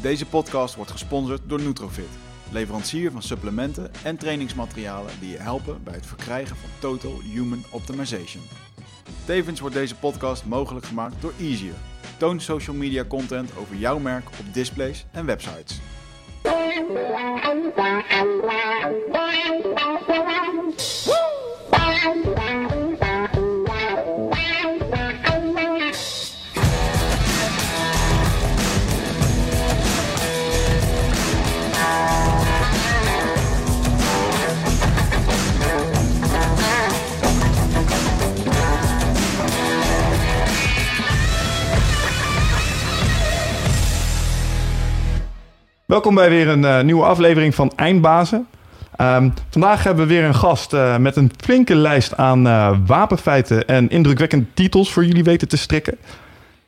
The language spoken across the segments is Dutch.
Deze podcast wordt gesponsord door Nutrofit, leverancier van supplementen en trainingsmaterialen die je helpen bij het verkrijgen van Total Human Optimization. Tevens wordt deze podcast mogelijk gemaakt door Easier. Toon social media content over jouw merk op displays en websites. Welkom bij weer een eh, nieuwe aflevering van Eindbazen. Ehm, vandaag hebben we weer een gast eh, met een flinke lijst aan eh, wapenfeiten en indrukwekkende titels voor jullie weten te strikken.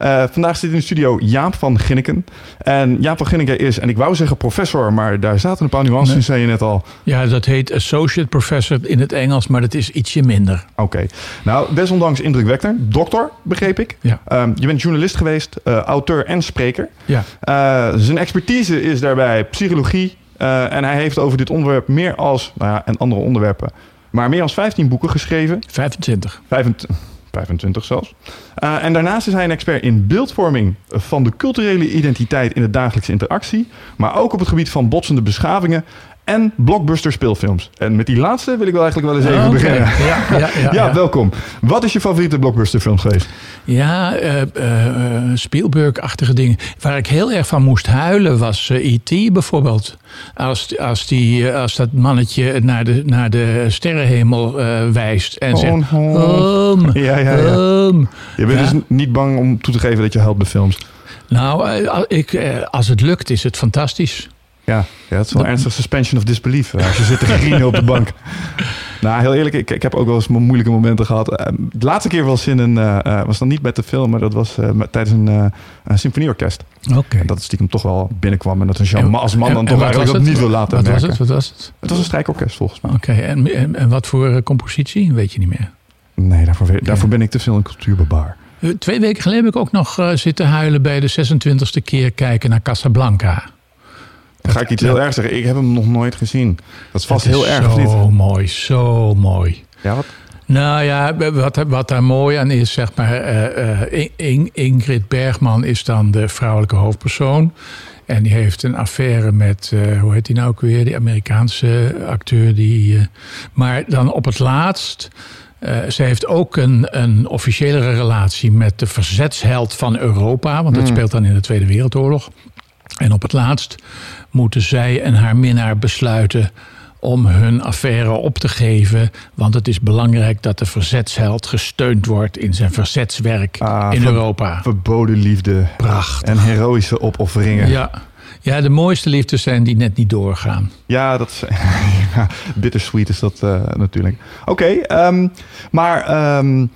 Eh, vandaag zit in de studio Jaap van Ginneken. En Jaap van Ginneken is, en ik wou zeggen professor, maar daar zaten een paar nuances in, zei je net al. Ja, dat heet associate professor in het Engels, maar dat is ietsje minder. Oké. Nou, desondanks indrukwekkend. Dokter, begreep ik. Ja. Ehm, je bent journalist geweest, eh, auteur en spreker. Ja. Eh, zijn expertise is daarbij psychologie. en hij heeft over dit onderwerp meer als, nou ja, en andere onderwerpen, maar meer als 15 boeken geschreven. 25. 25, 25 zelfs. Eh, en daarnaast is hij een expert in beeldvorming van de culturele identiteit in de dagelijkse interactie. Maar ook op het gebied van botsende beschavingen en blockbuster speelfilms. En met die laatste wil ik wel eigenlijk wel eens even Oké. beginnen. Ja, ja, ja, Ja, welkom. Wat is je favoriete blockbusterfilm geweest? Ja, eh, eh, eh, Spielberg-achtige dingen. Waar ik heel erg van moest huilen was eh, E.T. bijvoorbeeld. Als, als, die, als dat mannetje naar de, naar de sterrenhemel wijst en zegt... Oh, oh. Ja, ja, ja. Je bent dus niet bang om toe te geven dat je helpt bij films. Nou, ik, als het lukt is het fantastisch. Ja, ja het is wel ernstig suspension of disbelief eh, als je zit te grienen op de bank. Nou, heel eerlijk, ik, ik heb ook wel eens mo- moeilijke momenten gehad. Eh, de laatste keer was in een, eh, was dan niet met de film, maar dat was met- tijdens een, een symfonieorkest. Oké. En dat het stiekem toch wel binnenkwam en dat een Jean als man dan en toch eigenlijk niet wil laten Wat was het? Wat was het? Het was een strijkorkest volgens mij. Oké, en, en, en wat voor compositie? Weet je niet meer. Nee, daarvoor, daarvoor ben ik te veel een cultuurbebaar. Twee weken geleden heb ik ook nog zitten huilen bij de 26e keer kijken naar Casablanca. Dan ga ik iets heel erg zeggen. Ik heb hem nog nooit gezien. Dat is vast is heel erg, Zo niet? mooi, zo mooi. Ja, wat? Nou ja, wat, wat daar mooi aan is, zeg maar, eh, eh, In- In- Ingrid Bergman is dan de vrouwelijke hoofdpersoon. En die heeft een affaire met, eh, hoe heet die nou ook weer, die Amerikaanse acteur. Die, maar dan op het laatst, eh ze heeft ook een, een officiële relatie met de verzetsheld van Europa. Want dat Mm. speelt dan in de Tweede Wereldoorlog. En op het laatst moeten zij en haar minnaar besluiten om hun affaire op te geven. Want het is belangrijk dat de verzetsheld gesteund wordt in zijn verzetswerk Ah, in ver- Europa. Verboden liefde Prachtig. en heroïsche opofferingen. Ja. ja, de mooiste liefdes zijn die net niet doorgaan. Ja, dat is. ja, bittersweet is dat eh, natuurlijk. Oké, ehm, maar ehm,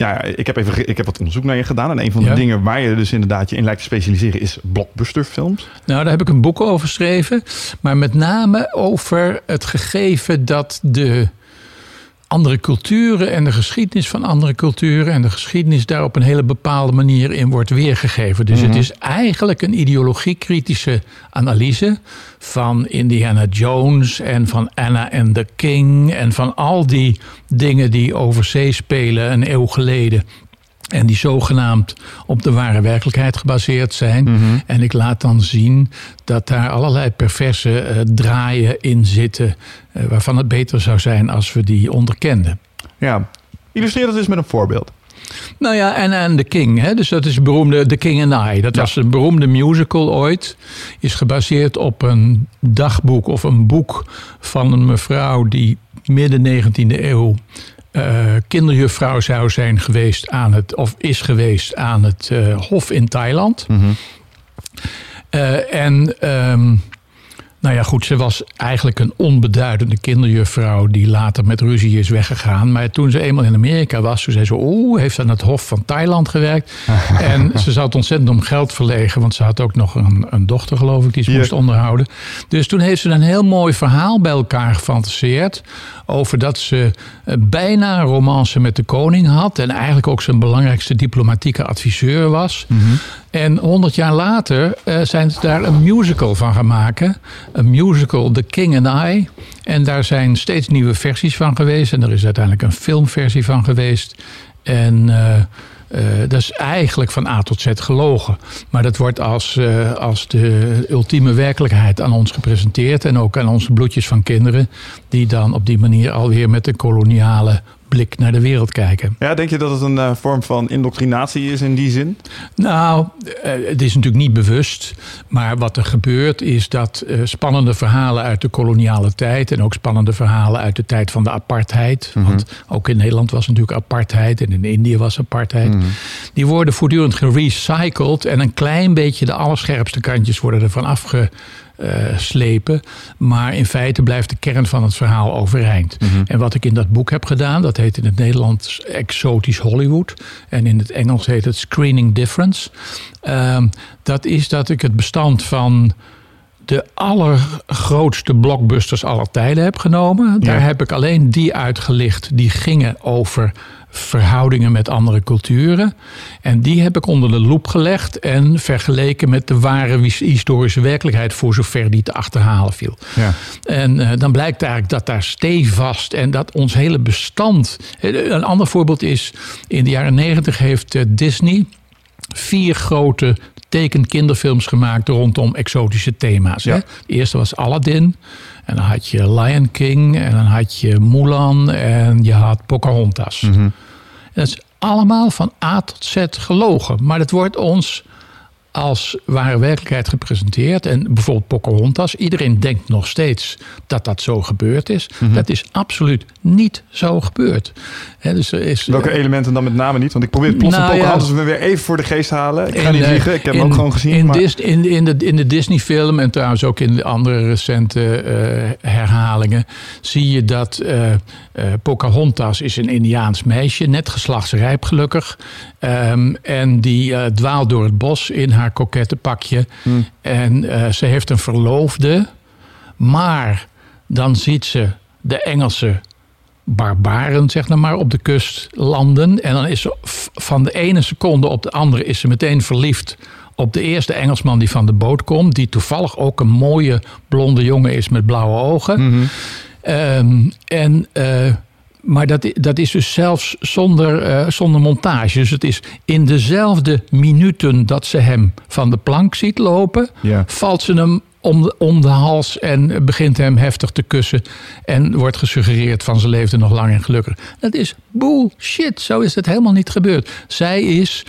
ja, ik heb even ik heb wat onderzoek naar je gedaan. En een van de Ja. dingen waar je dus inderdaad je in lijkt te specialiseren is blockbusterfilms. Nou, daar heb ik een boek over geschreven. Maar met name over het gegeven dat de andere culturen en de geschiedenis van andere culturen en de geschiedenis daar op een hele bepaalde manier in wordt weergegeven. Dus het is eigenlijk een ideologiekritische analyse van Indiana Jones en van Anna and the King en van al die dingen die over zee spelen een eeuw geleden. En die zogenaamd op de ware werkelijkheid gebaseerd zijn. En ik laat dan zien dat daar allerlei perverse eh, draaien in zitten. eh, waarvan het beter zou zijn als we die onderkenden. Ja, illustreer dat eens met een voorbeeld. Nou ja, en en The King, hè? dus dat is beroemde The King and I. Dat was een beroemde musical ooit. Is gebaseerd op een dagboek of een boek van een mevrouw die midden 19e eeuw eh, kinderjuffrouw zou zijn geweest aan het, of is geweest aan het eh, Hof in Thailand. Eh, en ehm, nou ja, goed, ze was eigenlijk een onbeduidende kinderjuffrouw die later met ruzie is weggegaan. Maar toen ze eenmaal in Amerika was, toen zei ze: Oeh, heeft aan het Hof van Thailand gewerkt. en ze zat ontzettend om geld verlegen, want ze had ook nog een, een dochter, geloof ik, die ze Ja. moest onderhouden. Dus toen heeft ze een heel mooi verhaal bij elkaar gefantaseerd. Over dat ze eh, bijna een romance met de koning had. En eigenlijk ook zijn belangrijkste diplomatieke adviseur was. En 100 jaar later eh, zijn ze daar een musical van gaan maken. Een musical, The King and I. En daar zijn steeds nieuwe versies van geweest. En er is uiteindelijk een filmversie van geweest. En eh, eh, dat is eigenlijk van A tot Z gelogen. Maar dat wordt als, als de ultieme werkelijkheid aan ons gepresenteerd. En ook aan onze bloedjes van kinderen. Die dan op die manier alweer met een koloniale blik naar de wereld kijken. Ja, denk je dat het een eh, vorm van indoctrinatie is in die zin? Nou, eh, het is natuurlijk niet bewust. Maar wat er gebeurt is dat eh, spannende verhalen uit de koloniale tijd... en ook spannende verhalen uit de tijd van de apartheid... want ook in Nederland was natuurlijk apartheid... en in Indië was apartheid... die worden voortdurend gerecycled... en een klein beetje de allerscherpste kantjes worden ervan afge uh, slepen. Maar in feite blijft de kern van het verhaal overeind. En wat ik in dat boek heb gedaan, dat heet in het Nederlands Exotisch Hollywood. En in het Engels heet het Screening Difference. Uh, dat is dat ik het bestand van de allergrootste blockbusters aller tijden heb genomen. Daar heb ik alleen die uitgelicht die gingen over verhoudingen met andere culturen. En die heb ik onder de loep gelegd en vergeleken met de ware historische werkelijkheid, voor zover die te achterhalen viel. Ja. En uh, dan blijkt eigenlijk dat daar stevast en dat ons hele bestand. Een ander voorbeeld is, in de jaren negentig heeft uh, Disney vier grote tekenkinderfilms gemaakt rondom exotische thema's. Ja. Hè? De eerste was Aladdin. En dan had je Lion King. En dan had je Mulan. En je had Pocahontas. Mm -hmm. Dat is allemaal van A tot Z gelogen. Maar dat wordt ons als ware werkelijkheid gepresenteerd. En bijvoorbeeld Pocahontas. Iedereen denkt nog steeds dat dat zo gebeurd is. Mm-hmm. Dat is absoluut niet zo gebeurd. He, dus er is, Welke uh, elementen dan met name niet? Want ik probeer het plot nou, Pocahontas ja, weer even voor de geest halen. Ik ga in, niet liegen, ik heb in, hem ook gewoon gezien. In, maar... Dis, in, in, de, in de Disney-film en trouwens ook in de andere recente uh, herhalingen... zie je dat uh, Pocahontas is een Indiaans meisje. Net geslachtsrijp gelukkig. Um, en die dwaalt door het bos in haar kokette pakje. Hmm. En uh, ze heeft een verloofde. Maar dan ziet ze de Engelse barbaren, zeg nou maar, op de kust landen. En dan is ze van de ene seconde op de andere is ze meteen verliefd op de eerste Engelsman die van de boot komt. Die toevallig ook een mooie blonde jongen is met blauwe ogen. Mm -hmm. Um, en uh, maar dat, dat is dus zelfs zonder, uh, zonder montage. Dus het is in dezelfde minuten dat ze hem van de plank ziet lopen, ja. valt ze hem om de, om de hals en begint hem heftig te kussen. En wordt gesuggereerd van ze leefde nog lang en gelukkig. Dat is bullshit. Zo is het helemaal niet gebeurd. Zij is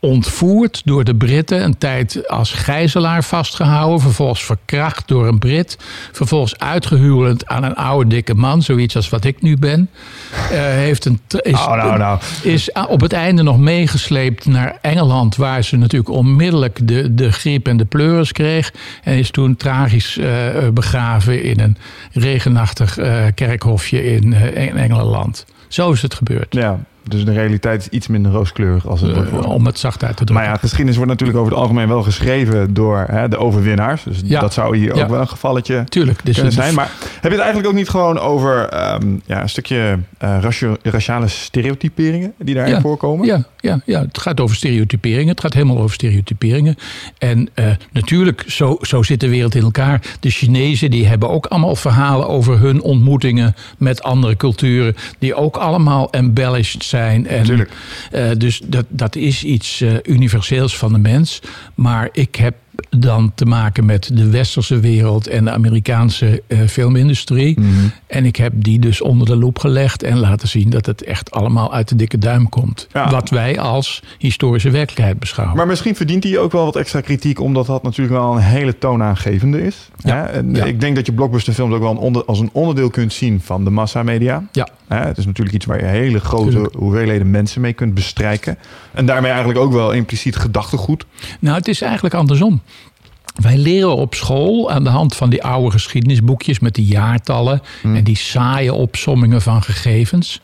ontvoerd door de Britten, een tijd als gijzelaar vastgehouden, vervolgens verkracht door een Brit, vervolgens uitgehuwelijkd aan een oude dikke man, zoiets als wat ik nu ben. Uh, heeft een, is, oh, nou, nou. is op het einde nog meegesleept naar Engeland, waar ze natuurlijk onmiddellijk de, de griep en de pleuris kreeg. En is toen tragisch uh, begraven in een regenachtig uh, kerkhofje in, in Engeland. Zo is het gebeurd. Ja, dus de realiteit is iets minder rooskleurig als het wordt. om het zacht uit te drukken. Maar ja, geschiedenis wordt natuurlijk over het algemeen wel geschreven door hè, de overwinnaars. Dus ja. dat zou hier ja. ook wel een gevalletje Tuurlijk, dus kunnen zijn. Maar heb je het eigenlijk ook niet gewoon over um, ja, een stukje uh, raciale stereotyperingen die daarin voorkomen? Ja, ja, ja, het gaat over stereotyperingen. Het gaat helemaal over stereotyperingen. En uh, natuurlijk, zo, zo zit de wereld in elkaar. De Chinezen die hebben ook allemaal verhalen over hun ontmoetingen met andere culturen. Die ook allemaal embellished zijn. En, uh, dus dat, dat is iets uh, universeels van de mens. Maar ik heb dan te maken met de westerse wereld en de Amerikaanse uh, filmindustrie. Mm -hmm. En ik heb die dus onder de loep gelegd en laten zien dat het echt allemaal uit de dikke duim komt. Ja. Wat wij als historische werkelijkheid beschouwen. Maar misschien verdient hij ook wel wat extra kritiek, omdat dat natuurlijk wel een hele toonaangevende is. Ja. En ja. Ik denk dat je blockbusterfilms ook wel een onder, als een onderdeel kunt zien van de massamedia. Ja. Het is natuurlijk iets waar je hele grote Tuurlijk. hoeveelheden mensen mee kunt bestrijken. En daarmee eigenlijk ook wel impliciet gedachtegoed. Nou, het is eigenlijk andersom. Wij leren op school aan de hand van die oude geschiedenisboekjes met die jaartallen hmm. en die saaie opsommingen van gegevens,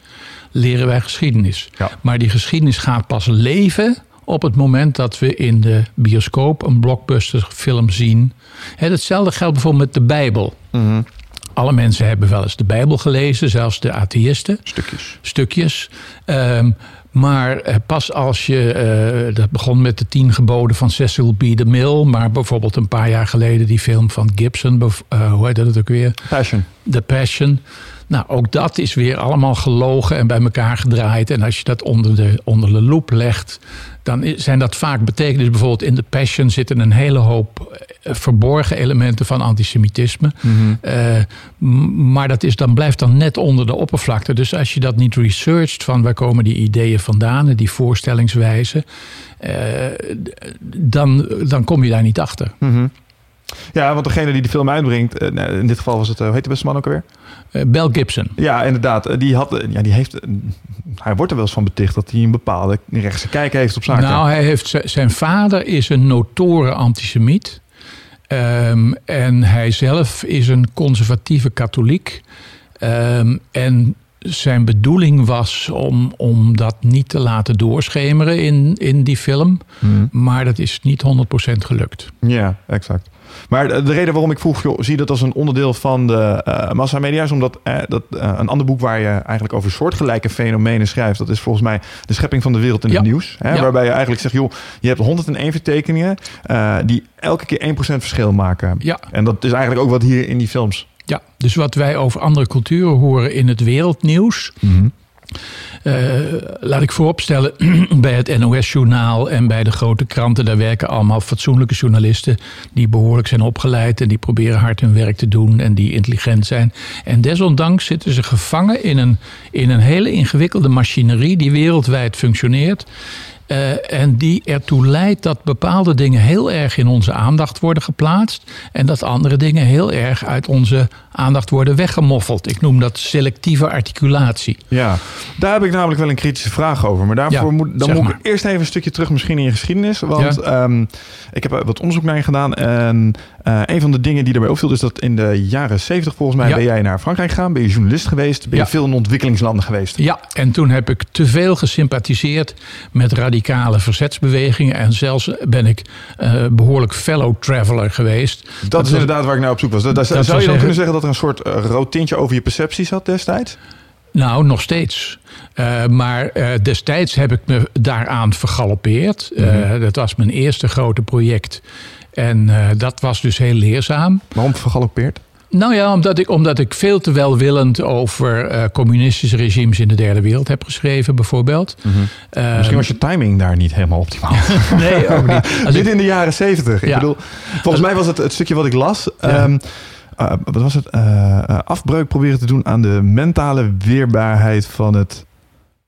leren wij geschiedenis. Ja. Maar die geschiedenis gaat pas leven op het moment dat we in de bioscoop een blockbusterfilm zien. He, hetzelfde geldt bijvoorbeeld met de Bijbel. Mm-hmm. Alle mensen hebben wel eens de Bijbel gelezen, zelfs de atheïsten. Stukjes. Stukjes. Um, Maar eh, pas als je, eh, dat begon met de tien geboden van Cecil B. DeMille, maar bijvoorbeeld een paar jaar geleden die film van Gibson, eh, hoe heet dat ook weer? Passion. The Passion. Nou, ook dat is weer allemaal gelogen en bij elkaar gedraaid. En als je dat onder de, onder de loep legt, dan zijn dat vaak betekenissen. Bijvoorbeeld in The Passion zitten een hele hoop eh, verborgen elementen van antisemitisme. Eh, m- maar dat is, dan blijft dan net onder de oppervlakte. Dus als je dat niet researcht van waar komen die ideeën vandaan en die voorstellingswijze, eh, dan, dan kom je daar niet achter. Mhm. Ja, want degene die de film uitbrengt, eh, nou, in dit geval was het, eh, hoe heet de beste man ook alweer? Eh, Bel Gibson. Ja, inderdaad. Die, had, ja, die heeft, hij wordt er wel eens van beticht dat hij een bepaalde rechtse kijk heeft op zaken. Nou, hij heeft, zijn vader is een notoren antisemiet. Ehm, en hij zelf is een conservatieve katholiek. Ehm, en zijn bedoeling was om, om dat niet te laten doorschemeren in, in die film. Mhm. Maar dat is niet 100% gelukt. Ja, exact. Maar de de reden waarom ik vroeg, joh, zie je dat als een onderdeel van de eh massamedia, is omdat eh, dat, eh, een ander boek waar je eigenlijk over soortgelijke fenomenen schrijft, dat is volgens mij De schepping van de wereld in Ja. het nieuws. Hè, Ja. Waarbij je eigenlijk zegt, joh, je hebt 101 vertekeningen die elke keer 1% verschil maken. Ja. En dat is eigenlijk ook wat hier in die films. Ja, dus wat wij over andere culturen horen in het wereldnieuws. Eh, laat ik vooropstellen, bij het NOS-journaal en bij de grote kranten, daar werken allemaal fatsoenlijke journalisten die behoorlijk zijn opgeleid en die proberen hard hun werk te doen en die intelligent zijn. En desondanks zitten ze gevangen in een, in een hele ingewikkelde machinerie die wereldwijd functioneert. Eh, en die ertoe leidt dat bepaalde dingen heel erg in onze aandacht worden geplaatst. En dat andere dingen heel erg uit onze aandacht worden weggemoffeld. Ik noem dat selectieve articulatie. Ja, daar heb ik namelijk wel een kritische vraag over. Maar daarvoor Ja, moet, dan moet maar. ik eerst even een stukje terug misschien in je geschiedenis. Want Ja. ehm, ik heb wat onderzoek naar je gedaan. En eh, een van de dingen die daarbij opviel... is dat in de jaren 70 volgens mij Ja. ben jij naar Frankrijk gegaan. Ben je journalist geweest. Ben je veel in ontwikkelingslanden geweest. Ja, en toen heb ik te veel gesympathiseerd met radicale verzetsbewegingen. En zelfs ben ik eh, behoorlijk fellow traveler geweest. Dat, is was- inderdaad waar ik naar op zoek was. Da- da- Dat zou je dan zeggen- kunnen zeggen dat er een soort eh, rood tintje over je perceptie zat destijds? Nou, nog steeds. Eh, maar destijds heb ik me daaraan vergalopeerd. Eh, dat was mijn eerste grote project. En dat was dus heel leerzaam. Waarom vergalopeerd? Nou ja, omdat ik, omdat ik veel te welwillend over eh, communistische regimes in de derde wereld heb geschreven, bijvoorbeeld. Eh, Misschien was je timing daar niet helemaal optimaal. Nee, ook niet. Als Dit ik, in de jaren zeventig. Ik Ja. bedoel, volgens mij was het het stukje wat ik las. Ja. ehm, eh, wat was het? Eh, afbreuk proberen te doen aan de mentale weerbaarheid van het.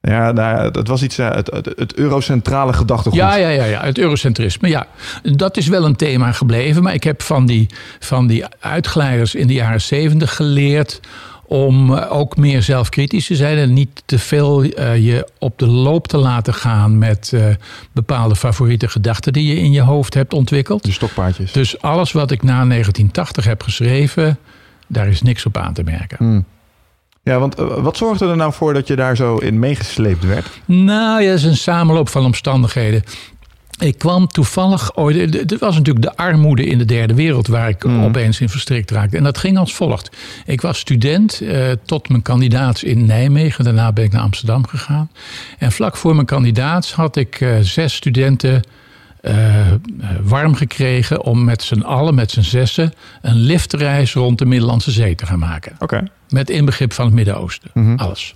Ja, nou, het was iets. eh, het, het, het eurocentrale gedachtegoed. ja, ja, ja, ja, het eurocentrisme. Ja, dat is wel een thema gebleven. Maar ik heb van die, van die uitglijders in de jaren zeventig geleerd om eh, ook meer zelfkritisch te zijn en niet te veel eh, je op de loop te laten gaan met bepaalde favoriete gedachten die je in je hoofd hebt ontwikkeld. De stokpaardjes. Dus alles wat ik na 1980 heb geschreven, daar is niks op aan te merken. Hmm. Ja, want eh, wat zorgde er nou voor dat je daar zo in meegesleept werd? Nou ja, het is een samenloop van omstandigheden. Ik kwam toevallig ooit. Het was natuurlijk de armoede in de derde wereld waar ik Mm. opeens in verstrikt raakte. En dat ging als volgt. Ik was student eh, tot mijn kandidaats in Nijmegen. Daarna ben ik naar Amsterdam gegaan. En vlak voor mijn kandidaats had ik eh, zes studenten eh, eh, warm gekregen om met z'n allen, met z'n zessen, een liftreis rond de Middellandse Zee te gaan maken. Oké. Met inbegrip van het Midden-Oosten. Mhm. Alles.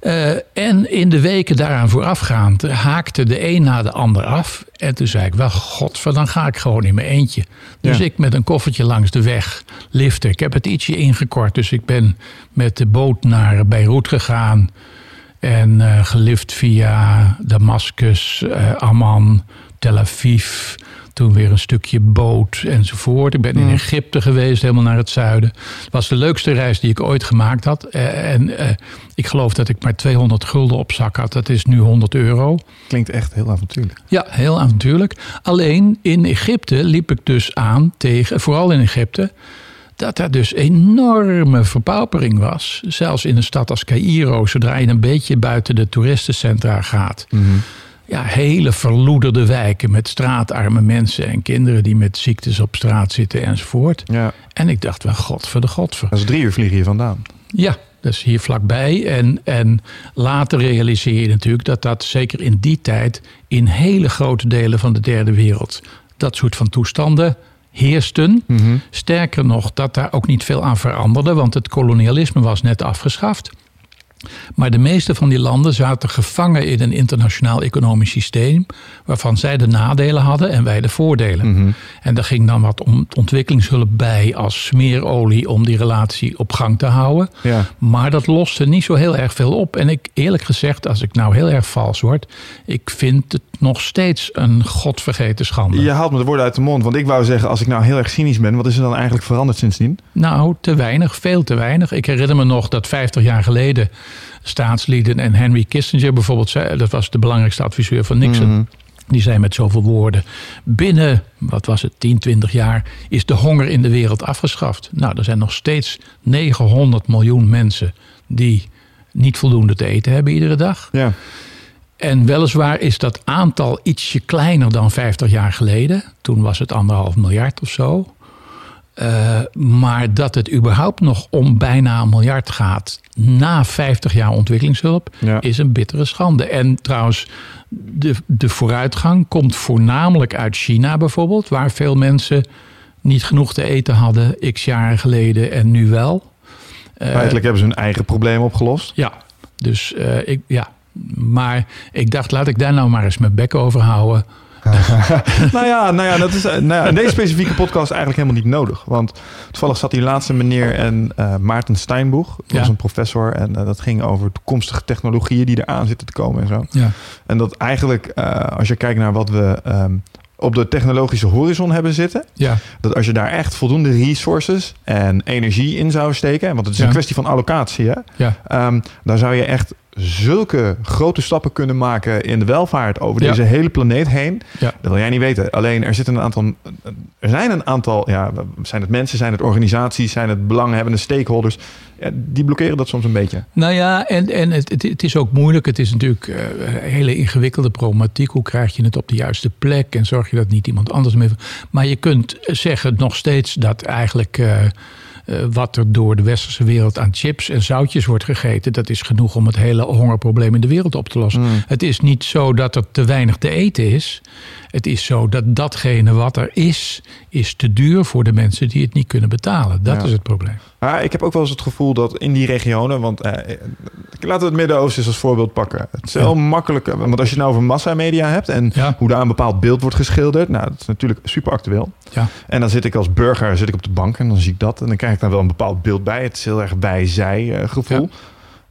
Eh, en in de weken daaraan voorafgaand haakte de een na de ander af. En toen zei ik, wel godver, dan ga ik gewoon in mijn eentje. Dus Ja. ik met een koffertje langs de weg liften. Ik heb het ietsje ingekort, dus ik ben met de boot naar Beirut gegaan. En eh, gelift via Damascus, eh, Amman, Tel Aviv. Toen weer een stukje boot enzovoort. Ik ben in Egypte geweest, helemaal naar het zuiden. Het was de leukste reis die ik ooit gemaakt had. Eh, en eh, ik geloof dat ik maar 200 gulden op zak had. Dat is nu 100 euro. Klinkt echt heel avontuurlijk. Ja, heel avontuurlijk. Alleen in Egypte liep ik dus aan tegen, vooral in Egypte, dat er dus enorme verpaupering was. Zelfs in een stad als Cairo, zodra je een beetje buiten de toeristencentra gaat. Ja, hele verloederde wijken met straatarme mensen en kinderen die met ziektes op straat zitten enzovoort. Ja, En ik dacht wel, godver de godver. dat is drie uur vliegen hier vandaan. Ja, Dat is hier vlakbij. En, en later realiseer je natuurlijk dat dat zeker in die tijd in hele grote delen van de derde wereld dat soort van toestanden heersten. Sterker nog, dat daar ook niet veel aan veranderde, want het kolonialisme was net afgeschaft. Maar de meeste van die landen zaten gevangen in een internationaal economisch systeem. waarvan zij de nadelen hadden en wij de voordelen. En daar ging dan wat om ontwikkelingshulp bij als smeerolie om die relatie op gang te houden. Ja. Maar dat loste niet zo heel erg veel op. En ik eerlijk gezegd, als ik nou heel erg vals word, ik vind het nog steeds een godvergeten schande. Je haalt me de woorden uit de mond. Want ik wou zeggen, als ik nou heel erg cynisch ben, wat is er dan eigenlijk veranderd sindsdien? Nou, te weinig, veel te weinig. Ik herinner me nog dat 50 jaar geleden staatslieden en Henry Kissinger bijvoorbeeld, dat was de belangrijkste adviseur van Nixon. Die zei met zoveel woorden: binnen, wat was het, 10, 20 jaar is de honger in de wereld afgeschaft. Nou, er zijn nog steeds 900 miljoen mensen die niet voldoende te eten hebben iedere dag. Ja. En weliswaar is dat aantal ietsje kleiner dan 50 jaar geleden. Toen was het anderhalf miljard of zo. Uh, maar dat het überhaupt nog om bijna een miljard gaat na 50 jaar ontwikkelingshulp, Ja. is een bittere schande. En trouwens, de, de vooruitgang komt voornamelijk uit China bijvoorbeeld, waar veel mensen niet genoeg te eten hadden x jaar geleden en nu wel. Uh, Feitelijk hebben ze hun eigen probleem opgelost. ja, dus uh, ik, ja. Maar ik dacht, laat ik daar nou maar eens mijn bek over houden. nou ja, nou ja, dat is, nou ja, in deze specifieke podcast eigenlijk helemaal niet nodig. Want toevallig zat die laatste meneer en uh, Maarten Steinboeg. Dat Ja. was een professor en uh, dat ging over toekomstige technologieën die eraan zitten te komen en zo. Ja. En dat eigenlijk, uh, als je kijkt naar wat we um, op de technologische horizon hebben zitten. Ja. Dat als je daar echt voldoende resources en energie in zou steken. Want het is Ja. een kwestie van allocatie. Hè? Ja. Um, dan zou je echt zulke grote stappen kunnen maken in de welvaart over Ja. deze hele planeet heen. Ja. Dat wil jij niet weten. Alleen er zitten een aantal. Er zijn een aantal. Ja, zijn het mensen, zijn het organisaties, zijn het belanghebbende stakeholders. Ja, die blokkeren dat soms een beetje. Nou ja, en, en het, het, is ook moeilijk. Het is natuurlijk een hele ingewikkelde problematiek. Hoe krijg je het op de juiste plek en zorg je dat niet iemand anders mee. Maar je kunt zeggen nog steeds dat eigenlijk. Uh, uh, wat er door de westerse wereld aan chips en zoutjes wordt gegeten, dat is genoeg om het hele hongerprobleem in de wereld op te lossen. Mm. Het is niet zo dat er te weinig te eten is. Het is zo dat datgene wat er is, is te duur voor de mensen die het niet kunnen betalen. Dat Ja. is het probleem. Maar ik heb ook wel eens het gevoel dat in die regionen, want eh, laten we het Midden-Oosten als voorbeeld pakken. Het is heel Ja. makkelijk, eh, want als je nou over massamedia hebt en Ja. hoe daar een bepaald beeld wordt geschilderd, nou, dat is natuurlijk super actueel. Ja. En dan zit ik als burger zit ik op de bank en dan zie ik dat en dan krijg ik daar wel een bepaald beeld bij. Het is heel erg wij-zij eh, gevoel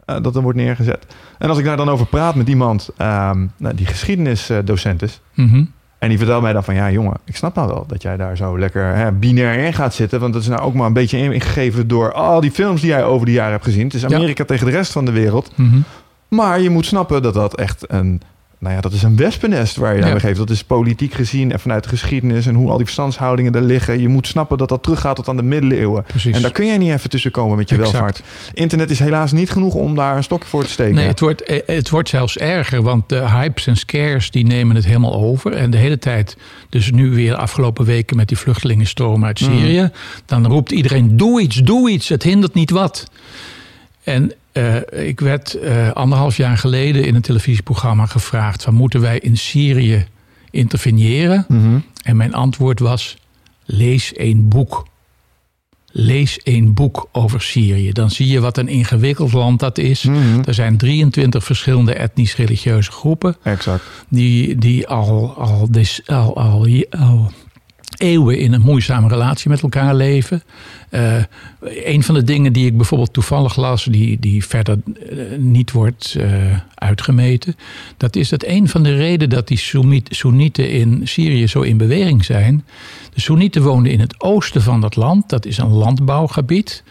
eh, dat er wordt neergezet. En als ik daar dan over praat met iemand ehm, nou, die geschiedenisdocent is, Mhm. En die vertelt mij dan van, ja jongen, ik snap nou wel dat jij daar zo lekker hè, binair in gaat zitten. Want dat is nou ook maar een beetje ingegeven door al die films die jij over de jaren hebt gezien. Het is Amerika tegen de rest van de wereld. Mhm. Maar je moet snappen dat dat echt een, nou ja, dat is een wespennest waar je Ja. aan geeft. Dat is politiek gezien en vanuit de geschiedenis en hoe al die verstandshoudingen er liggen. Je moet snappen dat dat teruggaat tot aan de middeleeuwen. Precies. En daar kun jij niet even tussen komen met je Exact. welvaart. Internet is helaas niet genoeg om daar een stokje voor te steken. Nee, het wordt, eh, het wordt zelfs erger, want de hypes en scares die nemen het helemaal over. En de hele tijd, dus nu weer afgelopen weken met die vluchtelingenstroom uit Syrië, dan roept iedereen: doe iets, doe iets, het hindert niet wat. En eh, ik werd eh, anderhalf jaar geleden in een televisieprogramma gevraagd: van, moeten wij in Syrië interveneren? Mhm. En mijn antwoord was: lees één boek. Lees één boek over Syrië. Dan zie je wat een ingewikkeld land dat is. Mhm. Er zijn 23 verschillende etnisch-religieuze groepen. Exact. die, die al, al, al, al eeuwen in een moeizame relatie met elkaar leven. Uh, een van de dingen die ik bijvoorbeeld toevallig las, die, die verder uh, niet wordt uh, uitgemeten, dat is dat een van de redenen dat die Soenieten in Syrië zo in beweging zijn. De Soenieten woonden in het oosten van dat land, dat is een landbouwgebied.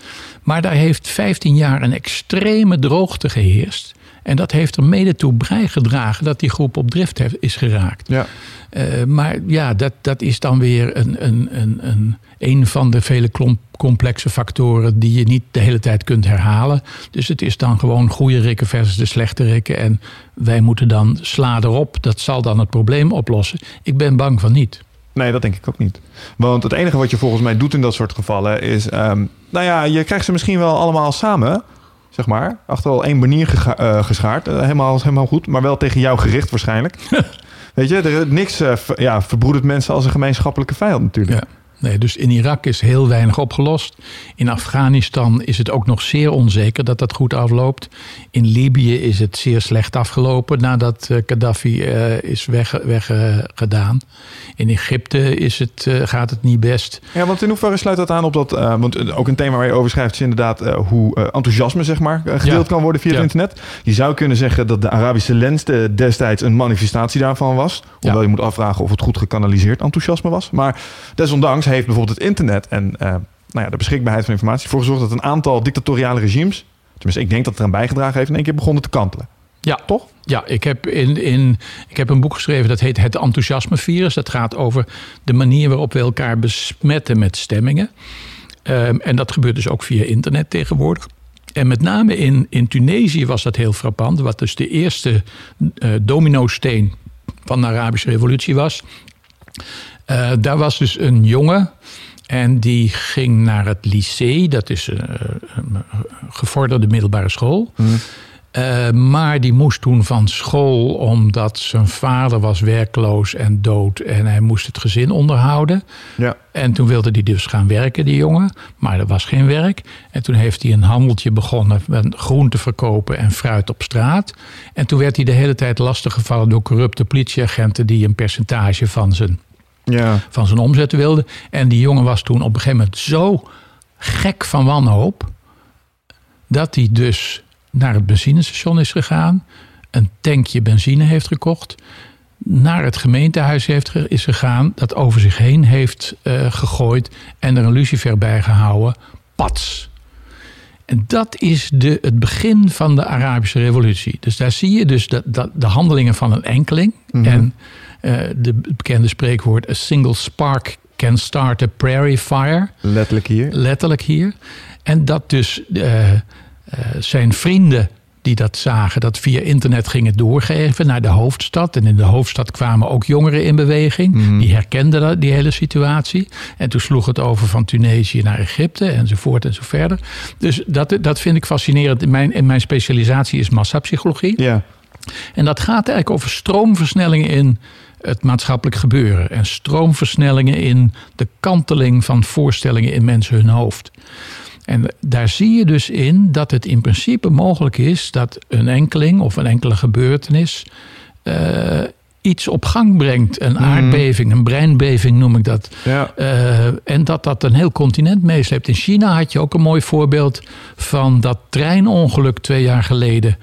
Maar daar heeft 15 jaar een extreme droogte geheerst. En dat heeft er mede toe bijgedragen dat die groep op drift heeft, is geraakt. Ja. Uh, maar ja, dat, dat is dan weer een, een, een, een, een van de vele klomp, complexe factoren die je niet de hele tijd kunt herhalen. Dus het is dan gewoon goede rikken versus de slechte rikken. En wij moeten dan sla erop. Dat zal dan het probleem oplossen. Ik ben bang van niet. Nee, dat denk ik ook niet. Want het enige wat je volgens mij doet in dat soort gevallen is... Um, nou ja, je krijgt ze misschien wel allemaal samen... zeg maar. Achter al één banier gega- eh, geschaard. Eh, helemaal, helemaal goed, maar wel tegen jou gericht waarschijnlijk. Weet je, er, niks eh, ja, verbroedert mensen als een gemeenschappelijke vijand natuurlijk. Ja. Nee, dus in Irak is heel weinig opgelost. In Afghanistan is het ook nog zeer onzeker dat dat goed afloopt. In Libië is het zeer slecht afgelopen nadat eh, Gaddafi eh, is weggedaan. Weg, in Egypte is het, eh, gaat het niet best. Ja, want in hoeverre sluit dat aan op dat... want ook een thema waar je over schrijft is inderdaad hoe enthousiasme zeg maar gedeeld Ja. kan worden via Ja. het internet. Je zou kunnen zeggen dat de Arabische lens eh, destijds een manifestatie daarvan was. Hoewel Ja. je moet afvragen of het goed gekanaliseerd enthousiasme was. Maar desondanks heeft bijvoorbeeld het internet en eh, nou ja, de beschikbaarheid van informatie ervoor gezorgd dat een aantal dictatoriale regimes, tenminste ik denk dat het eraan bijgedragen heeft, in één keer begonnen te kantelen. Ja, Toch? Ja, ik heb, in, in, ik heb een boek geschreven dat heet Het Enthousiasmevirus. Dat gaat over de manier waarop we elkaar besmetten met stemmingen. Ehm, en dat gebeurt dus ook via internet tegenwoordig. En met name in, in Tunesië was dat heel frappant. Wat dus de eerste eh domino-steen van de Arabische revolutie was. Eh, daar was dus een jongen en die ging naar het lycée. Dat is een, een gevorderde middelbare school. Uh, maar die moest toen van school omdat zijn vader was werkloos en dood en hij moest het gezin onderhouden. Ja. En toen wilde hij dus gaan werken, die jongen. Maar er was geen werk. En toen heeft hij een handeltje begonnen met groente verkopen en fruit op straat. En toen werd hij de hele tijd lastiggevallen door corrupte politieagenten die een percentage van zijn, Ja. van zijn omzet wilden. En die jongen was toen op een gegeven moment zo gek van wanhoop dat hij dus naar het benzinestation is gegaan, een tankje benzine heeft gekocht, naar het gemeentehuis heeft, is gegaan, dat over zich heen heeft uh, gegooid en er een lucifer bij gehouden. Pats. En dat is de, het begin van de Arabische revolutie. Dus daar zie je dus de, de, de handelingen van een enkeling. Mm -hmm. En de bekende spreekwoord: a single spark can start a prairie fire. Letterlijk hier. Letterlijk hier. En dat dus uh, uh, zijn vrienden die dat zagen, dat via internet gingen doorgeven naar de hoofdstad. En in de hoofdstad kwamen ook jongeren in beweging. Mm. Die herkenden die hele situatie. En toen sloeg het over van Tunesië naar Egypte enzovoort en zo verder. Dus dat, dat vind ik fascinerend. In mijn, in mijn specialisatie is massapsychologie. Ja. En dat gaat eigenlijk over stroomversnellingen in het maatschappelijk gebeuren. En stroomversnellingen in de kanteling van voorstellingen in mensen hun hoofd. En daar zie je dus in dat het in principe mogelijk is dat een enkeling of een enkele gebeurtenis uh, iets op gang brengt. Een aardbeving, een breinbeving noem ik dat. Ja. Uh, en dat dat een heel continent meesleept. In China had je ook een mooi voorbeeld van dat treinongeluk twee jaar geleden.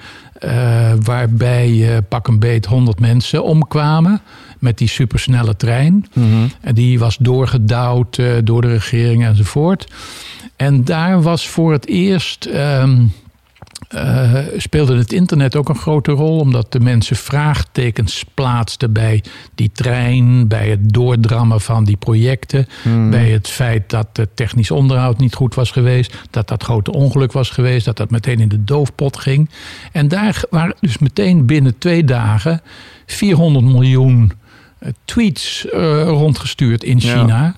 Uh, waarbij pak een beet 100 mensen omkwamen met die supersnelle trein. Mm -hmm. En die was doorgedouwd uh, door de regering enzovoort. En daar was voor het eerst. Um, uh, speelde het internet ook een grote rol, omdat de mensen vraagtekens plaatsten bij die trein, bij het doordrammen van die projecten, Hmm. bij het feit dat het technisch onderhoud niet goed was geweest, dat dat grote ongeluk was geweest, dat dat meteen in de doofpot ging. En daar waren dus meteen binnen twee dagen 400 miljoen tweets uh, rondgestuurd in China,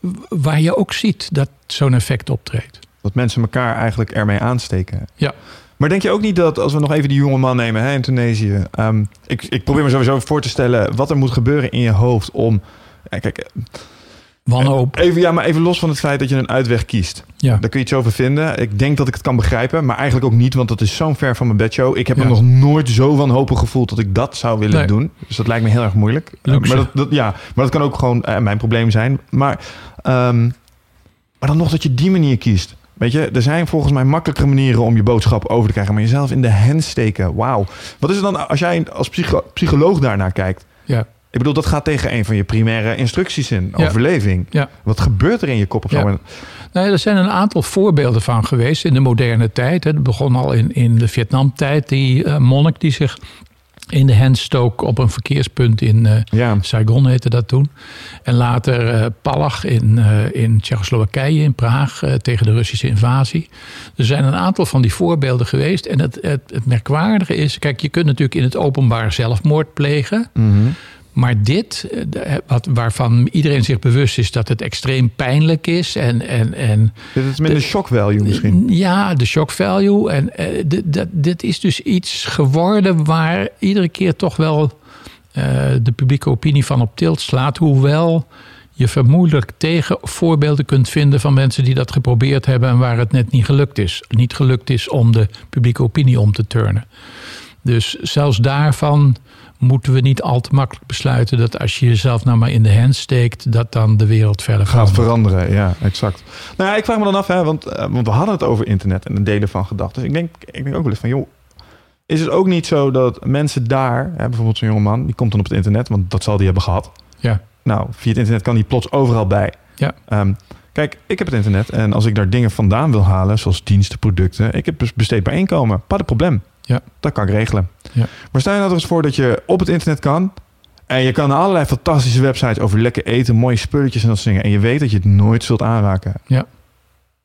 ja. waar je ook ziet dat zo'n effect optreedt. Dat mensen elkaar eigenlijk ermee aansteken. Ja. Maar denk je ook niet dat, als we nog even die jonge man nemen hè, in Tunesië. Um, ik, ik probeer me sowieso voor te stellen wat er moet gebeuren in je hoofd om. Ja, kijk, Wanhoop. Even, ja, maar even los van het feit dat je een uitweg kiest. Ja. Daar kun je iets over vinden. Ik denk dat ik het kan begrijpen, maar eigenlijk ook niet, want dat is zo'n ver van mijn bedshow. Ik heb Ja. me nog nooit zo wanhopig gevoeld dat ik dat zou willen Nee. doen. Dus dat lijkt me heel erg moeilijk. Uh, Luxe. maar, dat, dat, ja, maar dat kan ook gewoon uh, mijn probleem zijn. Maar, um, maar dan nog dat je die manier kiest. Weet je, er zijn volgens mij makkelijkere manieren om je boodschap over te krijgen. Maar jezelf in de hand steken, wauw. Wat is het dan als jij als psycho psycholoog daarnaar kijkt? Ja. Ik bedoel, dat gaat tegen een van je primaire instructies in. Ja. Overleving. Ja. Wat gebeurt er in je kop op Ja. zo'n moment? Nou, er zijn een aantal voorbeelden van geweest in de moderne tijd. Het begon al in, in de Vietnamtijd. Die uh, monnik die zich in de hand stook op een verkeerspunt in uh, Ja. Saigon heette dat toen. En later uh, Palach in, uh, in Tsjechoslowakije, in Praag, tegen de Russische invasie. Er zijn een aantal van die voorbeelden geweest. En het, het, het merkwaardige is, kijk, je kunt natuurlijk in het openbaar zelfmoord plegen. Mhm. Maar dit, eh, wat, waarvan iedereen zich bewust is dat het extreem pijnlijk is. En, en, en Dit is minder De- shock value misschien. ja, de shock value. En eh, dat, dit is dus iets geworden waar iedere keer toch wel eh, de publieke opinie van op tilt slaat. Hoewel je vermoedelijk tegen voorbeelden kunt vinden van mensen die dat geprobeerd hebben en waar het net niet gelukt is. Niet gelukt is om de publieke opinie om te turnen. Dus zelfs daarvan moeten we niet al te makkelijk besluiten dat als je jezelf nou maar in de hand steekt, dat dan de wereld verder Gaat veranderen, ja, exact. Nou ja, ik vraag me dan af, hè, want, eh, want we hadden het over internet en het delen van gedachten. Dus ik denk, ik denk ook wel eens van, joh, is het ook niet zo dat mensen daar, hè, bijvoorbeeld zo'n jongeman, die komt dan op het internet, want dat zal die hebben gehad. Ja. Nou, via het internet kan die plots overal bij. Ja. Ehm, kijk, ik heb het internet en als ik daar dingen vandaan wil halen, zoals diensten, producten, ik heb dus besteedbaar inkomen. Pas het probleem. Ja. Dat kan ik regelen. Ja. Maar stel je nou er eens voor dat je op het internet kan en je kan allerlei fantastische websites over lekker eten, mooie spulletjes en dat soort dingen. En je weet dat je het nooit zult aanraken. Ja.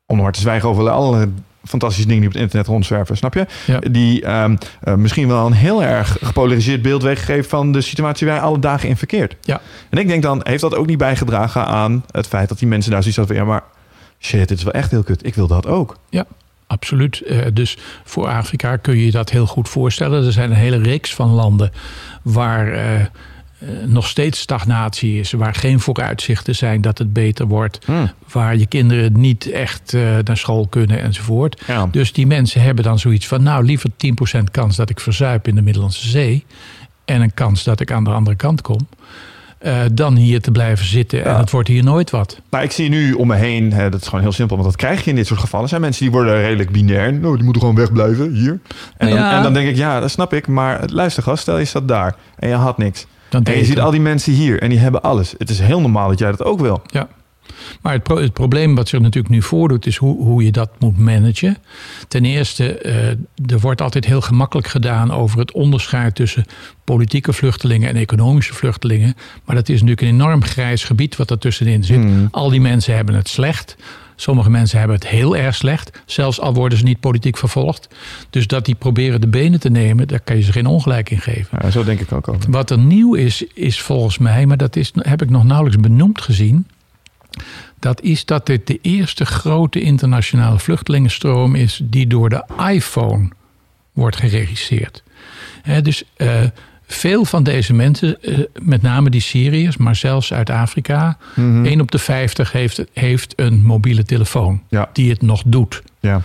Om maar te zwijgen over alle fantastische dingen die op het internet rondzwerven, snap je? Ja. Die ehm, eh, misschien wel een heel erg gepolariseerd beeld weggeven van de situatie waar je alle dagen in verkeert. Ja. En ik denk dan, heeft dat ook niet bijgedragen aan het feit dat die mensen daar zoiets hadden van, ja maar shit, dit is wel echt heel kut. Ik wil dat ook. Absoluut. Eh, dus voor Afrika kun je je dat heel goed voorstellen. Er zijn een hele reeks van landen waar eh, eh, nog steeds stagnatie is, waar geen vooruitzichten zijn dat het beter wordt, waar je kinderen niet echt naar school kunnen enzovoort. Ja. Dus die mensen hebben dan zoiets van, nou liever 10% kans dat ik verzuip in de Middellandse Zee en een kans dat ik aan de andere kant kom. Eh, dan hier te blijven zitten en het wordt hier nooit wat. Nou, ik zie nu om me heen, hè, dat is gewoon heel simpel, want dat krijg je in dit soort gevallen. Er zijn mensen die worden redelijk binair. Nou, die moeten gewoon wegblijven, hier. En, dan, ja. en dan denk ik, ja, dat snap ik. Maar luister gast, stel je staat daar en je had niks. Dan En je ziet al die mensen hier en die hebben alles. Het is heel normaal dat jij dat ook wil. Ja. Maar het, pro- het probleem wat zich natuurlijk nu voordoet, is hoe, hoe je dat moet managen. Ten eerste, eh, er wordt altijd heel gemakkelijk gedaan over het onderscheid tussen politieke vluchtelingen en economische vluchtelingen. Maar dat is natuurlijk een enorm grijs gebied wat er tussenin zit. Hmm. Al die mensen hebben het slecht. Sommige mensen hebben het heel erg slecht, zelfs al worden ze niet politiek vervolgd. Dus dat die proberen de benen te nemen, daar kan je ze geen ongelijk in geven. Ja, zo denk ik ook over. Wat er nieuw is, is volgens mij, maar dat is, heb ik nog nauwelijks benoemd gezien. Dat is dat dit de eerste grote internationale vluchtelingenstroom is die door de iPhone wordt geregisseerd. Dus eh, veel van deze mensen, eh, met name die Syriërs, maar zelfs uit Afrika, Mhm. 1 op de 50 heeft, heeft een mobiele telefoon Ja. die het nog doet. Ja.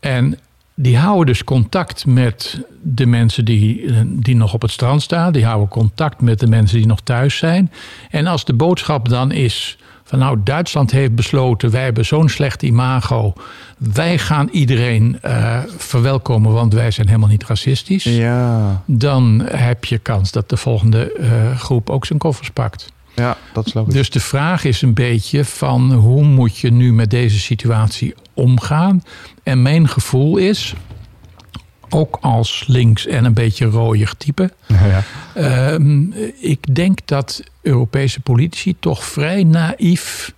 En die houden dus contact met de mensen die, eh, die nog op het strand staan. Die houden contact met de mensen die nog thuis zijn. En als de boodschap dan is van nou, Duitsland heeft besloten, wij hebben zo'n slecht imago. Wij gaan iedereen eh, verwelkomen, want wij zijn helemaal niet racistisch. Ja. Dan heb je kans dat de volgende eh, groep ook zijn koffers pakt. ja, dat is logisch. Dus de vraag is een beetje van hoe moet je nu met deze situatie omgaan? En mijn gevoel is, ook als links en een beetje rooier type, Ja, ja. ehm, ik denk dat Europese politici toch vrij naïef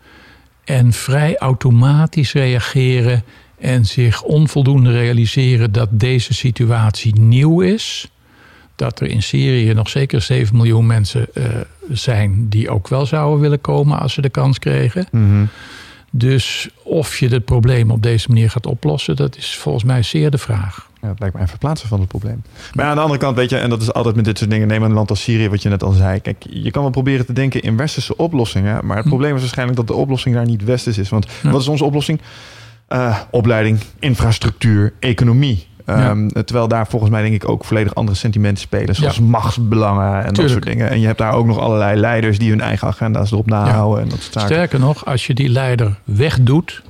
en vrij automatisch reageren en zich onvoldoende realiseren dat deze situatie nieuw is. Dat er in Syrië nog zeker 7 miljoen mensen eh, zijn die ook wel zouden willen komen als ze de kans kregen. Mhm. Dus of je het probleem op deze manier gaat oplossen, dat is volgens mij zeer de vraag. Ja, het lijkt mij een verplaatsen van het probleem. Maar aan de andere kant, weet je, en dat is altijd met dit soort dingen. Neem een land als Syrië, wat je net al zei. Kijk, je kan wel proberen te denken in westerse oplossingen. Maar het Hm. probleem is waarschijnlijk dat de oplossing daar niet westers is. Want Ja. wat is onze oplossing? Eh, opleiding, infrastructuur, economie. Ehm, Terwijl daar volgens mij denk ik ook volledig andere sentimenten spelen. Zoals Ja. machtsbelangen en dat soort dingen. En je hebt daar ook nog allerlei leiders die hun eigen agenda's erop nahouden. En dat. Sterker nog, als je die leider wegdoet,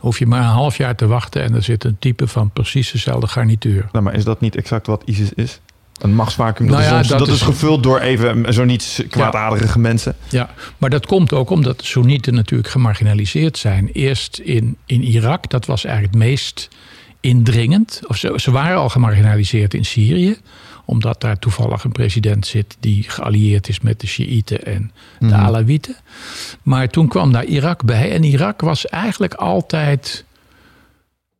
hoef je maar een half jaar te wachten en er zit een type van precies dezelfde garnituur. Nou, maar is dat niet exact wat ISIS is? Een machtsvacuum. Dat, Nou is, ja, dat dat is is- gevuld door even zo niet kwaadaardige mensen. Ja, maar dat komt ook omdat de Soenieten natuurlijk gemarginaliseerd zijn. Eerst in, in Irak, dat was eigenlijk het meest indringend. Of ze, ze waren al gemarginaliseerd in Syrië, omdat daar toevallig een president zit die geallieerd is met de Shiiten en de Mhm. Alawieten. Maar toen kwam daar Irak bij en Irak was eigenlijk altijd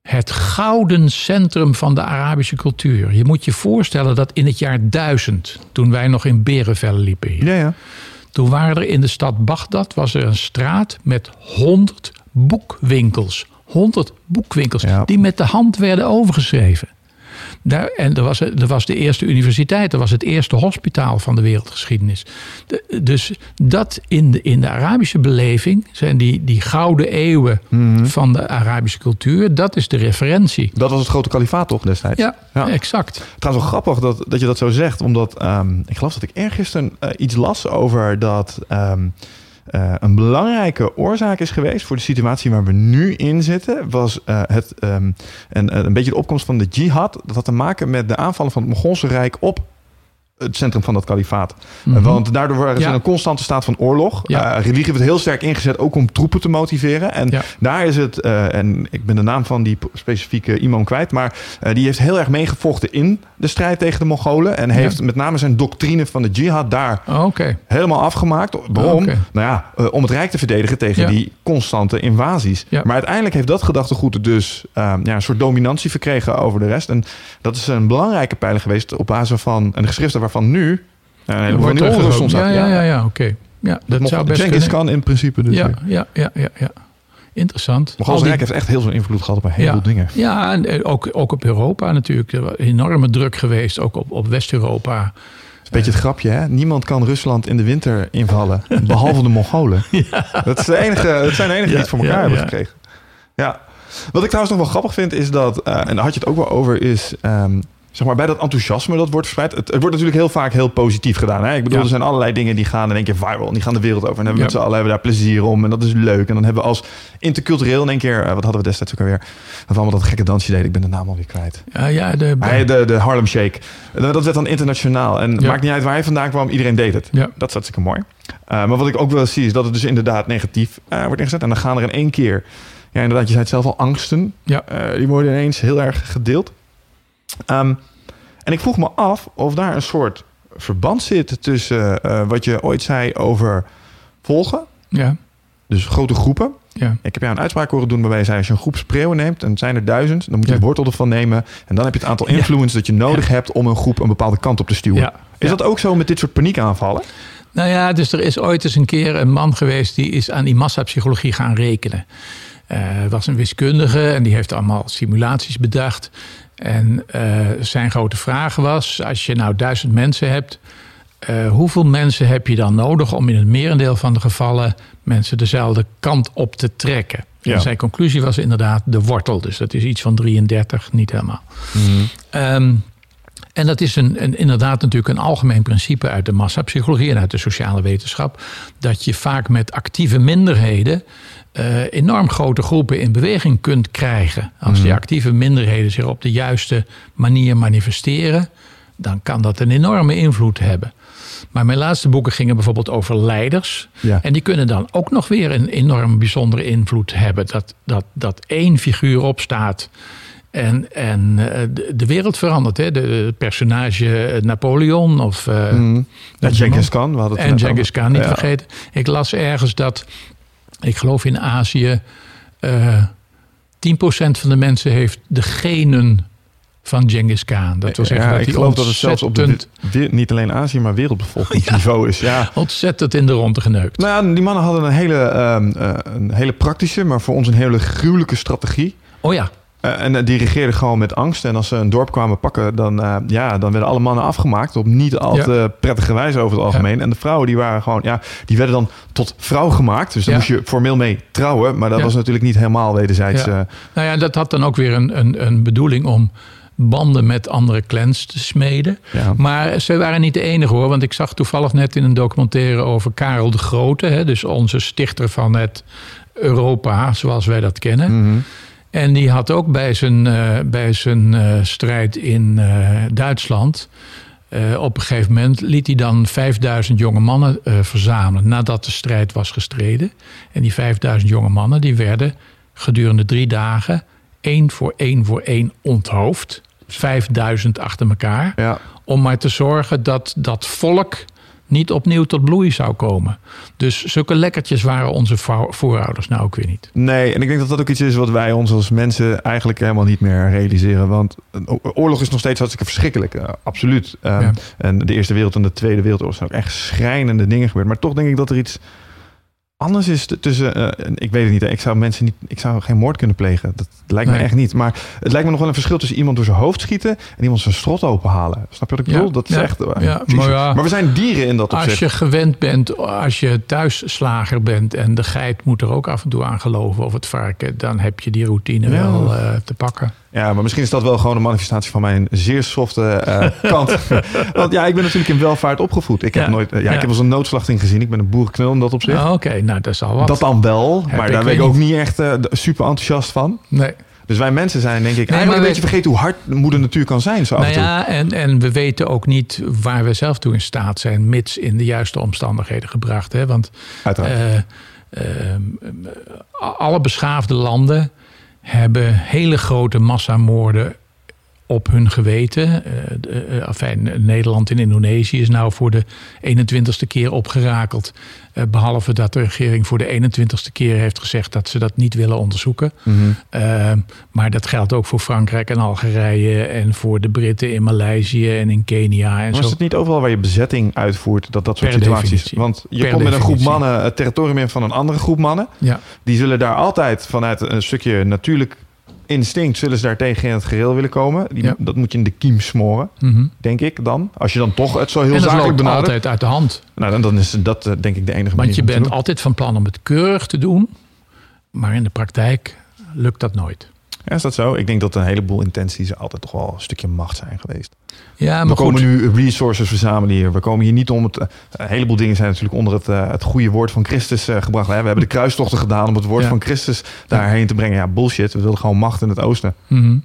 het gouden centrum van de Arabische cultuur. Je moet je voorstellen dat in het jaar 1000, toen wij nog in Berenvellen liepen hier, Ja, ja. toen waren er in de stad Bagdad was er een straat met 100 boekwinkels. 100 boekwinkels Ja. die met de hand werden overgeschreven. Daar, en er was, er was de eerste universiteit, er was het eerste hospitaal van de wereldgeschiedenis. De- dus dat in de, in de Arabische beleving zijn die, die gouden eeuwen Mhm. van de Arabische cultuur, dat is de referentie. Dat was het grote kalifaat toch destijds? Ja, Ja. exact. Trouwens wel grappig dat, dat je dat zo zegt. Omdat ehm, ik geloof dat ik eergisteren eh, iets las over dat ehm, eh, een belangrijke oorzaak is geweest voor de situatie waar we nu in zitten. Was eh, het, ehm, en, eh, een beetje de opkomst van de jihad. Dat had te maken met de aanvallen van het Mongoolse Rijk op het centrum van dat kalifaat. Mhm. Want daardoor waren ze Ja. in een constante staat van oorlog. Ja. Eh, religie werd heel sterk ingezet, ook om troepen te motiveren. En Ja. daar is het, eh, en ik ben de naam van die specifieke imam kwijt, maar eh, die heeft heel erg meegevochten in de strijd tegen de Mongolen. En heeft met name zijn doctrine van de jihad daar Oké. helemaal afgemaakt. Waarom? Nou ja, eh, om het Rijk te verdedigen tegen die constante invasies. Maar uiteindelijk heeft dat gedachtegoed dus eh, ja, een soort dominantie verkregen over de rest. En dat is een belangrijke pijler geweest op basis van een geschriften waarvan nu eh, een heleboel van ontstaat. Ja, ja, ja, ja oké. Ja, dat Mocht- zou best kunnen. Khan in principe dus. Ja, ja, ja, ja, ja. Interessant. Die- Rijk heeft echt heel veel invloed gehad op een heleboel ja, dingen. Ja, en eh, ook, ook op Europa natuurlijk. Er was enorme druk geweest, ook op, op West-Europa. Dat is een beetje het grapje, hè? Niemand kan Rusland in de winter invallen, behalve de Mongolen. Dat, is de enige, dat zijn de enigen die het voor elkaar hebben gekregen. Ja. Wat ik trouwens nog wel grappig vind, is dat, eh, en daar had je het ook wel over, is ehm, zeg maar bij dat enthousiasme dat wordt verspreid. Het, het wordt natuurlijk heel vaak heel positief gedaan. Hè? Ik bedoel, Ja. er zijn allerlei dingen die gaan in één keer viral. En die gaan de wereld over. En hebben we Ja. met z'n allen hebben daar plezier om. En dat is leuk. En dan hebben we als intercultureel in één keer, eh, wat hadden we destijds ook alweer? We allemaal dat gekke dansje deden. Ik ben de naam alweer kwijt. Ja, ja, de, Hij, de, de Harlem Shake. Dat werd dan internationaal. En het Ja. maakt niet uit waar hij vandaan kwam, iedereen deed het. Ja. Dat is hartstikke mooi. Eh, maar wat ik ook wel zie, is dat het dus inderdaad negatief eh, wordt ingezet. En dan gaan er in één keer, ja inderdaad, je zei het zelf al, angsten. Ja. Die worden ineens heel erg gedeeld. Ehm, en ik vroeg me af of daar een soort verband zit tussen eh, wat je ooit zei over volgen. ja, Dus grote groepen. ja. Ik heb jou een uitspraak horen doen waarbij je zei... als je een groep spreeuwen neemt, en het zijn er duizend... dan moet je Ja. de wortel ervan nemen. En dan heb je het aantal Ja. influence dat je nodig hebt... om een groep een bepaalde kant op te stuwen. Is dat ook zo met dit soort paniekaanvallen? Nou ja, dus er is ooit eens een keer een man geweest die is aan die massapsychologie gaan rekenen. Het was een wiskundige en die heeft allemaal simulaties bedacht. En eh, zijn grote vraag was: als je nou duizend mensen hebt, eh, hoeveel mensen heb je dan nodig om in het merendeel van de gevallen mensen dezelfde kant op te trekken? Ja. En zijn conclusie was inderdaad de wortel. Dus dat is iets van 33, niet helemaal. Ehm, en dat is een, een, inderdaad natuurlijk een algemeen principe uit de massapsychologie en uit de sociale wetenschap. Dat je vaak met actieve minderheden eh, enorm grote groepen in beweging kunt krijgen. Als die actieve minderheden zich op de juiste manier manifesteren, dan kan dat een enorme invloed hebben. Maar mijn laatste boeken gingen bijvoorbeeld over leiders. Ja. En die kunnen dan ook nog weer een enorm bijzondere invloed hebben. Dat, dat, dat één figuur opstaat en, en eh, de, de wereld verandert. Hè? De, de personage Napoleon of... eh. Ja, dat Genghis Khan. We hadden het En Genghis. Khan, niet Ja. vergeten. Ik las ergens dat, ik geloof in Azië... eh 10% van de mensen heeft de genen van Genghis Khan. Dat wil zeggen ja, dat ik hij geloof dat het zelfs op de, niet alleen Azië, maar wereldbevolkingsniveau is. Ja. ontzettend in de ronde geneukt. Nou ja, die mannen hadden een hele, ehm, eh, een hele praktische, maar voor ons een hele gruwelijke strategie. Oh ja, Eh, en eh, die regeerden gewoon met angst. En als ze een dorp kwamen pakken, dan, eh, ja, dan werden alle mannen afgemaakt. Op niet al Ja. te prettige wijze over het algemeen. En de vrouwen die waren gewoon, ja, die werden dan tot vrouw gemaakt. Dus daar Ja. moest je formeel mee trouwen. Maar dat was natuurlijk niet helemaal wederzijds. Eh, Nou ja, dat had dan ook weer een, een, een bedoeling om banden met andere clans te smeden. ja. Maar ze waren niet de enige hoor. Want ik zag toevallig net in een documentaire over Karel de Grote. Hè, dus onze stichter van het Europa, zoals wij dat kennen. Mhm. En die had ook bij zijn, eh, bij zijn eh, strijd in eh, Duitsland. op een gegeven moment liet hij dan 5000 jonge mannen verzamelen. nadat de strijd was gestreden. En die 5000 jonge mannen die werden gedurende drie dagen. één voor één voor één onthoofd. 5000 achter elkaar. ja. Om maar te zorgen dat dat volk niet opnieuw tot bloei zou komen. Dus zulke lekkertjes waren onze vo- voorouders nou ook weer niet. Nee, en ik denk dat dat ook iets is wat wij ons als mensen eigenlijk helemaal niet meer realiseren. Want oorlog is nog steeds hartstikke verschrikkelijk, eh, absoluut. Ja. En de Eerste Wereld en de Tweede Wereldoorlog zijn ook echt schrijnende dingen gebeurd. Maar toch denk ik dat er iets anders is t- tussen. eh, ik weet het niet, ik zou mensen niet, ik zou geen moord kunnen plegen. Dat lijkt me echt niet. Maar het lijkt me nog wel een verschil tussen iemand door zijn hoofd schieten en iemand zijn strot openhalen. Snap je wat ik Ja, bedoel? Dat is ja, echt. eh, ja, maar we zijn dieren in dat Als opzicht. je gewend bent, als je thuisslager bent en de geit moet er ook af en toe aan geloven of het varken, dan heb je die routine wel eh, te pakken. Ja, maar misschien is dat wel gewoon een manifestatie van mijn zeer softe eh, kant. Want ja, ik ben natuurlijk in welvaart opgevoed. Ik heb Ja. nooit, eh, ja, Ja. ik heb als een noodslachting gezien. Ik ben een boerenknul in dat opzicht. Ah, Oké, nou dat is al wat. dat dan wel, Heb maar ik daar ben ik ook niet. echt eh, super enthousiast van. nee. Dus wij mensen zijn denk ik eigenlijk een beetje vergeten hoe hard moeder natuur kan zijn. Zo af Nou en toe. ja, en, en we weten ook niet waar we zelf toe in staat zijn, mits in de juiste omstandigheden gebracht. Hè? Want Uiteraard. eh, ehm, alle beschaafde landen hebben hele grote massamoorden op hun geweten. De- enfin, Nederland en Indonesië is nou voor de 21ste keer opgerakeld. Eh, behalve dat de regering voor de 21ste keer heeft gezegd dat ze dat niet willen onderzoeken. Mhm. Uh, maar dat geldt ook voor Frankrijk en Algerije en voor de Britten in Maleisië en in Kenia en Maar zo. is het niet overal waar je bezetting uitvoert dat dat soort Per situaties... definitie. Want je Per komt met een groep mannen het territorium in van een andere groep mannen. Ja, Die zullen daar altijd vanuit een stukje natuurlijk instinct... zullen ze daar tegen in het gereel willen komen. Die, Ja. Dat moet je in de kiem smoren. mhm. denk ik dan. Als je dan toch het zo heel en zakelijk benadert. altijd uit de hand. Nou, dan, dan is dat eh, denk ik de enige Want manier je om te bent altijd van plan om het keurig te doen. Maar in de praktijk lukt dat nooit. Ja, is dat zo? Ik denk dat een heleboel intenties altijd toch wel een stukje macht zijn geweest. Ja, we maar komen goed. nu resources verzamelen hier. We komen hier niet om het... eh, een heleboel dingen zijn natuurlijk onder het, eh, het goede woord van Christus eh, gebracht. We hebben de kruistochten gedaan om het woord Ja. van Christus daarheen te brengen. Ja, bullshit. We wilden gewoon macht in het oosten. Mhm.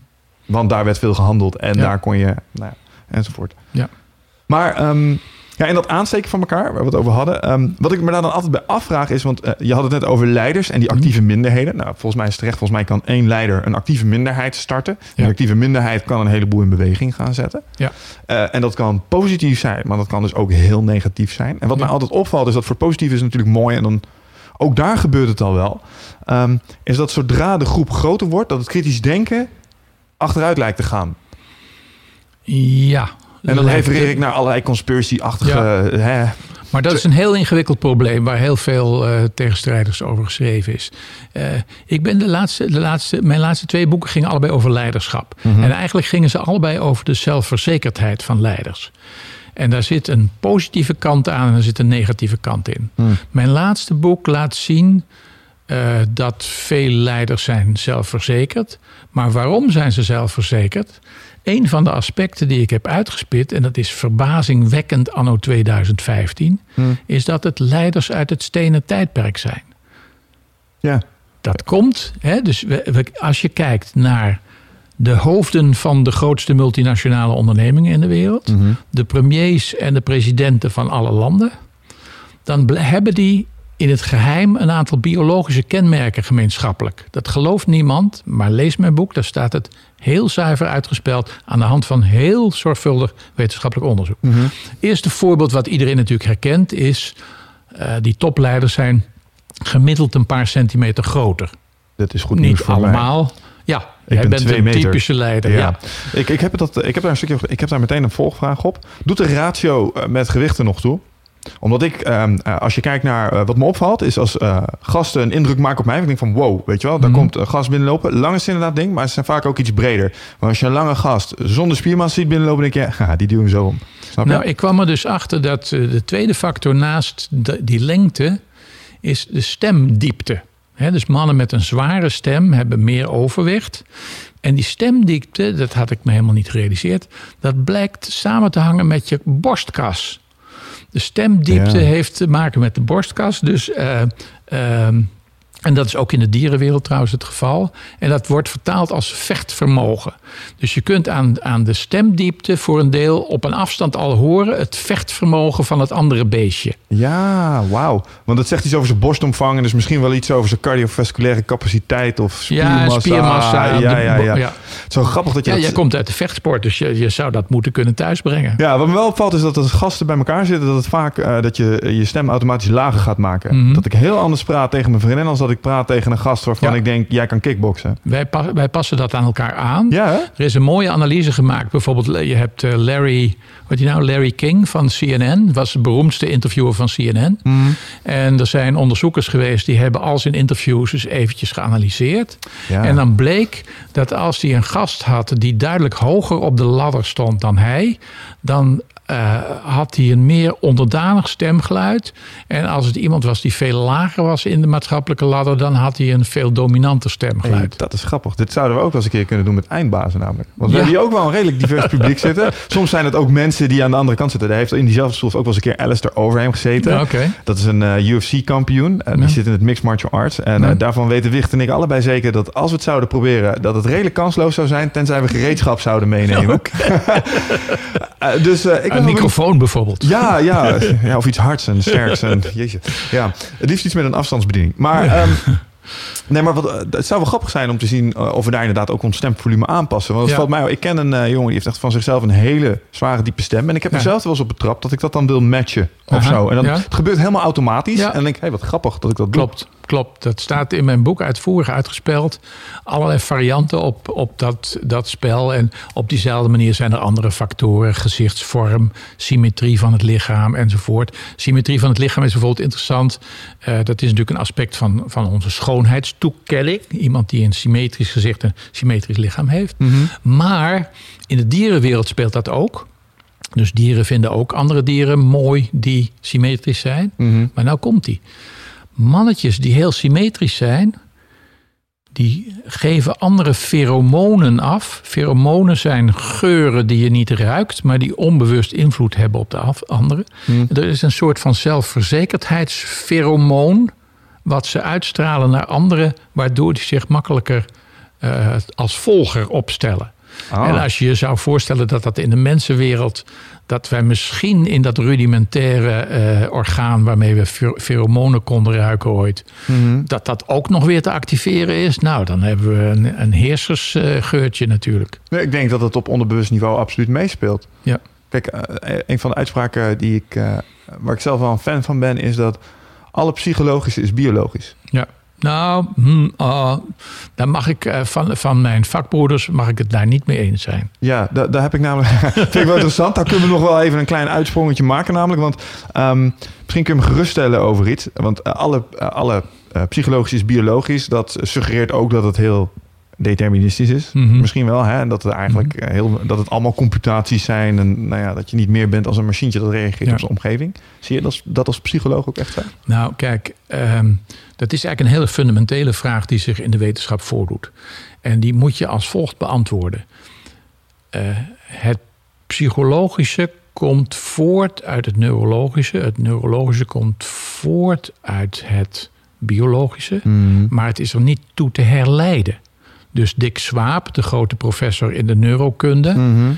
Want daar werd veel gehandeld. En Ja. daar kon je... Nou ja, enzovoort. Ja. Maar... ehm, ja, en dat aansteken van elkaar, waar we het over hadden. ehm, wat ik me daar dan altijd bij afvraag is, want eh, je had het net over leiders en die Mhm. actieve minderheden. Nou, volgens mij is het terecht, volgens mij kan één leider een actieve minderheid starten. Ja. Die actieve minderheid kan een heleboel in beweging gaan zetten. Ja. Eh, en dat kan positief zijn, maar dat kan dus ook heel negatief zijn. En wat Ja. mij altijd opvalt is dat voor positief is natuurlijk mooi en dan ook daar gebeurt het al wel. ehm, is dat zodra de groep groter wordt, dat het kritisch denken achteruit lijkt te gaan. Ja. En dan refereer ik naar allerlei conspiracy-achtige... Ja. hè, Maar dat is een heel ingewikkeld probleem waar heel veel eh, tegenstrijders over geschreven is. Eh, ik ben de laatste, de laatste, mijn laatste twee boeken gingen allebei over leiderschap. Mhm. En eigenlijk gingen ze allebei over de zelfverzekerdheid van leiders. En daar zit een positieve kant aan en er zit een negatieve kant in. Hmm. Mijn laatste boek laat zien eh, dat veel leiders zijn zelfverzekerd. Maar waarom zijn ze zelfverzekerd? Een van de aspecten die ik heb uitgespit, en dat is verbazingwekkend anno 2015, Hmm. is dat het leiders uit het stenen tijdperk zijn. Ja. Dat komt, hè, dus we, we- als je kijkt naar de hoofden van de grootste multinationale ondernemingen in de wereld, Mhm. de premiers en de presidenten van alle landen, dan hebben die in het geheim een aantal biologische kenmerken gemeenschappelijk. Dat gelooft niemand, maar lees mijn boek, daar staat het heel zuiver uitgespeld aan de hand van heel zorgvuldig wetenschappelijk onderzoek. Mhm. Eerste voorbeeld wat iedereen natuurlijk herkent is, eh, die topleiders zijn gemiddeld een paar centimeter groter. Dat is goed nieuws Niet voor mij. allemaal. Ja, jij ben bent twee een meter. typische leider. Ja. Ja. Ik, ik, heb dat, ik heb daar een stukje Ik heb daar meteen een volgvraag op. Doet de ratio eh, met gewichten nog toe? Omdat ik, ehm, eh, als je kijkt naar eh, wat me opvalt, is als eh, gasten een indruk maken op mij. Ik denk van wow, weet je wel, daar Mhm. komt een gast binnenlopen. Lang is inderdaad ding, maar ze zijn vaak ook iets breder. Maar als je een lange gast zonder spiermassa ziet binnenlopen, denk je, ja, die duwen zo om. Snap je? Nou, ik kwam er dus achter dat de tweede factor naast de- die lengte is de stemdiepte. Dus mannen met een zware stem hebben meer overwicht. En die stemdiepte, dat had ik me helemaal niet gerealiseerd, dat blijkt samen te hangen met je borstkas. De stemdiepte Ja. heeft te maken met de borstkas. Dus, eh, ehm, en dat is ook in de dierenwereld trouwens het geval. En dat wordt vertaald als vechtvermogen. Dus je kunt aan, aan de stemdiepte voor een deel op een afstand al horen het vechtvermogen van het andere beestje. Ja, wauw. Want het zegt iets over zijn borstomvang en dus misschien wel iets over zijn cardiovasculaire capaciteit of spiermassa. Ja, spiermassa. Ja, de- ja, ja. ja. Het is zo grappig dat je Ja, dat... jij komt uit de vechtsport, dus je, je zou dat moeten kunnen thuisbrengen. Ja, wat me wel opvalt is dat als gasten bij elkaar zitten, dat het vaak eh, dat je je stem automatisch lager gaat maken. Mhm. Dat ik heel anders praat tegen mijn vriendin als dat ik praat tegen een gast waarvan Ja. ik denk, jij kan kickboksen. Wij, pa- wij passen dat aan elkaar aan. Ja, hè? Er is een mooie analyse gemaakt. Bijvoorbeeld, je hebt eh, Larry, wat die nou, Larry King van CNN. Was de beroemdste interviewer van CNN. Mhm. En er zijn onderzoekers geweest die hebben al zijn interviews eens eventjes geanalyseerd. Ja. En dan bleek dat als hij een gast had die duidelijk hoger op de ladder stond dan hij, dan eh, had hij een meer onderdanig stemgeluid. En als het iemand was die veel lager was in de maatschappelijke ladder, dan had hij een veel dominanter Hey, stemgeluid. dat is grappig. Dit zouden we ook wel eens een keer kunnen doen met eindbazen namelijk. Want we Ja. hebben hier ook wel een redelijk divers publiek zitten. Soms zijn het ook mensen die aan de andere kant zitten. Daar heeft in diezelfde stoel ook wel eens een keer Alistair Overeem gezeten. Ja. Dat is een eh, UFC-kampioen. En die Ja. zit in het Mixed Martial Arts. En eh, daarvan weten Wicht en ik allebei zeker dat als we het zouden proberen... dat het redelijk kansloos zou zijn... tenzij we gereedschap zouden meenemen. Dus ik Een microfoon bijvoorbeeld. ja, ja, ja, of iets hards en sterks. En, jeetje. Ja, het liefst iets met een afstandsbediening. Maar, ehm, nee, maar wat, eh, het zou wel grappig zijn om te zien eh, of we daar inderdaad ook ons stemvolume aanpassen. Want het Ja. valt mij, ik ken een eh, jongen die heeft echt van zichzelf een hele zware diepe stem. En ik heb Ja. mezelf er wel eens op betrapt dat ik dat dan wil matchen of Aha, zo. En dan, ja. het gebeurt helemaal automatisch. En dan denk ik, hé, wat grappig dat ik dat doe. Klopt, klopt. Dat staat in mijn boek uitvoerig uitgespeld. Allerlei varianten op, op dat, dat spel. En op diezelfde manier zijn er andere factoren. Gezichtsvorm, symmetrie van het lichaam enzovoort. Symmetrie van het lichaam is bijvoorbeeld interessant. Dat is natuurlijk een aspect van, van onze schoonheidstoekenning. Iemand die een symmetrisch gezicht en symmetrisch lichaam heeft. Maar in de dierenwereld speelt dat ook. Dus dieren vinden ook andere dieren mooi die symmetrisch zijn. Mhm. Maar nou komt die. Mannetjes die heel symmetrisch zijn, die geven andere feromonen af. Feromonen zijn geuren die je niet ruikt, maar die onbewust invloed hebben op de anderen. Er is een soort van zelfverzekerdheidsferomoon wat ze uitstralen naar anderen, waardoor die zich makkelijker eh, als volger opstellen. Ah. En als je je zou voorstellen dat dat in de mensenwereld, dat wij misschien in dat rudimentaire eh, orgaan waarmee we feromonen konden ruiken ooit, Mhm. dat dat ook nog weer te activeren is, nou dan hebben we een, een heersersgeurtje natuurlijk. Nee, ik denk dat het op onderbewust niveau absoluut meespeelt. Ja. Kijk, eh, een van de uitspraken die ik, eh, waar ik zelf wel een fan van ben, is dat alle psychologische is biologisch. Ja. Nou, hm, ah, daar mag ik eh, van, van mijn vakbroeders mag ik het daar niet mee eens zijn. Ja, daar, daar heb ik namelijk. vind ik wel interessant. Daar kunnen we nog wel even een klein uitsprongetje maken, namelijk. Want ehm, misschien kun je me geruststellen over iets. Want eh, alle, eh, alle psychologisch is biologisch. Dat suggereert ook dat het heel deterministisch is. Mhm. Misschien wel. Hè? Dat het eigenlijk eh, heel, dat het allemaal computaties zijn. En nou ja, dat je niet meer bent als een machientje dat reageert Ja. op zijn omgeving. Zie je dat, dat als psycholoog ook echt zo? Nou, kijk, ehm, dat is eigenlijk een hele fundamentele vraag die zich in de wetenschap voordoet. En die moet je als volgt beantwoorden. Eh, het psychologische komt voort uit het neurologische. Het neurologische komt voort uit het biologische. Maar het is er niet toe te herleiden. Dus Dick Swaap, de grote professor in de neurokunde, Mhm.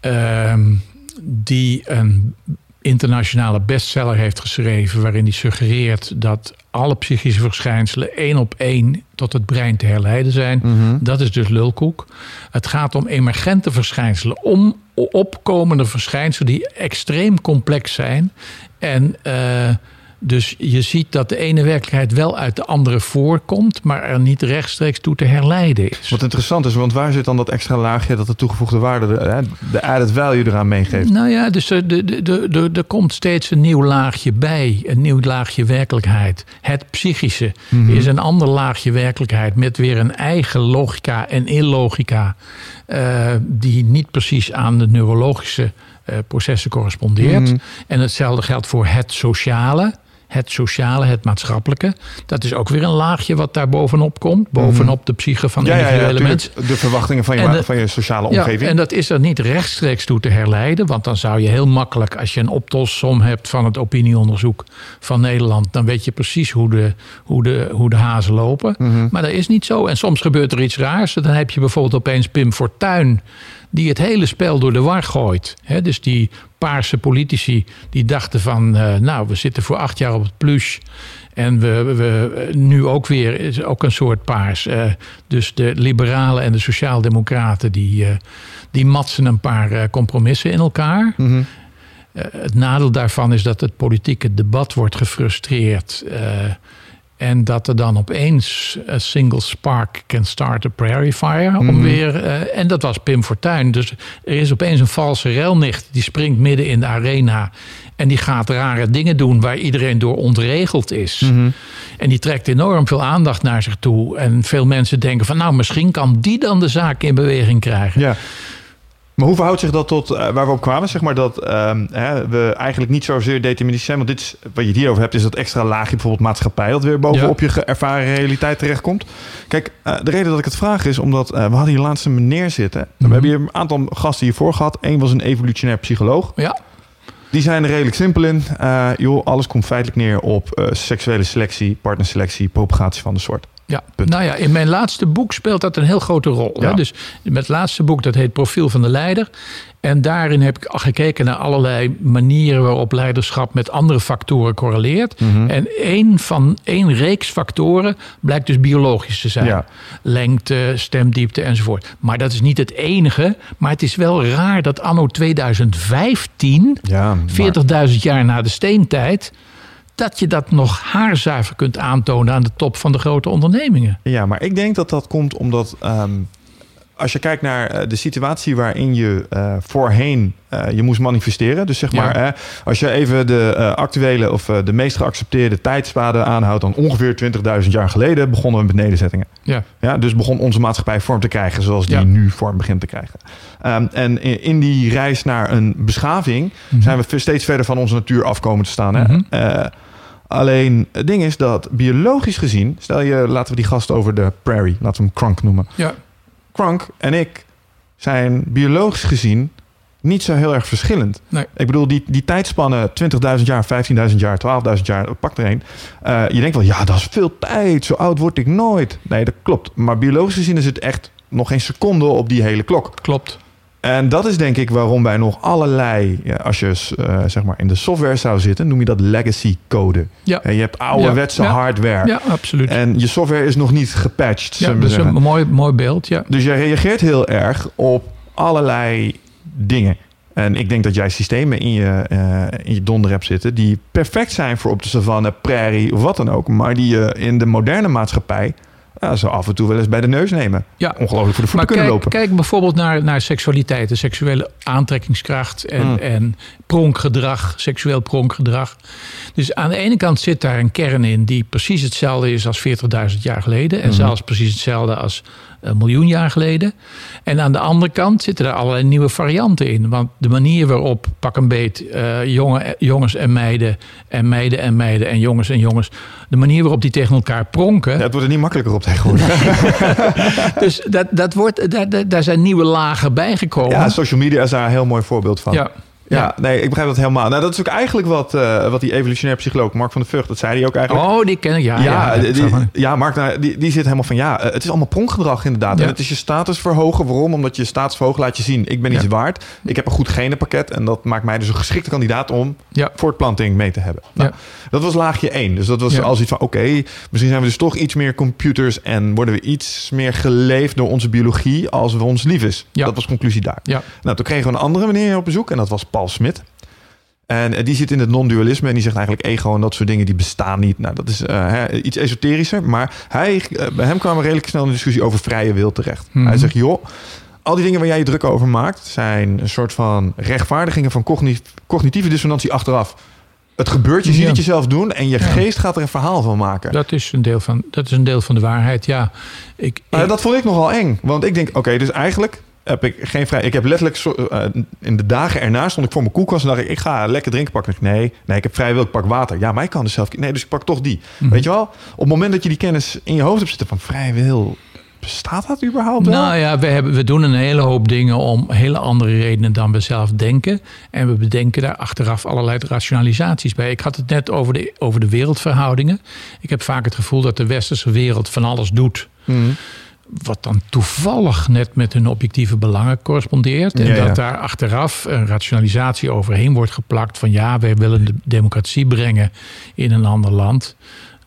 ehm, die een internationale bestseller heeft geschreven, waarin hij suggereert dat alle psychische verschijnselen één op één tot het brein te herleiden zijn. Mhm. Dat is dus lulkoek. Het gaat om emergente verschijnselen, om opkomende verschijnselen die extreem complex zijn. En eh, dus je ziet dat de ene werkelijkheid wel uit de andere voorkomt, maar er niet rechtstreeks toe te herleiden is. Wat interessant is, want waar zit dan dat extra laagje dat de toegevoegde waarde, de, de added value eraan meegeeft? Nou ja, dus er, de, de, er komt steeds een nieuw laagje bij. Een nieuw laagje werkelijkheid. Het psychische is een ander laagje werkelijkheid. Met weer een eigen logica en illogica. eh, die niet precies aan de neurologische eh, processen correspondeert. Mhm. En hetzelfde geldt voor het sociale. Het sociale, het maatschappelijke. Dat is ook weer een laagje wat daar bovenop komt. Bovenop de psyche van de Ja, ja, ja, individuele mens. De verwachtingen van je, van je sociale Ja, omgeving. en dat is er niet rechtstreeks toe te herleiden. Want dan zou je heel makkelijk, als je een optelsom hebt van het opinieonderzoek van Nederland, dan weet je precies hoe de, hoe de, hoe de hazen lopen. Mhm. Maar dat is niet zo. En soms gebeurt er iets raars. Dan heb je bijvoorbeeld opeens Pim Fortuyn. Die het hele spel door de war gooit. Dus die paarse politici die dachten van, eh, nou, we zitten voor acht jaar op het plus. En we, we nu ook weer is ook een soort paars. Eh, dus de liberalen en de sociaaldemocraten die, eh, die matsen een paar compromissen in elkaar. Mhm. Het nadeel daarvan is dat het politieke debat wordt gefrustreerd. En dat er dan opeens een single spark can start a prairie fire. Om Mhm. weer, eh, en dat was Pim Fortuyn. Dus er is opeens een valse relnicht. Die springt midden in de arena. En die gaat rare dingen doen waar iedereen door ontregeld is. Mhm. En die trekt enorm veel aandacht naar zich toe. En veel mensen denken van nou, misschien kan die dan de zaak in beweging krijgen. Ja. Maar hoe verhoudt zich dat tot eh, waar we op kwamen? Zeg maar dat ehm, hè, we eigenlijk niet zozeer deterministisch zijn. Want dit is, wat je het hier over hebt, is dat extra laagje bijvoorbeeld maatschappij... dat weer bovenop je ervaren realiteit terechtkomt. Kijk, eh, de reden dat ik het vraag is omdat... eh, we hadden hier laatst een meneer zitten. We Mhm. hebben hier een aantal gasten hiervoor gehad. Eén was een evolutionair psycholoog. Ja, Die zijn er redelijk simpel in. Joh, alles komt feitelijk neer op seksuele selectie, partnerselectie, propagatie van de soort. Ja, Punt. nou ja, in mijn laatste boek speelt dat een heel grote rol. Hè? Dus met het laatste boek, dat heet Profiel van de Leider. En daarin heb ik gekeken naar allerlei manieren waarop leiderschap met andere factoren correleert. Mhm. En één van één reeks factoren blijkt dus biologisch te zijn. Ja. Lengte, stemdiepte enzovoort. Maar dat is niet het enige. Maar het is wel raar dat anno 2015, Ja, 40.000 jaar na de steentijd, dat je dat nog haarzuiver kunt aantonen aan de top van de grote ondernemingen. Ja, maar ik denk dat dat komt omdat ehm, als je kijkt naar eh, de situatie waarin je eh, voorheen eh, je moest manifesteren. Dus zeg Ja. maar, als je even de actuele of de meest geaccepteerde tijdspaden aanhoudt, dan ongeveer 20.000 jaar geleden begonnen we met nederzettingen. Ja, Ja, dus begon onze maatschappij vorm te krijgen zoals die Ja. nu vorm begint te krijgen. Ehm, en in, in die reis naar een beschaving Mhm. zijn we steeds verder van onze natuur afkomen te staan. Hè? Mhm. Alleen het ding is dat biologisch gezien, stel je, laten we die gast over de prairie, laten we hem Krank noemen. ja, Krank en ik zijn biologisch gezien niet zo heel erg verschillend. Nee. Ik bedoel, die, die tijdspannen, 20.000 jaar, 15.000 jaar, 12.000 jaar, pak er een. Eh, je denkt wel, ja, dat is veel tijd. Zo oud word ik nooit. Nee, dat klopt. Maar biologisch gezien is het echt nog geen seconde op die hele klok. klopt. En dat is denk ik waarom wij nog allerlei, ja, als je eh, zeg maar in de software zou zitten, noem je dat legacy code. Ja, En je hebt ouderwetse Ja, hardware. ja absoluut. En je software is nog niet gepatcht. Ja, dat is zeggen. een mooi, mooi beeld. Ja. Dus jij reageert heel erg op allerlei dingen. En ik denk dat jij systemen in je, eh, in je donder hebt zitten... die perfect zijn voor op de savanne, prairie of wat dan ook... maar die je in de moderne maatschappij... ja, zo af en toe wel eens bij de neus nemen. Ja. Ongelooflijk voor de voeten Maar kunnen kijk, lopen. kijk bijvoorbeeld naar, naar seksualiteit, de seksuele aantrekkingskracht en, Mm. en pronkgedrag, seksueel pronkgedrag. Dus aan de ene kant zit daar een kern in die precies hetzelfde is als 40.000 jaar geleden. En Mhm. zelfs precies hetzelfde als een miljoen jaar geleden. En aan de andere kant zitten er allerlei nieuwe varianten in. Want de manier waarop pak een beet eh, jongen, jongens en meiden en meiden en meiden en jongens en jongens. De manier waarop die tegen elkaar pronken. Ja, het wordt er niet makkelijker op tegenwoordig. Dus dat, dat wordt, daar, daar- daar zijn nieuwe lagen bijgekomen. Ja, social media is daar een heel mooi voorbeeld van. Ja. Ja, nee, ik begrijp dat helemaal. Nou, dat is ook eigenlijk wat, eh, wat die evolutionair psycholoog Mark van der Vught, dat zei hij ook eigenlijk. Oh, die ken ik. Ja, Ja, ja, die, Mark, nou, die, die zit helemaal van ja, eh, het is allemaal pronkgedrag inderdaad. Ja. En het is je status verhogen. Waarom? Omdat je status verhogen laat je zien, ik ben iets waard. Ik heb een goed genenpakket en dat maakt mij dus een geschikte kandidaat om voortplanting mee te hebben. Nou, Ja. Dat was laagje 1. Dus dat was als iets van oké, misschien zijn we dus toch iets meer computers en worden we iets meer geleefd door onze biologie als we ons lief is. Ja. Dat was conclusie daar. Ja. Nou, toen kregen we een andere meneer op bezoek en dat was Paul Smit. En eh, die zit in het non-dualisme en die zegt eigenlijk ego en dat soort dingen die bestaan niet. Nou, dat is eh, iets esoterischer. Maar hij, eh, bij hem kwamen we redelijk snel een discussie over vrije wil terecht. Mhm. Hij zegt, joh, al die dingen waar jij je druk over maakt, zijn een soort van rechtvaardigingen van cogni- cognitieve dissonantie achteraf. Het gebeurt, je ziet Ja. het jezelf doen en je Ja. geest gaat er een verhaal van maken. Dat is een deel van, dat is een deel van de waarheid. Ja, ik- dat vond ik nogal eng. Want ik denk, oké, dus eigenlijk heb ik geen vrij. Ik heb letterlijk zo- eh, in de dagen erna stond ik voor mijn koelkast en dacht ik, ik ga lekker drinken pakken. Ik, Nee, nee, ik heb vrij wil, ik pak water. Ja, maar ik kan dus zelf. Nee, dus ik pak toch die. Mhm. Weet je wel? Op het moment dat je die kennis in je hoofd hebt zitten van vrij wil, bestaat dat überhaupt wel? nou ja, we, hebben, we doen een hele hoop dingen om hele andere redenen dan we zelf denken. En we bedenken daar achteraf allerlei rationalisaties bij. Ik had het net over de, over de wereldverhoudingen. Ik heb vaak het gevoel dat de westerse wereld van alles doet. Mhm. Wat dan toevallig net met hun objectieve belangen correspondeert. En Ja, ja. dat daar achteraf een rationalisatie overheen wordt geplakt van ja, wij willen de democratie brengen in een ander land.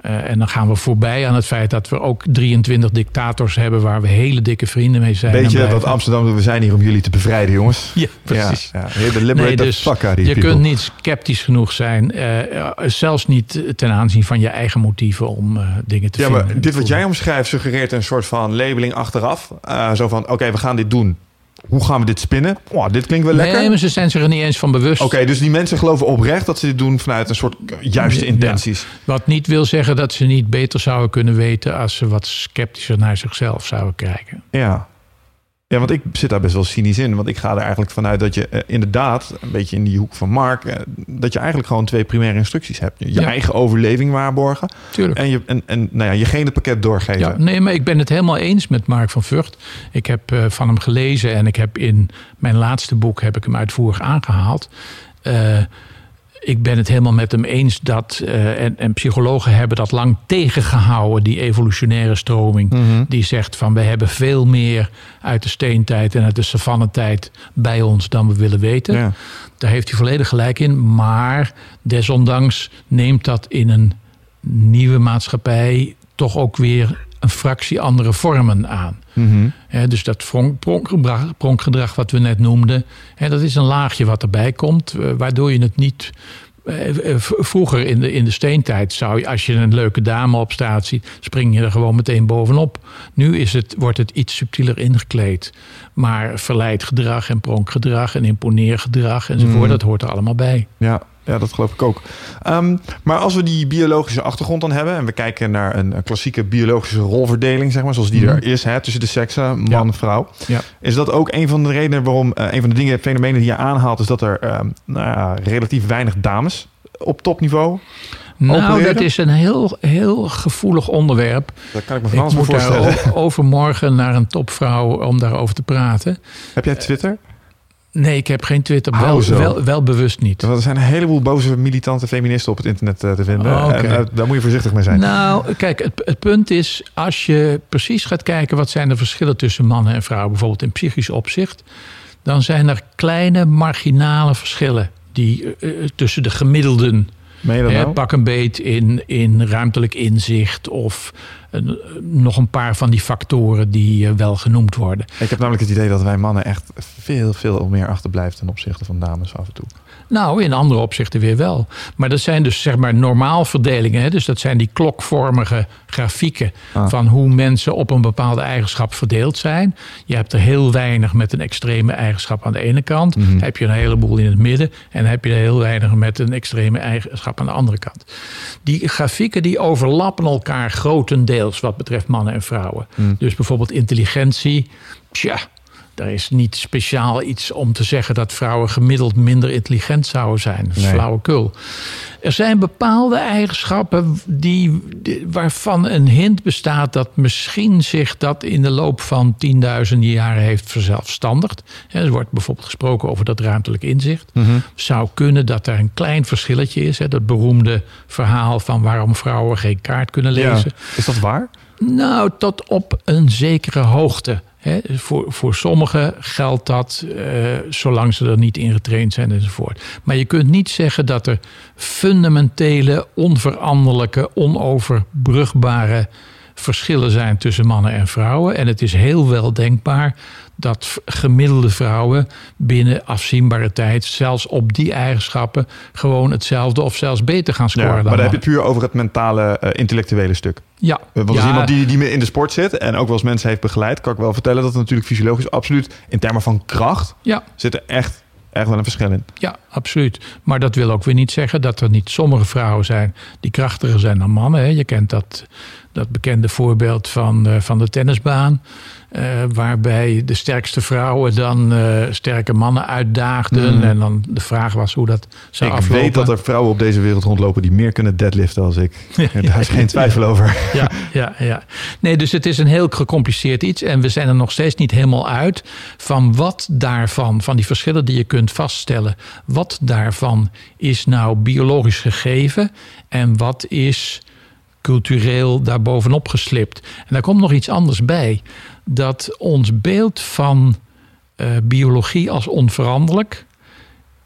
Eh, en dan gaan we voorbij aan het feit dat we ook 23 dictators hebben waar we hele dikke vrienden mee zijn. Weet je wat Amsterdam? We zijn hier om jullie te bevrijden, jongens. Ja, precies. Ja, ja. Nee, dus je people. kunt niet sceptisch genoeg zijn, eh, zelfs niet ten aanzien van je eigen motieven om eh, dingen te Ja, vinden. maar dit wat jij omschrijft suggereert een soort van labeling achteraf. Zo van, oké, we gaan dit doen. Hoe gaan we dit spinnen? Oh, dit klinkt wel lekker. Nee, maar ze zijn zich er niet eens van bewust. Oké, dus die mensen geloven oprecht dat ze dit doen vanuit een soort juiste Ja. intenties. Wat niet wil zeggen dat ze niet beter zouden kunnen weten als ze wat sceptischer naar zichzelf zouden kijken. Ja. Ja, want ik zit daar best wel cynisch in. Want ik ga er eigenlijk vanuit dat je eh, inderdaad, een beetje in die hoek van Mark, eh, dat je eigenlijk gewoon twee primaire instructies hebt. Je Ja. eigen overleving waarborgen Tuurlijk. en, je, en, en nou ja, je genenpakket doorgeven. Ja, nee, maar ik ben het helemaal eens met Mark van Vught. Ik heb eh, van hem gelezen en ik heb in mijn laatste boek heb ik hem uitvoerig aangehaald. Ik ben het helemaal met hem eens dat, eh, en, en psychologen hebben dat lang tegengehouden, die evolutionaire stroming. Mhm. Die zegt van we hebben veel meer uit de steentijd en uit de savannetijd bij ons dan we willen weten. Ja. Daar heeft hij volledig gelijk in. Maar desondanks neemt dat in een nieuwe maatschappij toch ook weer een fractie andere vormen aan. Mhm. Hè, dus dat pronk- pronkgedrag, pronkgedrag wat we net noemden, dat is een laagje wat erbij komt, eh, waardoor je het niet. eh, eh, Vroeger in de, in de steentijd zou je, als je een leuke dame op straat ziet, spring je er gewoon meteen bovenop. Nu is het, wordt het iets subtieler ingekleed. Maar verleid gedrag en pronkgedrag en imponeergedrag enzovoort, Mhm. dat hoort er allemaal bij. Ja, ja, dat geloof ik ook. Ehm, maar als we die biologische achtergrond dan hebben en we kijken naar een, klassieke biologische rolverdeling, zeg maar, zoals die Mhm. er is hè, tussen de seksen, man Ja. en vrouw, Ja. is dat ook een van de redenen waarom eh, een van de dingen, fenomenen die je aanhaalt, is dat er ehm, nou ja, relatief weinig dames op topniveau. Nou, dat is een heel, heel gevoelig onderwerp. Dat kan ik me van Ik alles moet daar voorstellen. overmorgen naar een topvrouw om daarover te praten. Heb jij Twitter? Nee, ik heb geen Twitter. Hou Wel, wel, wel bewust niet. Want er zijn een heleboel boze militante feministen op het internet eh, te vinden. Oh. En eh, daar moet je voorzichtig mee zijn. Nou, kijk, het, het punt is, als je precies gaat kijken wat zijn de verschillen tussen mannen en vrouwen, bijvoorbeeld in psychisch opzicht, dan zijn er kleine marginale verschillen die eh, tussen de gemiddelden Meen je dat Hè, nou? Pak een beet in, in ruimtelijk inzicht of nog een paar van die factoren die eh, wel genoemd worden. Ik heb namelijk het idee dat wij mannen echt veel, veel meer achterblijven ten opzichte van dames af en toe. Nou, in andere opzichten weer wel. Maar dat zijn dus zeg maar normaalverdelingen. Hè? Dus dat zijn die klokvormige grafieken Ah. van hoe mensen op een bepaalde eigenschap verdeeld zijn. Je hebt er heel weinig met een extreme eigenschap aan de ene kant. Mhm. Heb je een heleboel in het midden. En heb je er heel weinig met een extreme eigenschap aan de andere kant. Die grafieken die overlappen elkaar grotendeels wat betreft mannen en vrouwen. Mhm. Dus bijvoorbeeld intelligentie. Tja, er is niet speciaal iets om te zeggen dat vrouwen gemiddeld minder intelligent zouden zijn. Nee. flauwekul. Er zijn bepaalde eigenschappen die, waarvan een hint bestaat dat misschien zich dat in de loop van tienduizenden jaren heeft verzelfstandigd. Er wordt bijvoorbeeld gesproken over dat ruimtelijk inzicht. Zou kunnen dat er een klein verschilletje is. Dat beroemde verhaal van waarom vrouwen geen kaart kunnen lezen. Ja. Is dat waar? Nou, tot op een zekere hoogte. Voor, voor sommigen geldt dat eh, zolang ze er niet in getraind zijn enzovoort. Maar je kunt niet zeggen dat er fundamentele, onveranderlijke, onoverbrugbare verschillen zijn tussen mannen en vrouwen. En het is heel wel denkbaar dat gemiddelde vrouwen binnen afzienbare tijd, zelfs op die eigenschappen, gewoon hetzelfde of zelfs beter gaan scoren Ja, maar dan dan heb je het puur over het mentale, eh, intellectuele stuk. Ja, Eh, Want als Ja. iemand die, die in de sport zit en ook wel eens mensen heeft begeleid, kan ik wel vertellen dat het natuurlijk fysiologisch absoluut in termen van kracht ja, zit er echt, echt wel een verschil in. Ja, absoluut. Maar dat wil ook weer niet zeggen dat er niet sommige vrouwen zijn die krachtiger zijn dan mannen. Hè. Je kent dat, dat bekende voorbeeld van, eh, van de tennisbaan. eh, waarbij de sterkste vrouwen dan eh, sterke mannen uitdaagden. Mm. En dan de vraag was hoe dat zou ik aflopen. weet dat er vrouwen op deze wereld rondlopen die meer kunnen deadliften als ik. Daar is geen twijfel over. ja, ja, ja. Nee, dus het is een heel gecompliceerd iets. En we zijn er nog steeds niet helemaal uit van wat daarvan, van die verschillen die je kunt vaststellen, wat daarvan is nou biologisch gegeven en wat is cultureel daarbovenop geslipt. En daar komt nog iets anders bij. Dat ons beeld van eh, biologie als onveranderlijk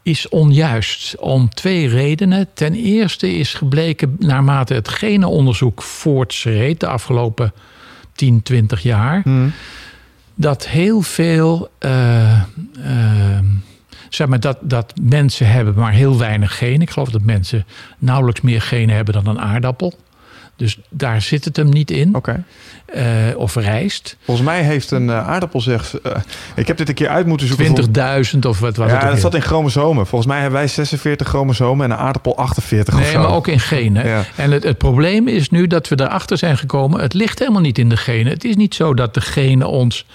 is onjuist. Om twee redenen. Ten eerste is gebleken, naarmate het genenonderzoek voortschreed de afgelopen 10, 20 jaar, Hmm. dat heel veel. eh, eh, zeg maar dat, dat mensen hebben maar heel weinig genen. Ik geloof dat mensen nauwelijks meer genen hebben dan een aardappel. Dus daar zit het hem niet in. Oké. Eh, of rijst. Volgens mij heeft een eh, aardappel zeg. eh, ik heb dit een keer uit moeten zoeken. 20.000 of wat was het? ja, dat zat in chromosomen. Volgens mij hebben wij 46 chromosomen en een aardappel 48 of Nee, zo. maar ook in genen. Ja. En het, het probleem is nu dat we erachter zijn gekomen. Het ligt helemaal niet in de genen. Het is niet zo dat de genen ons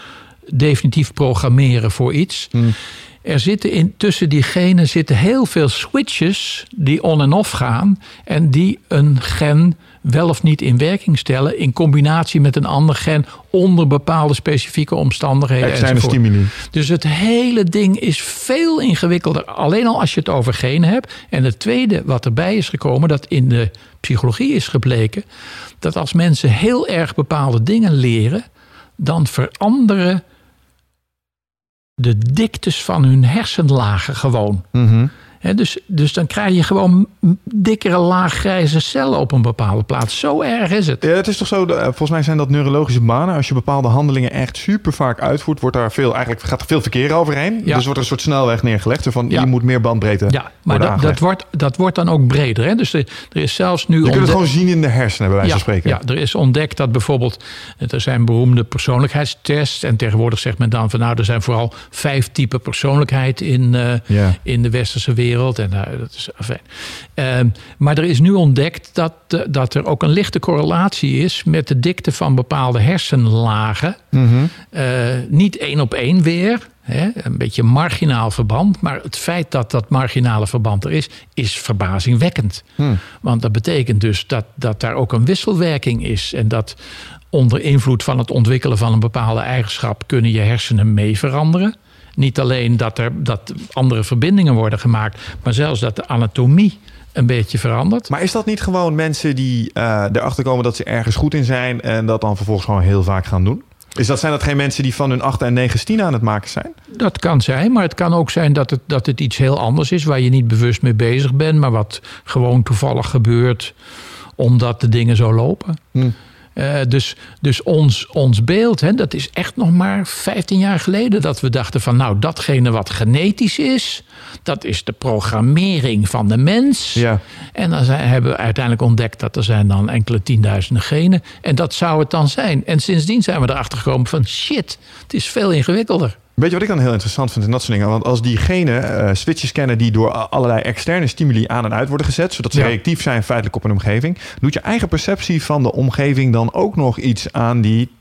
definitief programmeren voor iets. Hmm. Er zitten in, tussen die genen zitten heel veel switches die on en off gaan. En die een gen wel of niet in werking stellen. In combinatie met een ander gen onder bepaalde specifieke omstandigheden. Externe stimuli. Dus het hele ding is veel ingewikkelder. Alleen al als je het over genen hebt. En het tweede wat erbij is gekomen, dat in de psychologie is gebleken. Dat als mensen heel erg bepaalde dingen leren, dan veranderen de diktes van hun hersenlagen gewoon. Mhm. Dus, dus dan krijg je gewoon dikkere laaggrijze cellen op een bepaalde plaats. Zo erg is het. Ja, het is toch zo, eh, volgens mij zijn dat neurologische banen. Als je bepaalde handelingen echt super vaak uitvoert, wordt daar veel, eigenlijk gaat er veel verkeer overheen. Ja. Dus wordt er een soort snelweg neergelegd. Van, Ja. je moet meer bandbreedte Ja, maar dat, dat, wordt, dat wordt dan ook breder. Hè? Dus er, er is zelfs nu. Je kunt het gewoon zien in de hersenen, bij wijze ja, van spreken. Ja, er is ontdekt dat bijvoorbeeld. Er zijn beroemde persoonlijkheidstests. En tegenwoordig zegt men dan van nou, er zijn vooral vijf typen persoonlijkheid in, eh, in de westerse wereld. En nou, dat is fijn. Ehm, maar er is nu ontdekt dat, eh, dat er ook een lichte correlatie is met de dikte van bepaalde hersenlagen. Mhm. Eh, niet één op één weer. Hè, een beetje marginaal verband. Maar het feit dat dat marginale verband er is, is verbazingwekkend. Hm. Want dat betekent dus dat, dat daar ook een wisselwerking is. En dat onder invloed van het ontwikkelen van een bepaalde eigenschap kunnen je hersenen mee veranderen. Niet alleen dat er dat andere verbindingen worden gemaakt, maar zelfs dat de anatomie een beetje verandert. Maar is dat niet gewoon mensen die eh, erachter komen dat ze ergens goed in zijn en dat dan vervolgens gewoon heel vaak gaan doen? Is dat, zijn dat geen mensen die van hun 8 en 9 stien aan het maken zijn? Dat kan zijn, maar het kan ook zijn dat het, dat het iets heel anders is waar je niet bewust mee bezig bent, maar wat gewoon toevallig gebeurt omdat de dingen zo lopen. Hm. Eh, dus dus ons, ons beeld, hè, dat is echt nog maar 15 jaar geleden dat we dachten van nou datgene wat genetisch is, dat is de programmering van de mens. Ja. En dan zijn, hebben we uiteindelijk ontdekt dat er zijn dan enkele tienduizenden genen. En dat zou het dan zijn. En sindsdien zijn we erachter gekomen van shit, het is veel ingewikkelder. Weet je wat ik dan heel interessant vind in dat soort dingen? Want als die genen eh, switches kennen die door allerlei externe stimuli aan en uit worden gezet, zodat ze Ja. reactief zijn feitelijk op een omgeving, doet je eigen perceptie van de omgeving dan ook nog iets aan die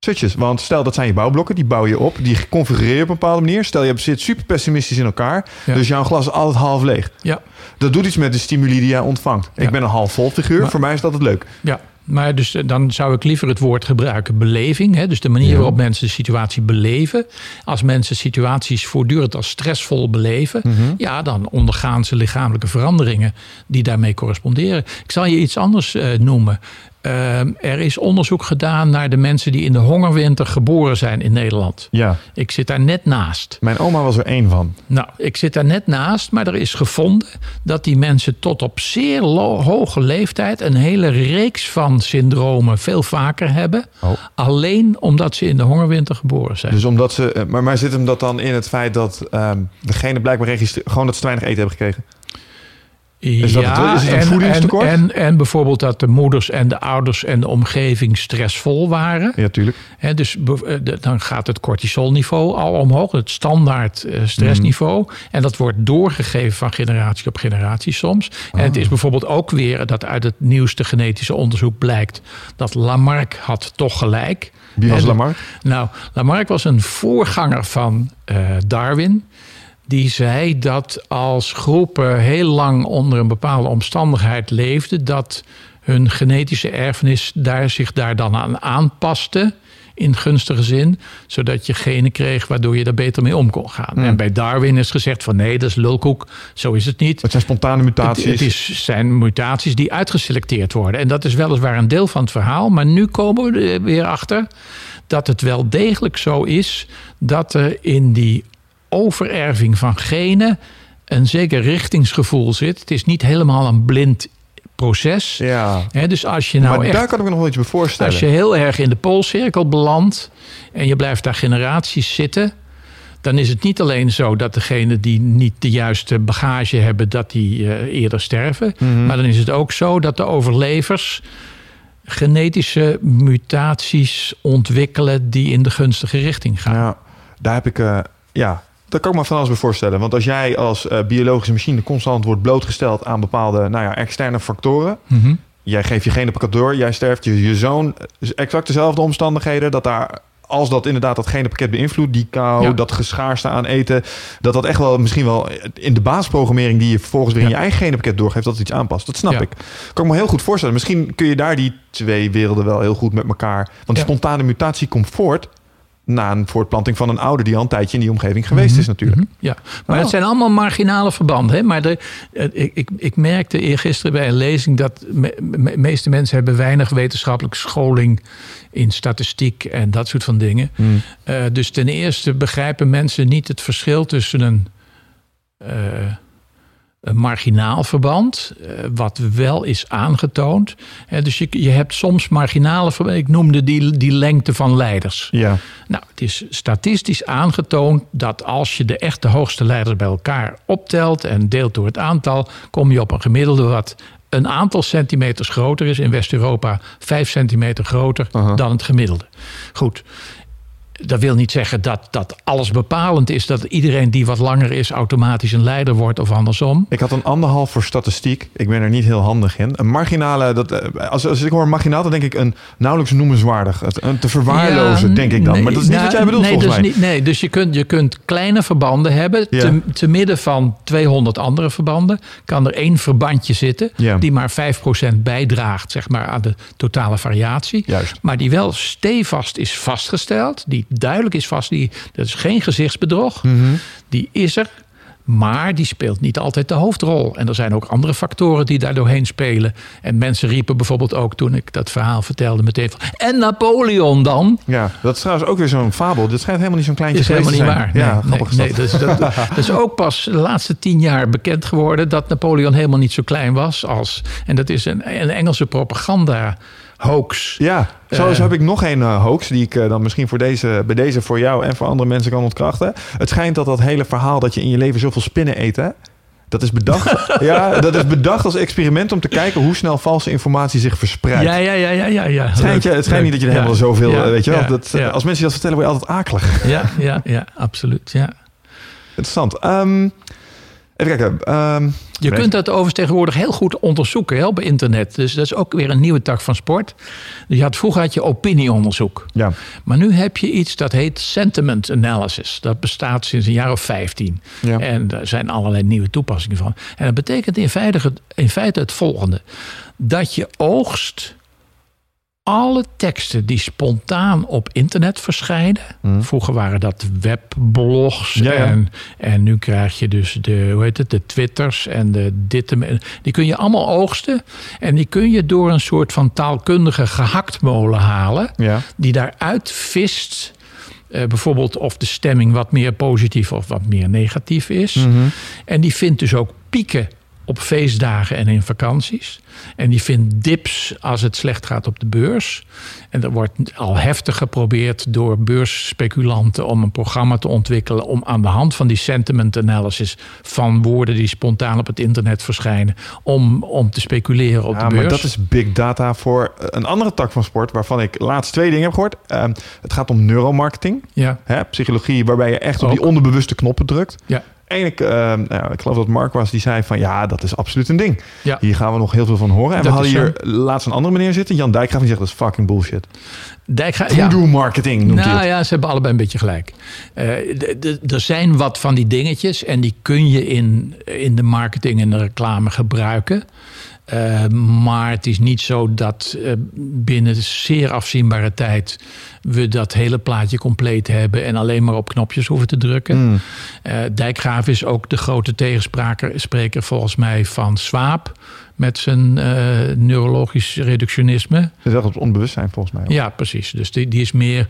switches? Want stel dat zijn je bouwblokken, die bouw je op, die configureer je op een bepaalde manier. Stel je zit super pessimistisch in elkaar, Ja. dus jouw glas is altijd half leeg. Ja, Dat doet iets met de stimuli die jij ontvangt. Ja. Ik ben een half vol figuur, Maar- voor mij is dat het leuk. ja. Maar dus eh, dan zou ik liever het woord gebruiken beleving. Hè? Dus de manier Ja. waarop mensen de situatie beleven. Als mensen situaties voortdurend als stressvol beleven, Mhm. ja, dan ondergaan ze lichamelijke veranderingen die daarmee corresponderen. Ik zal je iets anders eh, noemen. Ehm, er is onderzoek gedaan naar de mensen die in de hongerwinter geboren zijn in Nederland. Ja, Ik zit daar net naast. mijn oma was er één van. Nou, ik zit daar net naast, maar er is gevonden dat die mensen tot op zeer hoge leeftijd een hele reeks van syndromen veel vaker hebben. Oh. Alleen omdat ze in de hongerwinter geboren zijn. Dus omdat ze, eh, maar, maar zit hem dat dan in het feit dat ehm, degene blijkbaar gewoon dat ze te weinig eten hebben gekregen? Is dat het? Is het een en, voedingstekort? En, en, en bijvoorbeeld dat de moeders en de ouders en de omgeving stressvol waren. Ja, tuurlijk. Hè, dus eh, dan gaat het cortisolniveau al omhoog, het standaard eh, stressniveau. Mhm. En dat wordt doorgegeven van generatie op generatie soms. En het Ah. is bijvoorbeeld ook weer dat uit het nieuwste genetische onderzoek blijkt dat Lamarck had toch gelijk. Wie was Lamarck? Nou, Lamarck was een voorganger van eh, Darwin. Die zei dat als groepen heel lang onder een bepaalde omstandigheid leefden, dat hun genetische erfenis daar zich daar dan aan aanpaste. in gunstige zin, zodat je genen kreeg waardoor je daar beter mee om kon gaan. En bij Darwin is gezegd van nee, dat is lulkoek, zo is het niet. Het zijn spontane mutaties. Het, het is, zijn mutaties die uitgeselecteerd worden. En dat is weliswaar een deel van het verhaal. Maar nu komen we er weer achter dat het wel degelijk zo is dat er in die overerving van genen een zeker richtingsgevoel zit. Het is niet helemaal een blind proces. Ja. Dus als je nou maar echt, daar kan ik me nog wel iets bij voorstellen. als je heel erg in de poolcirkel belandt en je blijft daar generaties zitten, dan is het niet alleen zo dat degenen die niet de juiste bagage hebben, dat die eh, eerder sterven. Mhm. Maar dan is het ook zo dat de overlevers genetische mutaties ontwikkelen die in de gunstige richting gaan. Ja, daar heb ik... eh, ja, daar kan ik me van alles bij voorstellen. Want als jij als eh, biologische machine constant wordt blootgesteld aan bepaalde nou ja, externe factoren... Mhm. Jij geeft je genenpakket door, jij sterft, je, je zoon... exact dezelfde omstandigheden, dat daar... Als dat inderdaad dat genenpakket beïnvloedt, die kou, Ja. dat geschaarste aan eten, dat dat echt wel misschien wel in de basisprogrammering die je vervolgens weer in je eigen genenpakket doorgeeft, dat het iets aanpast. Dat snap Ja. ik. Kan ik me heel goed voorstellen. Misschien kun je daar die twee werelden wel heel goed met elkaar. Want spontane mutatie komt voort na een voortplanting van een ouder die al een tijdje in die omgeving geweest Mhm, is natuurlijk. mhm, Ja, maar Oh. het zijn allemaal marginale verbanden. Hè? Maar de, ik, ik, ik merkte eergisteren bij een lezing dat de meeste mensen hebben weinig wetenschappelijke scholing in statistiek en dat soort van dingen. Hmm. Eh, dus ten eerste begrijpen mensen niet het verschil tussen een, eh, een marginaal verband, eh, wat wel is aangetoond. Dus je, je hebt soms marginale verbanden. Ik noemde die, die lengte van leiders. Ja. Nou, het is statistisch aangetoond dat als je de echte hoogste leiders bij elkaar optelt en deelt door het aantal, kom je op een gemiddelde wat een aantal centimeters groter is. In West-Europa vijf centimeter groter dan het gemiddelde. Goed. Dat wil niet zeggen dat, dat alles bepalend is. Dat iedereen die wat langer is automatisch een leider wordt of andersom. Ik had een anderhalf voor statistiek. Ik ben er niet heel handig in. Een marginale, dat, eh, als, als ik hoor marginaal, dan denk ik een nauwelijks noemenswaardig. Een te verwaarlozen, Ja, denk ik dan. nee, maar dat is niet nou, wat jij bedoelt nee, volgens dus mij. Niet, nee, dus je kunt, je kunt kleine verbanden hebben. Ja. Te, te midden van 200 andere verbanden kan er één verbandje zitten... Ja. die maar 5% bijdraagt zeg maar, aan de totale variatie. Juist. Maar die wel stevast is vastgesteld. Die duidelijk is vast. Die, dat is geen gezichtsbedrog. Mhm. Die is er. Maar die speelt niet altijd de hoofdrol. En er zijn ook andere factoren die daar doorheen spelen. En mensen riepen bijvoorbeeld ook toen ik dat verhaal vertelde meteen van... En Napoleon dan? Ja, dat is trouwens ook weer zo'n fabel. Dit schijnt helemaal niet zo'n kleintje is helemaal niet te waar. zijn. Nee, ja, grappig nee, nee, dat, dat is ook pas de laatste tien jaar bekend geworden dat Napoleon helemaal niet zo klein was als. En dat is een, een Engelse propaganda hoax. Ja, zo, Eh. zo heb ik nog een eh, hoax die ik eh, dan misschien voor deze, bij deze voor jou en voor andere mensen kan ontkrachten. Het schijnt dat dat hele verhaal dat je in je leven zoveel spinnen eet, hè? Dat is bedacht. ja, dat is bedacht als experiment om te kijken hoe snel valse informatie zich verspreidt. Ja, ja, ja, ja, ja. ja. Het schijnt, je, het schijnt niet dat je er Ja, helemaal zoveel, ja, weet je wel. ja, dat. Als mensen je dat vertellen, word je altijd akelig. Ja, ja, ja, absoluut. Ja. Interessant. Ehm, even kijken. Ehm, Je kunt dat overigens tegenwoordig heel goed onderzoeken hè, op internet. Dus dat is ook weer een nieuwe tak van sport. Dus je had, vroeger had je opinieonderzoek. ja. Maar nu heb je iets dat heet sentiment analysis. Dat bestaat sinds een jaar of 15. Ja. En daar zijn allerlei nieuwe toepassingen van. En dat betekent in feite, het- in feite het volgende: dat je oogst alle teksten die spontaan op internet verschijnen. Vroeger waren dat webblogs. Ja, ja. En, en nu krijg je dus de, hoe heet het, de twitters en de dit. en- Die kun je allemaal oogsten. En die kun je door een soort van taalkundige gehaktmolen halen Ja. die daaruit vist. eh, bijvoorbeeld of de stemming wat meer positief of wat meer negatief is. Mhm. En die vindt dus ook pieken op feestdagen en in vakanties. En die vindt dips als het slecht gaat op de beurs. En er wordt al heftig geprobeerd door beursspeculanten om een programma te ontwikkelen om aan de hand van die sentiment analysis van woorden die spontaan op het internet verschijnen, om, om te speculeren op Ja, de beurs. maar dat is big data voor een andere tak van sport waarvan ik laatst twee dingen heb gehoord. Ehm, het gaat om neuromarketing, ja, hè, psychologie, waarbij je echt op die onderbewuste knoppen drukt. ja, En ik, ehm, nou, ja, ik geloof dat Mark was, die zei van ja, dat is absoluut een ding. ja. Hier gaan we nog heel veel van horen. En we hadden hier laatst een andere meneer zitten, Jan Dijkgraaf, die zegt dat is fucking bullshit. Dijkgra- ja. Voodoo marketing noemt hij Nou ja, ze hebben allebei een beetje gelijk. Eh, de- er zijn wat van die dingetjes en die kun je in, in de marketing en de reclame gebruiken. Uh, maar het is niet zo dat uh, binnen zeer afzienbare tijd we dat hele plaatje compleet hebben en alleen maar op knopjes hoeven te drukken. Mm. Uh, Dijkgraaf is ook de grote tegenspreker volgens mij van Swaap met zijn uh, neurologisch reductionisme. Dat is wel het onbewustzijn volgens mij. Ook. Ja, precies. Dus die, die is meer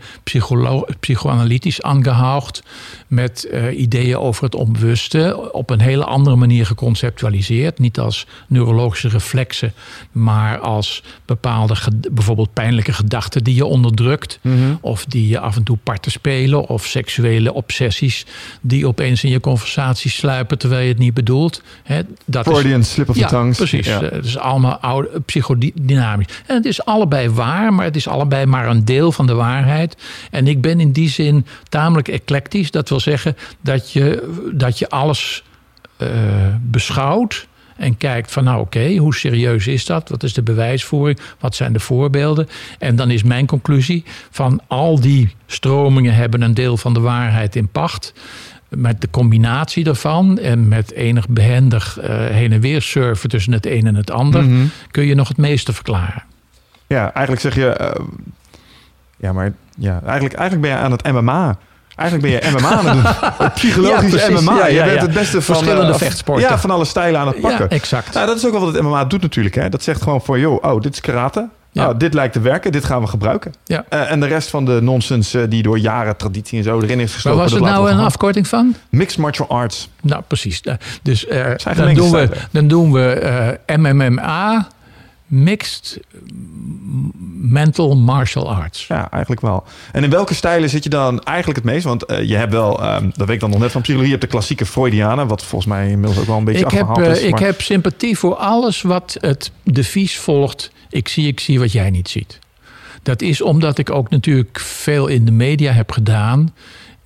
psychoanalytisch aangehaald met uh, ideeën over het onbewuste op een hele andere manier geconceptualiseerd. Niet als neurologische reflexen, maar als bepaalde, bijvoorbeeld pijnlijke gedachten die je onderdrukt. Mm -hmm. Of die je af en toe parten spelen. Of seksuele obsessies die opeens in je conversatie sluipen terwijl je het niet bedoelt. He, dat Freudian is, slip of ja, the tongues. Precies. Ja. Het is allemaal oude, psychodynamisch. En het is allebei waar, maar het is allebei maar een deel van de waarheid. En ik ben in die zin tamelijk eclectisch. Dat wil zeggen dat je, dat je alles uh, beschouwt. En kijkt van nou oké, hoe serieus is dat? Wat is de bewijsvoering? Wat zijn de voorbeelden? En dan is mijn conclusie van al die stromingen hebben een deel van de waarheid in pacht met de combinatie daarvan en met enig behendig uh, heen en weer surfen tussen het een en het ander, mm -hmm. kun je nog het meeste verklaren. Ja, eigenlijk zeg je. Uh, ja, maar ja, eigenlijk, eigenlijk ben je aan het MMA. Eigenlijk ben je MMA aan het doen. Psychologisch ja, MMA. Ja, ja, je bent het beste van verschillende uh, vechtsporten. Ja, van alle stijlen aan het pakken. Ja, exact. Nou, dat is ook wel wat het MMA doet natuurlijk. Hè. Dat zegt gewoon voor, joh, oh, dit is karate. Ja. Nou, dit lijkt te werken, dit gaan we gebruiken. Ja. Uh, en de rest van de nonsens uh, die door jaren traditie en zo erin is gestoken. Maar was het nou een afkorting van? Mixed Martial Arts. Nou, precies. Dus uh, dan, doen we, dan doen we MMMA, Mixed Mental Martial Arts. Ja, eigenlijk wel. En in welke stijlen zit je dan eigenlijk het meest? Want je hebt wel, um, dat weet ik dan nog net van psychologie, je hebt de klassieke Freudianen, wat volgens mij inmiddels ook wel een beetje ik heb, is. Ik heb sympathie voor alles wat het devies volgt ik zie, ik zie wat jij niet ziet. Dat is omdat ik ook natuurlijk veel in de media heb gedaan.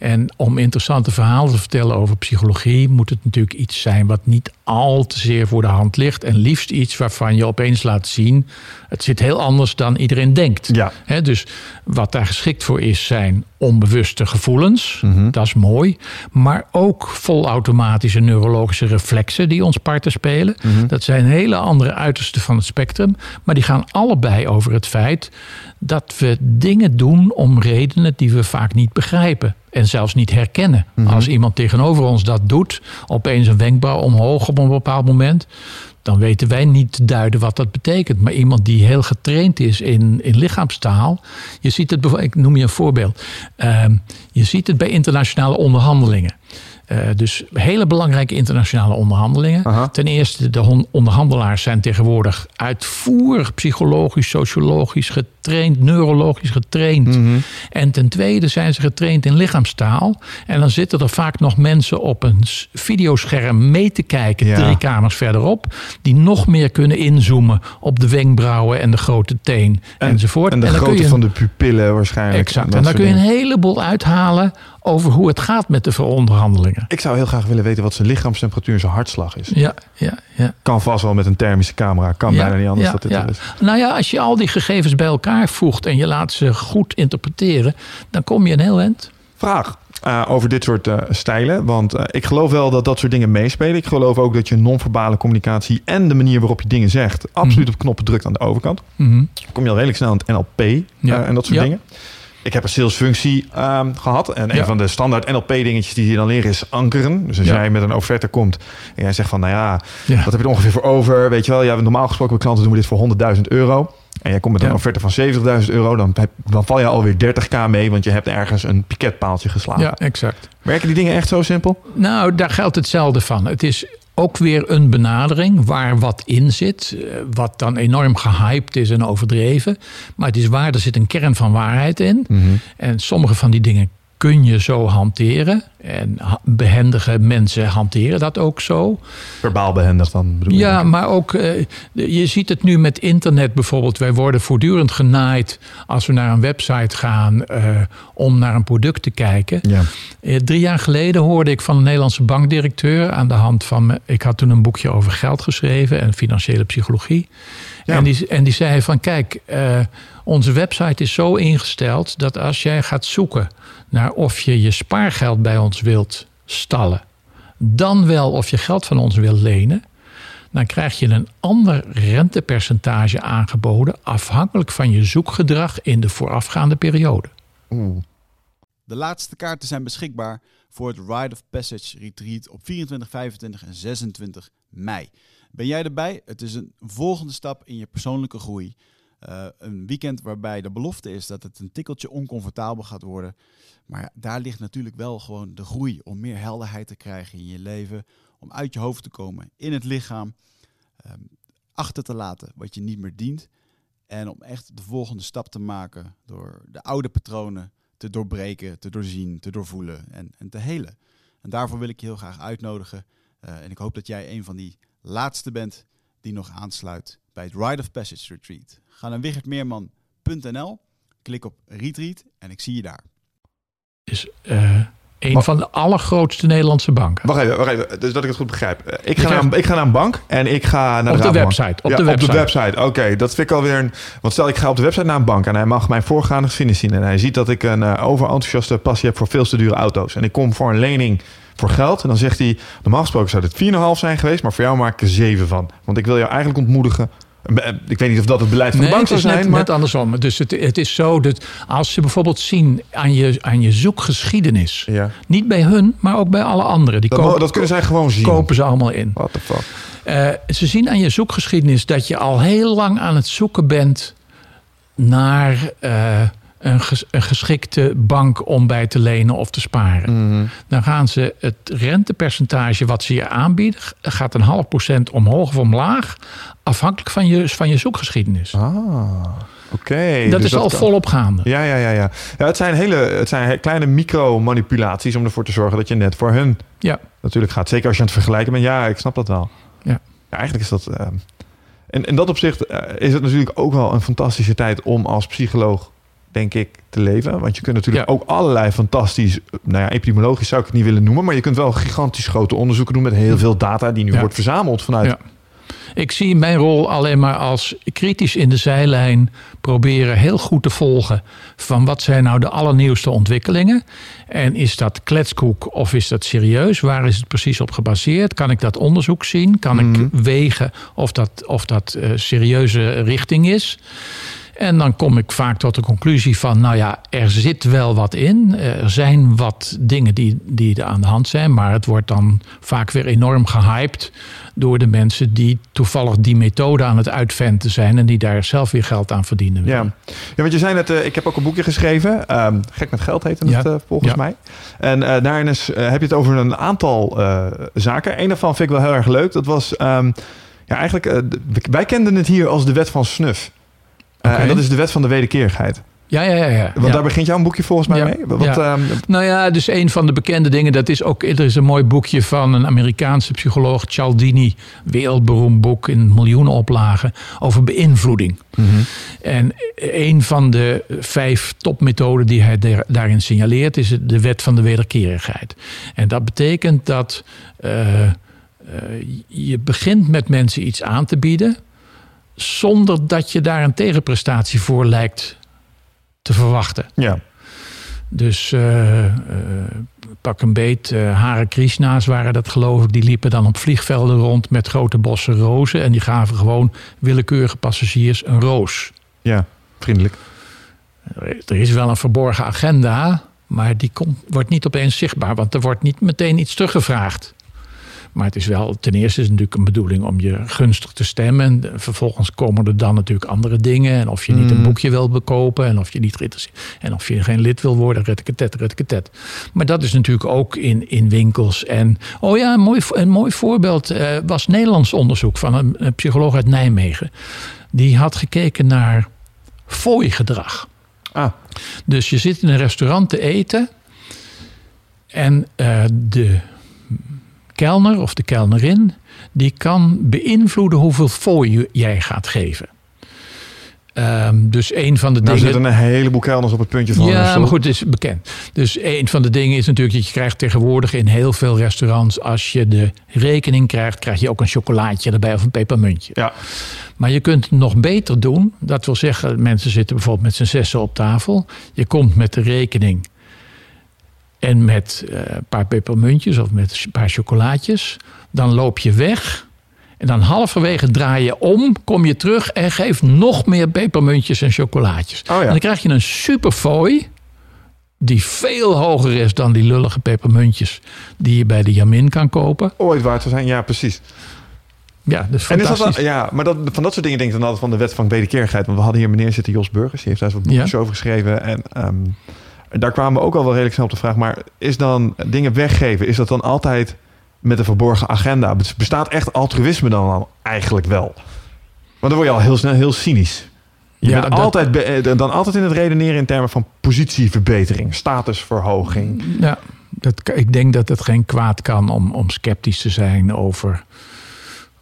En om interessante verhalen te vertellen over psychologie, moet het natuurlijk iets zijn wat niet al te zeer voor de hand ligt. En liefst iets waarvan je opeens laat zien. Het zit heel anders dan iedereen denkt. Ja. He, dus wat daar geschikt voor is, zijn onbewuste gevoelens. Mm -hmm. Dat is mooi. Maar ook volautomatische neurologische reflexen die ons parten spelen. Mm -hmm. Dat zijn hele andere uitersten van het spectrum. Maar die gaan allebei over het feit dat we dingen doen om redenen die we vaak niet begrijpen. En zelfs niet herkennen. Mm -hmm. Als iemand tegenover ons dat doet, opeens een wenkbrauw omhoog op een bepaald moment. Dan weten wij niet te duiden wat dat betekent. Maar iemand die heel getraind is in, in lichaamstaal. Je ziet het bijvoorbeeld, ik noem je een voorbeeld. Uh, je ziet het bij internationale onderhandelingen. Uh, dus hele belangrijke internationale onderhandelingen. Aha. Ten eerste, de onderhandelaars zijn tegenwoordig uitvoerig psychologisch, sociologisch getraind, neurologisch getraind. Mhm. Mm -hmm. En ten tweede zijn ze getraind in lichaamstaal. En dan zitten er vaak nog mensen op een videoscherm mee te kijken, Ja. drie kamers verderop, die nog meer kunnen inzoomen op de wenkbrauwen en de grote teen En- enzovoort. En de grootte je- van de pupillen waarschijnlijk. Exact. En dan soort kun je een heleboel uithalen over hoe het gaat met de Ik zou heel graag willen weten wat zijn lichaamstemperatuur en zijn hartslag is. Ja, ja, ja. Kan vast wel met een thermische camera. Kan Ja, bijna niet anders ja, dat dit ja. is. Nou ja, als je al die gegevens bij elkaar voegt en je laat ze goed interpreteren, dan kom je een heel eind. Vraag eh, over dit soort eh, stijlen. Want eh, ik geloof wel dat dat soort dingen meespelen. Ik geloof ook dat je non-verbale communicatie en de manier waarop je dingen zegt... absoluut op knoppen drukt aan de overkant. Mhm. kom je al redelijk snel aan het NLP Ja. en dat soort Ja. dingen. Ik heb een salesfunctie ehm, gehad. En een van de standaard NLP-dingetjes die je dan leren is ankeren. Dus als Ja. jij met een offerte komt en jij zegt van... nou ja, Ja. wat heb je er ongeveer voor over? Weet je wel, ja, normaal gesproken bij klanten doen we dit voor 100.000 euro. En jij komt met een offerte van 70.000 euro. Dan, heb- dan val je alweer 30k mee, want je hebt ergens een piketpaaltje geslagen. Ja, exact. Werken die dingen echt zo simpel? Nou, daar geldt hetzelfde van. Het is ook weer een benadering waar wat in zit, eh, wat dan enorm gehyped is en overdreven. Maar het is waar, er zit een kern van waarheid in. En sommige van die dingen kun je zo hanteren. En behendige mensen hanteren dat ook zo. Verbaal behendig dan bedoel Ja, ik. maar ook, eh, je ziet het nu met internet bijvoorbeeld. Wij worden voortdurend genaaid als we naar een website gaan eh, om naar een product te kijken. Ja. Eh, Drie jaar geleden hoorde ik van een Nederlandse bankdirecteur aan de hand van. Ik had toen een boekje over geld geschreven en financiële psychologie. Ja. En, die, en die zei van: Kijk, onze website is zo ingesteld dat als jij gaat zoeken naar of je je spaargeld bij ons wilt stallen, dan wel of je geld van ons wilt lenen, dan krijg je een ander rentepercentage aangeboden afhankelijk van je zoekgedrag in de voorafgaande periode. Oeh. De laatste kaarten zijn beschikbaar voor het Rite of Passage Retreat op 24, 25 en 26 mei. Ben jij erbij? Het is een volgende stap in je persoonlijke groei. Uh, een weekend waarbij de belofte is dat het een tikkeltje oncomfortabel gaat worden. Maar daar ligt natuurlijk wel gewoon de groei om meer helderheid te krijgen in je leven. Om uit je hoofd te komen, in het lichaam. Um, achter te laten wat je niet meer dient. En om echt de volgende stap te maken door de oude patronen te doorbreken, te doorzien, te doorvoelen en, en te helen. En daarvoor wil ik je heel graag uitnodigen. Uh, en ik hoop dat jij een van die laatste bent die nog aansluit bij het Rite of Passage Retreat. Ga naar wichertmeerman.nl, klik op Retreat en ik zie je daar. Is uh, een van de allergrootste Nederlandse banken. Wacht even, wacht even, dus dat ik het goed begrijp. Eh, ik ga, naar, een, ik ga naar een bank en ik ga naar op de, de website. Op, ja, de website. op de website. Oké, dat vind ik alweer een. Want stel, ik ga op de website naar een bank en hij mag mijn voorgaande geschiedenis zien. En hij ziet dat ik een uh, overenthousiaste passie heb voor veel te dure auto's. En ik kom voor een lening voor geld. En dan zegt hij: Normaal gesproken zou het 4,5 zijn geweest, maar voor jou maak ik er 7 van. Want ik wil jou eigenlijk ontmoedigen ik weet niet of dat het beleid van nee, de bank zou zijn. Net, maar... net andersom. Dus het, het is zo dat als ze bijvoorbeeld zien aan je, aan je zoekgeschiedenis. Ja. Niet bij hun, maar ook bij alle anderen. Die dat, kopen, dat kunnen zij gewoon zien. Kopen ze allemaal in. What the fuck. Uh, ze zien aan je zoekgeschiedenis dat je al heel lang aan het zoeken bent naar. Uh, een, ges, een, geschikte bank om bij te lenen of te sparen. Mm -hmm. Dan gaan ze het rentepercentage wat ze je aanbieden, gaat een half procent omhoog of omlaag, afhankelijk van je, van je zoekgeschiedenis. Ah, oké. Okay. Dat dus is al volop gaande. Ja, ja, ja, ja. ja het, zijn hele, het zijn kleine micro-manipulaties om ervoor te zorgen dat je net voor hun ja. natuurlijk gaat. Zeker als je aan het vergelijken bent. Ja, ik snap dat wel. Ja. ja eigenlijk is dat. Uh, in, in dat opzicht uh, is het natuurlijk ook wel een fantastische tijd om als psycholoog denk ik, te leven. Want je kunt natuurlijk ja. ook allerlei fantastisch, nou ja, epidemiologisch zou ik het niet willen noemen, maar je kunt wel gigantisch grote onderzoeken doen met heel veel data die nu ja. wordt verzameld vanuit. Ja. Ik zie mijn rol alleen maar als kritisch in de zijlijn proberen heel goed te volgen van wat zijn nou de allernieuwste ontwikkelingen. En is dat kletskoek of is dat serieus? Waar is het precies op gebaseerd? Kan ik dat onderzoek zien? Kan ik Mhm. wegen of dat, of dat uh, serieuze richting is? En dan kom ik vaak tot de conclusie van, nou ja, er zit wel wat in. Er zijn wat dingen die, die er aan de hand zijn, maar het wordt dan vaak weer enorm gehyped door de mensen die toevallig die methode aan het uitventen zijn en die daar zelf weer geld aan verdienen. Ja, ja want je zei net, uh, ik heb ook een boekje geschreven. Um, Gek met geld heette het Ja. uh, volgens Ja. mij. En uh, daarin is, heb je het over een aantal zaken. Eén daarvan vind ik wel heel erg leuk. Dat was, um, ja eigenlijk, wij kenden het hier als de wet van snuf. Oké. En dat is de wet van de wederkerigheid. Ja, ja, ja. ja. Want Ja. daar begint jouw boekje volgens mij Ja. mee. Wat, Ja. ehm, Nou ja, dus een van de bekende dingen, dat is ook, er is een mooi boekje van een Amerikaanse psycholoog, Cialdini, wereldberoemd boek in miljoenen oplagen, over beïnvloeding. mhm. En een van de vijf topmethoden die hij daar- daarin signaleert, is de wet van de wederkerigheid. En dat betekent dat eh, eh, je begint met mensen iets aan te bieden, zonder dat je daar een tegenprestatie voor lijkt te verwachten. Ja. Dus eh, eh, pak een beet, eh Hare Krishna's waren dat geloof ik. Die liepen dan op vliegvelden rond met grote bossen rozen. En die gaven gewoon willekeurige passagiers een roos. ja, vriendelijk. Er is wel een verborgen agenda, maar die komt, wordt niet opeens zichtbaar. Want er wordt niet meteen iets teruggevraagd. Maar het is wel, ten eerste is het natuurlijk een bedoeling om je gunstig te stemmen. En vervolgens komen er dan natuurlijk andere dingen. En of je niet een Mm. boekje wil bekopen. En of je niet En of je geen lid wil worden. Retteketet, retteketet. Maar dat is natuurlijk ook in, in winkels. En oh ja, een mooi, een mooi voorbeeld eh, was Nederlands onderzoek van een, een psycholoog uit Nijmegen. Die had gekeken naar fooigedrag. Ah, Dus je zit in een restaurant te eten. En eh, de kelner of de kelnerin... die kan beïnvloeden hoeveel fooi jij gaat geven. Ehm, dus een van de nou dingen... zitten een heleboel kelners op het puntje van Ja, maar goed, het is bekend. Dus een van de dingen is natuurlijk dat je krijgt tegenwoordig in heel veel restaurants... als je de rekening krijgt, krijg je ook een chocolaatje erbij of een pepermuntje. Ja, Maar je kunt het nog beter doen. Dat wil zeggen, mensen zitten bijvoorbeeld met z'n zessen op tafel. Je komt met de rekening en met eh, een paar pepermuntjes of met een paar chocolaatjes. Dan loop je weg En dan halverwege draai je om, kom je terug en geef nog meer pepermuntjes en chocolaatjes. Oh ja. En dan krijg je een superfooi die veel hoger is dan die lullige pepermuntjes die je bij de Jamin kan kopen. Ooit waard zou zijn, ja, precies. Ja, dus En is dat dan, ja, maar dat, van dat soort dingen denk ik dan altijd van de wet van wederkerigheid. Want we hadden hier meneer zitten, Jos Burgers, die heeft daar eens wat boekjes Ja. over geschreven. En ehm, daar kwamen we ook al wel redelijk snel op de vraag. Maar is dan dingen weggeven, is dat dan altijd met een verborgen agenda? Bestaat echt altruïsme dan al eigenlijk wel? Want dan word je al heel snel heel cynisch. Je Ja, bent altijd eh, dan altijd in het redeneren in termen van positieverbetering, statusverhoging. Ja, dat, ik denk dat het geen kwaad kan om, om sceptisch te zijn over,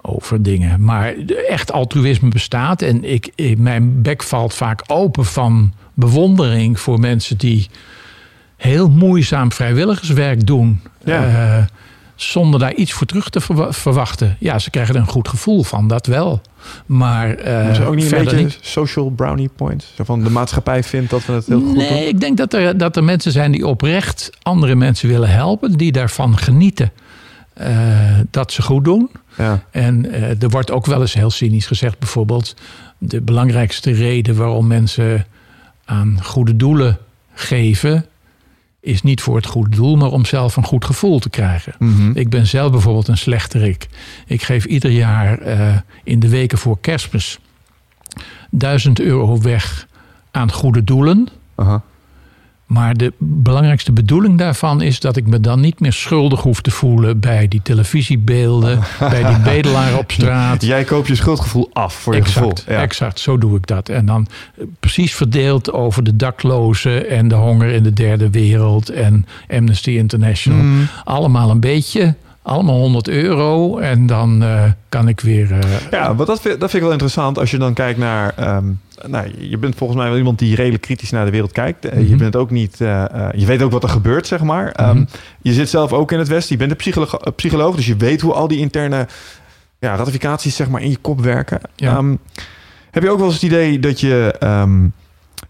over dingen. Maar echt altruïsme bestaat. En ik, ik- mijn bek valt vaak open van bewondering voor mensen die heel moeizaam vrijwilligerswerk doen. Ja. eh, zonder daar iets voor terug te verwa- verwachten. Ja, ze krijgen er een goed gevoel van, dat wel. Maar is er ook niet een beetje niet. social brownie points? Van de maatschappij vindt dat we het heel goed nee, doen? ik denk dat er, dat er mensen zijn die oprecht andere mensen willen helpen, die daarvan genieten eh, dat ze goed doen. Ja. En er wordt ook wel eens heel cynisch gezegd, bijvoorbeeld, de belangrijkste reden waarom mensen aan goede doelen geven, is niet voor het goede doel, maar om zelf een goed gevoel te krijgen. Mhm. Ik ben zelf bijvoorbeeld een slechterik. Ik geef ieder jaar eh, in de weken voor kerstmis 1000 euro weg aan goede doelen. Maar de belangrijkste bedoeling daarvan is dat ik me dan niet meer schuldig hoef te voelen bij die televisiebeelden, bij die bedelaar op straat. Jij koopt je schuldgevoel af voor je exact, gevoel. Ja. exact, zo doe ik dat. En dan eh, precies verdeeld over de daklozen en de honger in de derde wereld en Amnesty International. Mm. Allemaal een beetje, allemaal 100 euro en dan eh, kan ik weer. eh, Ja, want dat vind, dat vind ik wel interessant als je dan kijkt naar. ehm, nou, je bent volgens mij wel iemand die redelijk kritisch naar de wereld kijkt. Eh, Je Mhm. bent ook niet. je weet ook wat er gebeurt, zeg maar. Ehm, Mhm. je zit zelf ook in het Westen. Je bent een psycholoog, psycholoog, dus je weet hoe al die interne ja, ratificaties, zeg maar, in je kop werken. Ja. Ehm, heb je ook wel eens het idee dat je.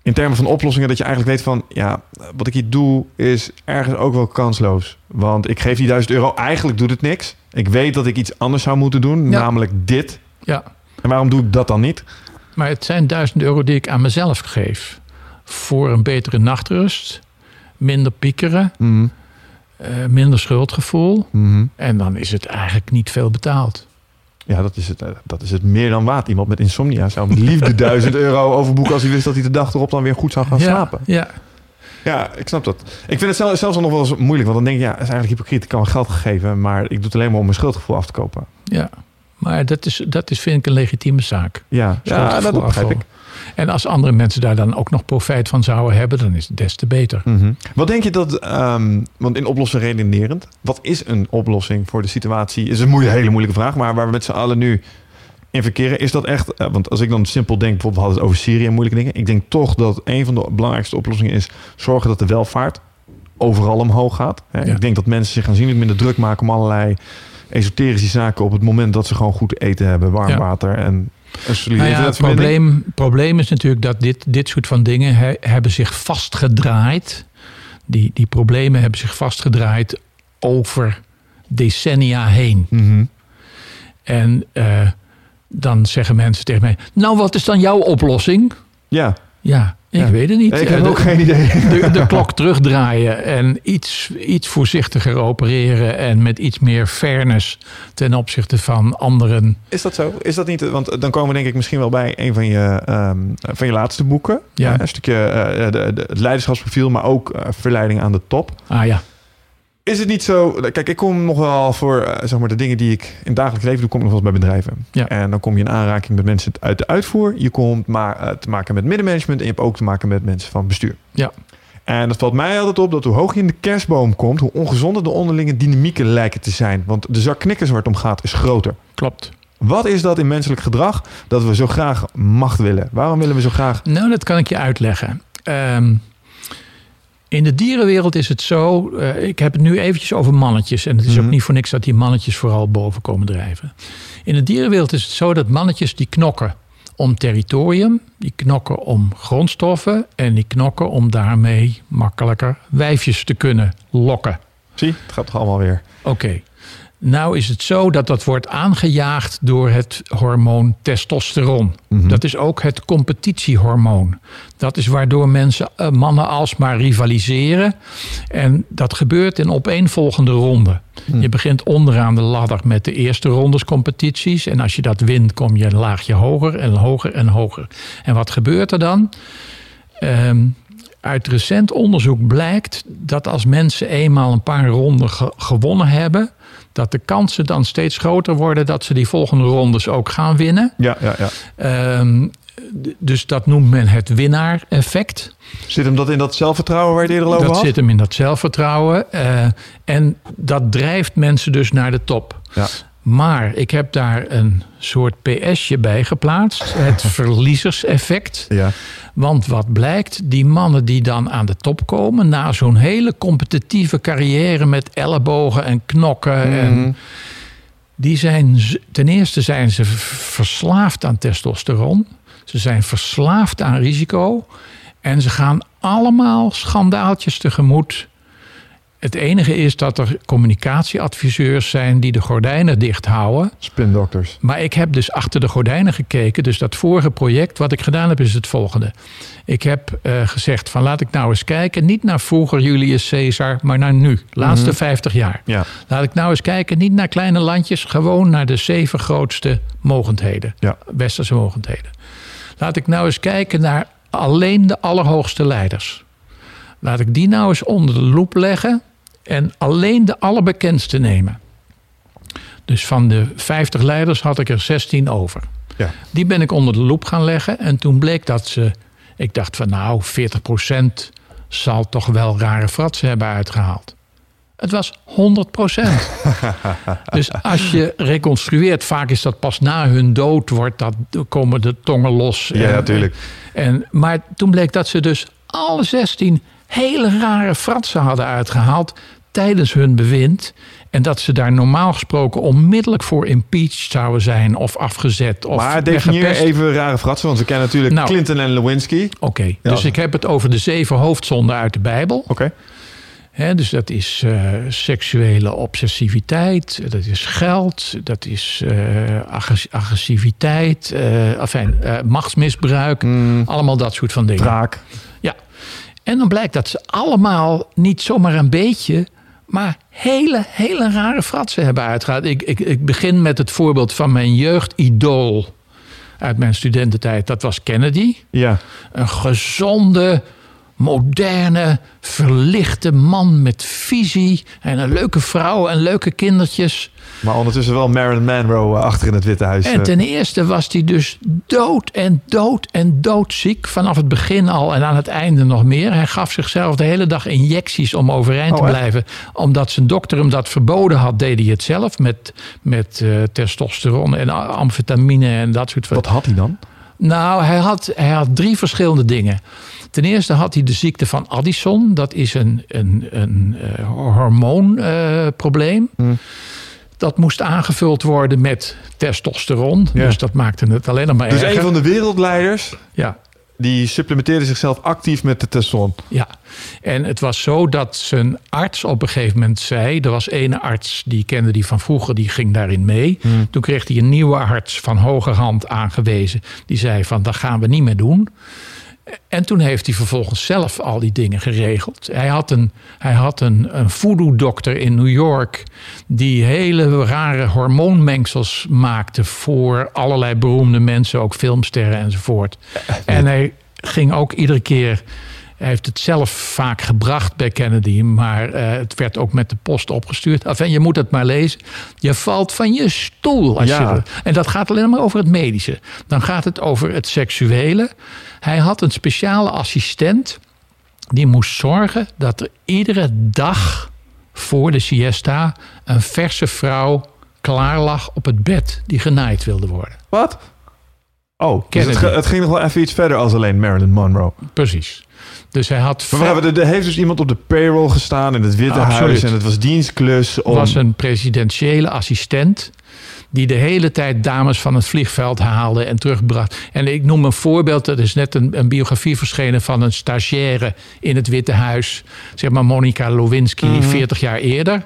In termen van oplossingen, dat je eigenlijk weet van, ja, wat ik hier doe is ergens ook wel kansloos. Want ik geef die 1000 euro, eigenlijk doet het niks. Ik weet dat ik iets anders zou moeten doen, Ja. namelijk dit. ja. En waarom doe ik dat dan niet? Maar het zijn 1000 euro die ik aan mezelf geef. Voor een betere nachtrust, minder piekeren, Mhm, eh, minder schuldgevoel. mhm. En dan is het eigenlijk niet veel betaald. Ja, dat is, het, eh, dat is het meer dan waard. Iemand met insomnia zou met liefde 1000 euro overboeken als hij wist dat hij de dag erop dan weer goed zou gaan ja, slapen. Ja, Ja, ik snap dat. Ik vind het zelf- zelfs al nog wel eens moeilijk, want dan denk ik, ja, het is eigenlijk hypocriet. Ik kan wel geld gegeven, maar ik doe het alleen maar om mijn schuldgevoel af te kopen. ja. Maar dat is, dat is, vind ik, een legitieme zaak. Ja, ja dat begrijp ik. En als andere mensen daar dan ook nog profijt van zouden hebben, dan is het des te beter. Mhm. Wat denk je dat, ehm, want in oplossen redenerend, wat is een oplossing voor de situatie? Is een moeilijke, hele moeilijke vraag, maar waar we met z'n allen nu in verkeren, is dat echt, eh, want als ik dan simpel denk, bijvoorbeeld we hadden het over Syrië en moeilijke dingen. Ik denk toch dat een van de belangrijkste oplossingen is zorgen dat de welvaart overal omhoog gaat. Ja. Ik denk dat mensen zich aanzienlijk minder druk maken om allerlei esoterische zaken op het moment dat ze gewoon goed eten hebben, warm Ja. water en Nou ja, het probleem, probleem is natuurlijk dat dit, dit soort van dingen he- hebben zich vastgedraaid. Die, die problemen hebben zich vastgedraaid over decennia heen. Mhm. En eh, dan zeggen mensen tegen mij: Nou, wat is dan jouw oplossing? Ja, Ja, ik Ja. weet het niet. ik heb de, ook geen idee. de, de klok terugdraaien en iets, iets voorzichtiger opereren en met iets meer fairness ten opzichte van anderen. Is dat zo? Is dat niet? Want dan komen we denk ik misschien wel bij een van je, ehm, van je laatste boeken. Ja. Eh, Een stukje eh, de, de, het leiderschapsprofiel, maar ook eh, verleiding aan de top. Ah ja, Is het niet zo? Kijk, ik kom nog wel voor eh, zeg maar de dingen die ik in het dagelijks leven doe, kom ik nog wel eens bij bedrijven. Ja. En dan kom je in aanraking met mensen uit de uitvoer. Je komt maar eh, te maken met middenmanagement en je hebt ook te maken met mensen van bestuur. Ja. En dat valt mij altijd op dat hoe hoog je in de kerstboom komt, hoe ongezonder de onderlinge dynamieken lijken te zijn. Want de zak knikkers waar het om gaat is groter. klopt. Wat is dat in menselijk gedrag dat we zo graag macht willen? Waarom willen we zo graag? Nou, dat kan ik je uitleggen. Ehm, in de dierenwereld is het zo. eh, ik heb het nu eventjes over mannetjes. En het is Mhm. ook niet voor niks dat die mannetjes vooral boven komen drijven. In de dierenwereld is het zo dat mannetjes die knokken om territorium, die knokken om grondstoffen en die knokken om daarmee makkelijker wijfjes te kunnen lokken. Zie, het gaat toch allemaal weer. Oké. Nou is het zo dat dat wordt aangejaagd door het hormoon testosteron. Dat is ook het competitiehormoon. Dat is waardoor mensen, eh, mannen alsmaar rivaliseren. En dat gebeurt in opeenvolgende ronden. Je begint onderaan de ladder met de eerste rondes competities. En als je dat wint, kom je een laagje hoger en hoger en hoger. En wat gebeurt er dan? Ehm, uit recent onderzoek blijkt dat als mensen eenmaal een paar ronden ge- gewonnen hebben, dat de kansen dan steeds groter worden dat ze die volgende rondes ook gaan winnen. Ja, ja, ja. Ehm, dus dat noemt men het winnaar-effect. Zit hem dat in dat zelfvertrouwen waar je het eerder over Dat had? zit hem in dat zelfvertrouwen. eh, en dat drijft mensen dus naar de top. Ja. Maar ik heb daar een soort PSje bij geplaatst. Het verliezerseffect. Ja. Want wat blijkt, die mannen die dan aan de top komen... na zo'n hele competitieve carrière met ellebogen en knokken... En, die zijn, ten eerste zijn ze verslaafd aan testosteron. Ze zijn verslaafd aan risico. En ze gaan allemaal schandaaltjes tegemoet. Het enige is dat er communicatieadviseurs zijn die de gordijnen dicht houden. Spindokters. Maar ik heb dus achter de gordijnen gekeken. Dus dat vorige project, wat ik gedaan heb, is het volgende. Ik heb eh, gezegd van laat ik nou eens kijken. Niet naar vroeger Julius Caesar, maar naar nu. Laatste 50 jaar. Ja. Laat ik nou eens kijken, niet naar kleine landjes. Gewoon naar de zeven grootste mogendheden. Ja. Westerse mogendheden. Laat ik nou eens kijken naar alleen de allerhoogste leiders. Laat ik die nou eens onder de loep leggen. En alleen de allerbekendste nemen. Dus van de 50 leiders had ik er 16 over. Ja. Die ben ik onder de loep gaan leggen. En toen bleek dat ze. Ik dacht van nou, 40% zal toch wel rare fratsen hebben uitgehaald. Het was 100%. dus als je reconstrueert, vaak is dat pas na hun dood, wordt dat, komen de tongen los. Ja, En- natuurlijk. En, maar toen bleek dat ze dus alle 16 hele rare fratsen hadden uitgehaald tijdens hun bewind. En dat ze daar normaal gesproken onmiddellijk voor impeached zouden zijn of afgezet. Of Maar definieer even rare fratsen, want we kennen natuurlijk Nou. Clinton en Lewinsky. Oké, Ja. dus ik heb het over de zeven hoofdzonden uit de Bijbel. Oké. Dus dat is eh, seksuele obsessiviteit, dat is geld, dat is eh, agres- agressiviteit, enfin, eh, machtsmisbruik. Allemaal dat soort van dingen. Draak. En dan blijkt dat ze allemaal niet zomaar een beetje, maar hele, hele rare fratsen hebben uitgehaald. Ik, ik, ik begin met het voorbeeld van mijn jeugdidool uit mijn studententijd. Dat was Kennedy. Ja. Een gezonde, moderne, verlichte man met visie. En een leuke vrouw en leuke kindertjes. Maar ondertussen wel Marilyn Monroe eh, achter in het Witte Huis. En eh. ten eerste was hij dus dood en dood en doodziek. Vanaf het begin al en aan het einde nog meer. Hij gaf zichzelf de hele dag injecties om overeind te Oh, blijven. Omdat zijn dokter hem dat verboden had, deed hij het zelf. Met, met eh, testosteron en amfetamine en dat soort van. Wat had hij dan? Nou, hij had, hij had drie verschillende dingen. Ten eerste had hij de ziekte van Addison. Dat is een, een, een eh, hormoonprobleem. Hmm. Dat moest aangevuld worden met testosteron. Ja. Dus dat maakte het alleen nog maar Dus erger. een van de wereldleiders, Ja, die supplementeerde zichzelf actief met de testosteron. ja. En het was zo dat zijn arts op een gegeven moment zei... er was ene arts, die kende die van vroeger, die ging daarin mee. Toen kreeg hij een nieuwe arts van hogerhand aangewezen. Die zei van, dat gaan we niet meer doen. En toen heeft hij vervolgens zelf al die dingen geregeld. Hij had een, hij had een, een voodoo-dokter in New York... die hele rare hormoonmengsels maakte... voor allerlei beroemde mensen, ook filmsterren enzovoort. En hij ging ook iedere keer... Hij heeft het zelf vaak gebracht bij Kennedy, maar eh, het werd ook met de post opgestuurd. Enfin, je moet het maar lezen. Je valt van je stoel. Als Ja. je, en dat gaat alleen maar over het medische. Dan gaat het over het seksuele. Hij had een speciale assistent. Die moest zorgen dat er iedere dag voor de siesta... een verse vrouw klaar lag op het bed die genaaid wilde worden. Wat? Oh, dus het, het ging nog wel even iets verder als alleen Marilyn Monroe. Precies. Dus hij had... Maar we hebben, er, er heeft dus iemand op de payroll gestaan in het Witte Absoluut. Huis. En het was dienstklus om... was een presidentiële assistent. Die de hele tijd dames van het vliegveld haalde en terugbracht. En ik noem een voorbeeld. Dat is net een, een biografie verschenen van een stagiaire in het Witte Huis. Zeg maar Monica Lewinsky, 40 jaar eerder.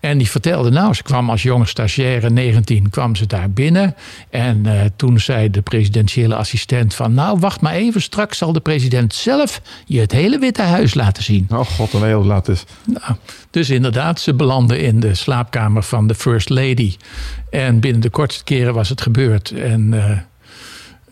En die vertelde, nou, ze kwam als jonge stagiaire, 19, kwam ze daar binnen. En eh, toen zei de presidentiële assistent van, nou, wacht maar even, straks zal de president zelf je het hele Witte Huis laten zien. Oh god, een heel laat is. Nou, dus inderdaad, ze belanden in de slaapkamer van de First Lady. En binnen de kortste keren was het gebeurd. En eh,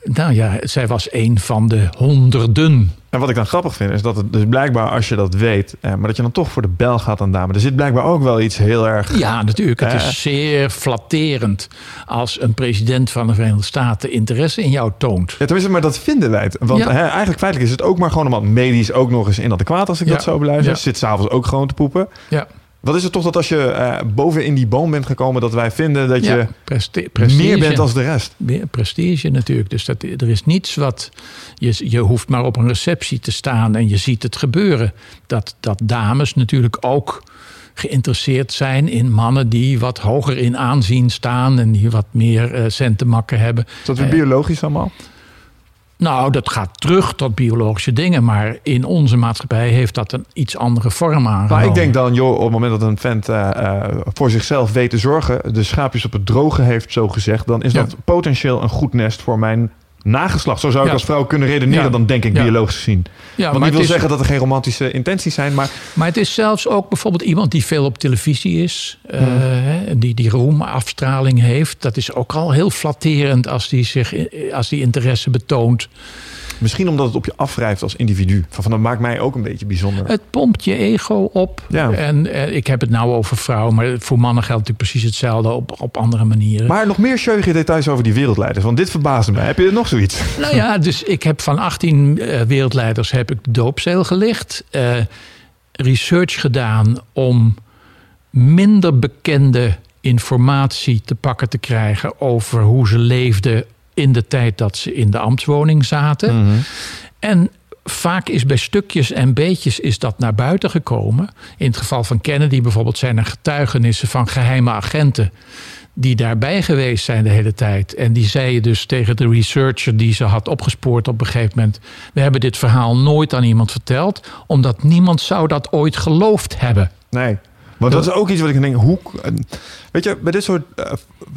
nou ja, zij was een van de honderden. En wat ik dan grappig vind, is dat het dus blijkbaar als je dat weet, eh, maar dat je dan toch voor de bel gaat aan dame. Er zit blijkbaar ook wel iets heel erg. Ja, natuurlijk. Het Eh. is zeer flatterend als een president van de Verenigde Staten interesse in jou toont. Ja, tenminste, maar dat vinden wij het. Want Ja. hè, eigenlijk feitelijk is het ook maar gewoon omdat medisch ook nog eens inadequaat als ik Ja. dat zo beluister. Zit s'avonds ook gewoon te poepen. Ja, Wat is het toch dat als je eh, boven in die boom bent gekomen, dat wij vinden dat je. Preste- prestige. meer bent als de rest? Meer prestige natuurlijk. Dus dat, er is niets wat. Je, je hoeft maar op een receptie te staan en je ziet het gebeuren. Dat, dat dames natuurlijk ook geïnteresseerd zijn in mannen die wat hoger in aanzien staan en die wat meer eh centenmakken hebben. Is dat weer biologisch allemaal? Nou, dat gaat terug tot biologische dingen, maar in onze maatschappij heeft dat een iets andere vorm aangenomen. Maar ik denk dan, joh, op het moment dat een vent eh, eh, voor zichzelf weet te zorgen, de schaapjes op het droge heeft, zo gezegd, dan is Ja. dat potentieel een goed nest voor mijn nageslacht. Zo zou ik Ja. als vrouw kunnen redeneren, Ja. dan denk ik Ja. biologisch gezien. ja, Want maar, ik wil is, zeggen dat er geen romantische intenties zijn, maar maar het is zelfs ook bijvoorbeeld iemand die veel op televisie is, eh, Hmm. die die roemafstraling heeft. Dat is ook al heel flatterend als die, zich, als die interesse betoont. Misschien omdat het op je afwrijft als individu. Van, van dat maakt mij ook een beetje bijzonder. Het pompt je ego op. Ja. En eh, ik heb het nou over vrouwen, maar voor mannen geldt natuurlijk precies hetzelfde op, op andere manieren. Maar nog meer scheuige details over die wereldleiders, want dit verbaasde mij. Heb je er nog zoiets? Nou ja, dus ik heb van 18 eh, wereldleiders heb ik de doopzeel gelicht. eh, research gedaan om minder bekende informatie te pakken te krijgen over hoe ze leefden in de tijd dat ze in de ambtswoning zaten. En vaak is bij stukjes en beetjes is dat naar buiten gekomen. In het geval van Kennedy bijvoorbeeld zijn er getuigenissen van geheime agenten die daarbij geweest zijn de hele tijd. En die zeiden dus tegen de researcher die ze had opgespoord op een gegeven moment... we hebben dit verhaal nooit aan iemand verteld... omdat niemand zou dat ooit geloofd hebben. Nee. Maar dat is ook iets wat ik denk, hoe... eh, Weet je, bij dit soort eh,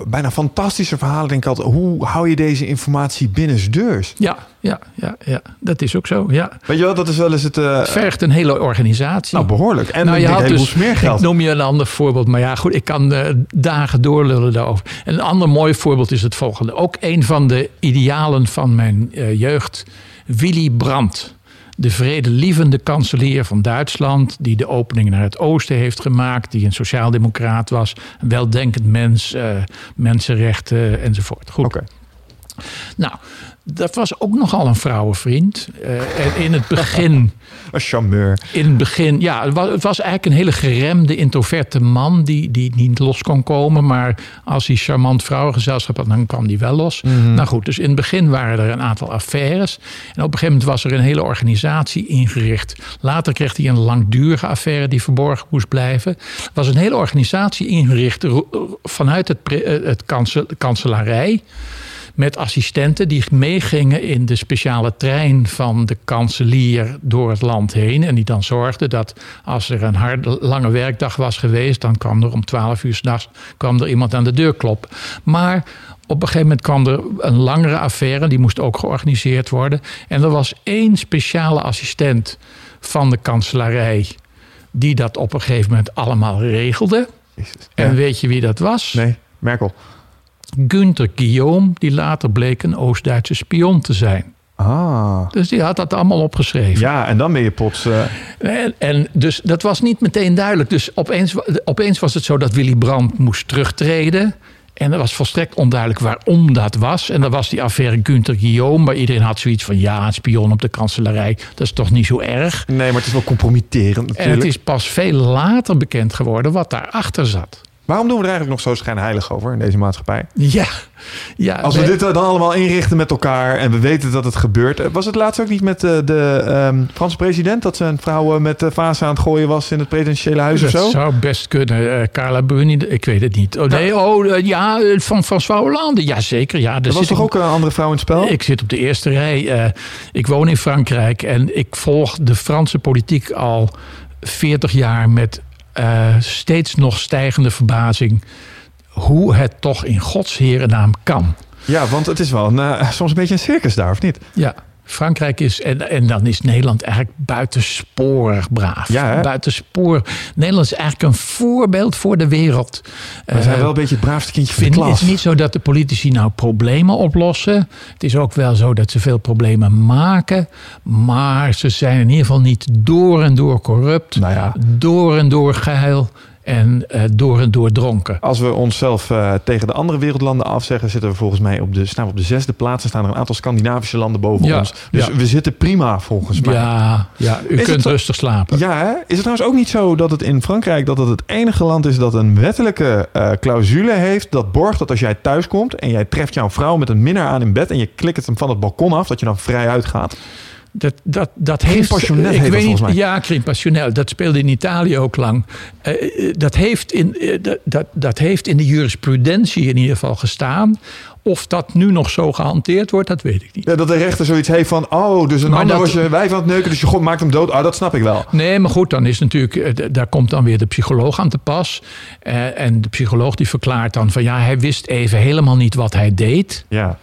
bijna fantastische verhalen denk ik altijd... hoe hou je deze informatie binnensdeurs? Ja, ja, ja, ja. dat is ook zo, ja. Weet je wel, dat is wel eens het... eh, Het vergt een hele organisatie. nou, behoorlijk. En nou, je had dus, smeergeld. ik noem je een ander voorbeeld, maar ja, goed, ik kan eh, dagen doorlullen daarover. En een ander mooi voorbeeld is het volgende. Ook een van de idealen van mijn eh, jeugd, Willy Brandt. De vredelievende kanselier van Duitsland, die de opening naar het oosten heeft gemaakt, die een sociaaldemocraat was, een weldenkend mens, eh, mensenrechten enzovoort. Goed. Oké. Nou, dat was ook nogal een vrouwenvriend. Eh, en in het begin Een charmeur. in het begin, ja, het was, het was eigenlijk een hele geremde, introverte man die, die niet los kon komen. Maar als hij charmant vrouwengezelschap had, dan kwam die wel los. Nou goed, dus in het begin waren er een aantal affaires. En op een gegeven moment was er een hele organisatie ingericht. Later kreeg hij een langdurige affaire die verborgen moest blijven. Er was een hele organisatie ingericht vanuit het, eh, het kansel, kanselarij met assistenten die meegingen in de speciale trein van de kanselier door het land heen. En die dan zorgden dat als er een harde, lange werkdag was geweest, dan kwam er om 12 uur s'nachts kwam er iemand aan de deur kloppen. Maar op een gegeven moment kwam er een langere affaire, die moest ook georganiseerd worden. En er was één speciale assistent van de kanselarij die dat op een gegeven moment allemaal regelde. Jezus. En weet je wie dat was? Nee, Merkel. Günther Guillaume, die later bleek een Oost-Duitse spion te zijn. Ah. Dus die had dat allemaal opgeschreven. Ja, en dan ben je plots... eh, En, en dus dat was niet meteen duidelijk. Dus opeens, opeens was het zo dat Willy Brandt moest terugtreden. En er was volstrekt onduidelijk waarom dat was. En dan was die affaire Günther Guillaume. Maar iedereen had zoiets van... ja, een spion op de kanselarij, dat is toch niet zo erg. nee, maar het is wel compromitterend En natuurlijk. het is pas veel later bekend geworden wat daarachter zat. Waarom doen we er eigenlijk nog zo schijnheilig over in deze maatschappij? Ja, ja. Als we dit dan allemaal inrichten met elkaar en we weten dat het gebeurt. Eh, Was het laatst ook niet met de, de ehm, Franse president dat zijn vrouw eh, met de vaas aan het gooien was in het presidentiële huis dat of zo? zou best kunnen. Eh, Carla Bruni, ik weet het niet. Oh nee, oh eh, ja, eh, van François Hollande. Jazeker, ja. Er was toch ook een andere vrouw in het spel? Ik zit op de eerste rij. Eh, ik woon in Frankrijk en ik volg de Franse politiek al 40 jaar met eh, steeds nog stijgende verbazing. Hoe het toch in Gods naam kan. Ja, want het is wel een, eh, soms een beetje een circus daar, of niet? Ja, Frankrijk is, en, en dan is Nederland eigenlijk buitensporig braaf. Ja, hè? Buitensporig. Nederland is eigenlijk een voorbeeld voor de wereld. We zijn Eh, wel een beetje het braafste kindje van de vind, het klas. is niet zo dat de politici nou problemen oplossen. Het is ook wel zo dat ze veel problemen maken. Maar ze zijn in ieder geval niet door en door corrupt. Nou ja. Door en door geil. En eh, door en door dronken. Als we onszelf eh, tegen de andere wereldlanden afzeggen, zitten we volgens mij op de, staan we op de zesde plaats. Er staan er een aantal Scandinavische landen boven Ja, ons. Dus ja. we zitten prima volgens mij. Ja, ja, u Is kunt het- rustig slapen. Ja, hè? is het trouwens ook niet zo dat het in Frankrijk dat het het enige land is dat een wettelijke eh, clausule heeft dat borgt dat als jij thuis komt en jij treft jouw vrouw met een minnaar aan in bed en je klikt hem van het balkon af, dat je dan vrij uitgaat? Dat, dat, dat heeft. passionnel ik weet niet. mij. Ja, crime passionnel. Dat speelde in Italië ook lang. Eh, eh, dat, heeft in, eh, dat, dat, heeft in de jurisprudentie in ieder geval gestaan. Of dat nu nog zo gehanteerd wordt, dat weet ik niet. Ja, dat de rechter zoiets heeft van, oh, dus een Maar ander dat- was je wijf aan het neuken, dus je god maakt hem dood. Ah, dat snap ik wel. Nee, maar goed, dan is natuurlijk, eh, daar komt dan weer de psycholoog aan te pas. Eh, en de psycholoog die verklaart dan van ja, hij wist even helemaal niet wat hij deed. Ja,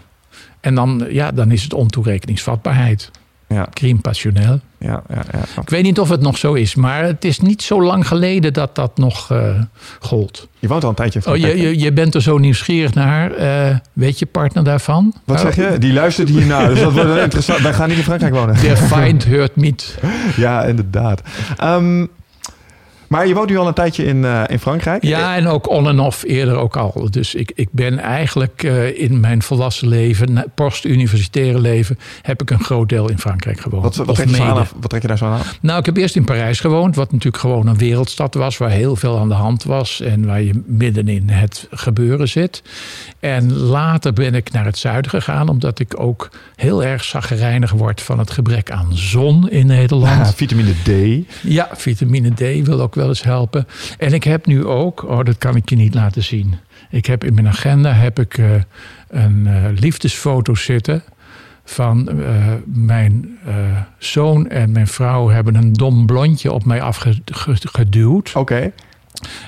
En dan, ja, dan is het ontoerekeningsvatbaarheid. Ja, Crime passionnel. ja, ja. ja. Ik weet niet of het nog zo is, maar het is niet zo lang geleden dat dat nog eh, gold. Je woont al een tijdje Oh, je, je, je bent er zo nieuwsgierig naar. Eh, weet je partner daarvan? Wat zeg je? Die luistert hiernaar, dus dat wordt interessant. Wij gaan niet in Frankrijk wonen. Der Feind hört mit. Ja, inderdaad. Ehm, maar je woont nu al een tijdje in, eh, in Frankrijk. Ja, en ook on en off eerder ook al. Dus ik, ik ben eigenlijk eh, in mijn volwassen leven, post-universitaire leven, heb ik een groot deel in Frankrijk gewoond. Wat, wat, trek je zo mede. aan, wat trek je daar zo aan? Nou, ik heb eerst in Parijs gewoond, wat natuurlijk gewoon een wereldstad was, waar heel veel aan de hand was en waar je midden in het gebeuren zit. En later ben ik naar het zuiden gegaan, omdat ik ook heel erg zaggerijnig word van het gebrek aan zon in Nederland. Ah, vitamine D. Ja, vitamine D wil ook wel eens helpen. En ik heb nu ook, oh, dat kan ik je niet laten zien. Ik heb in mijn agenda heb ik, eh, een eh, liefdesfoto zitten van eh, mijn zoon en mijn vrouw hebben een dom blondje op mij afgeduwd. Oké.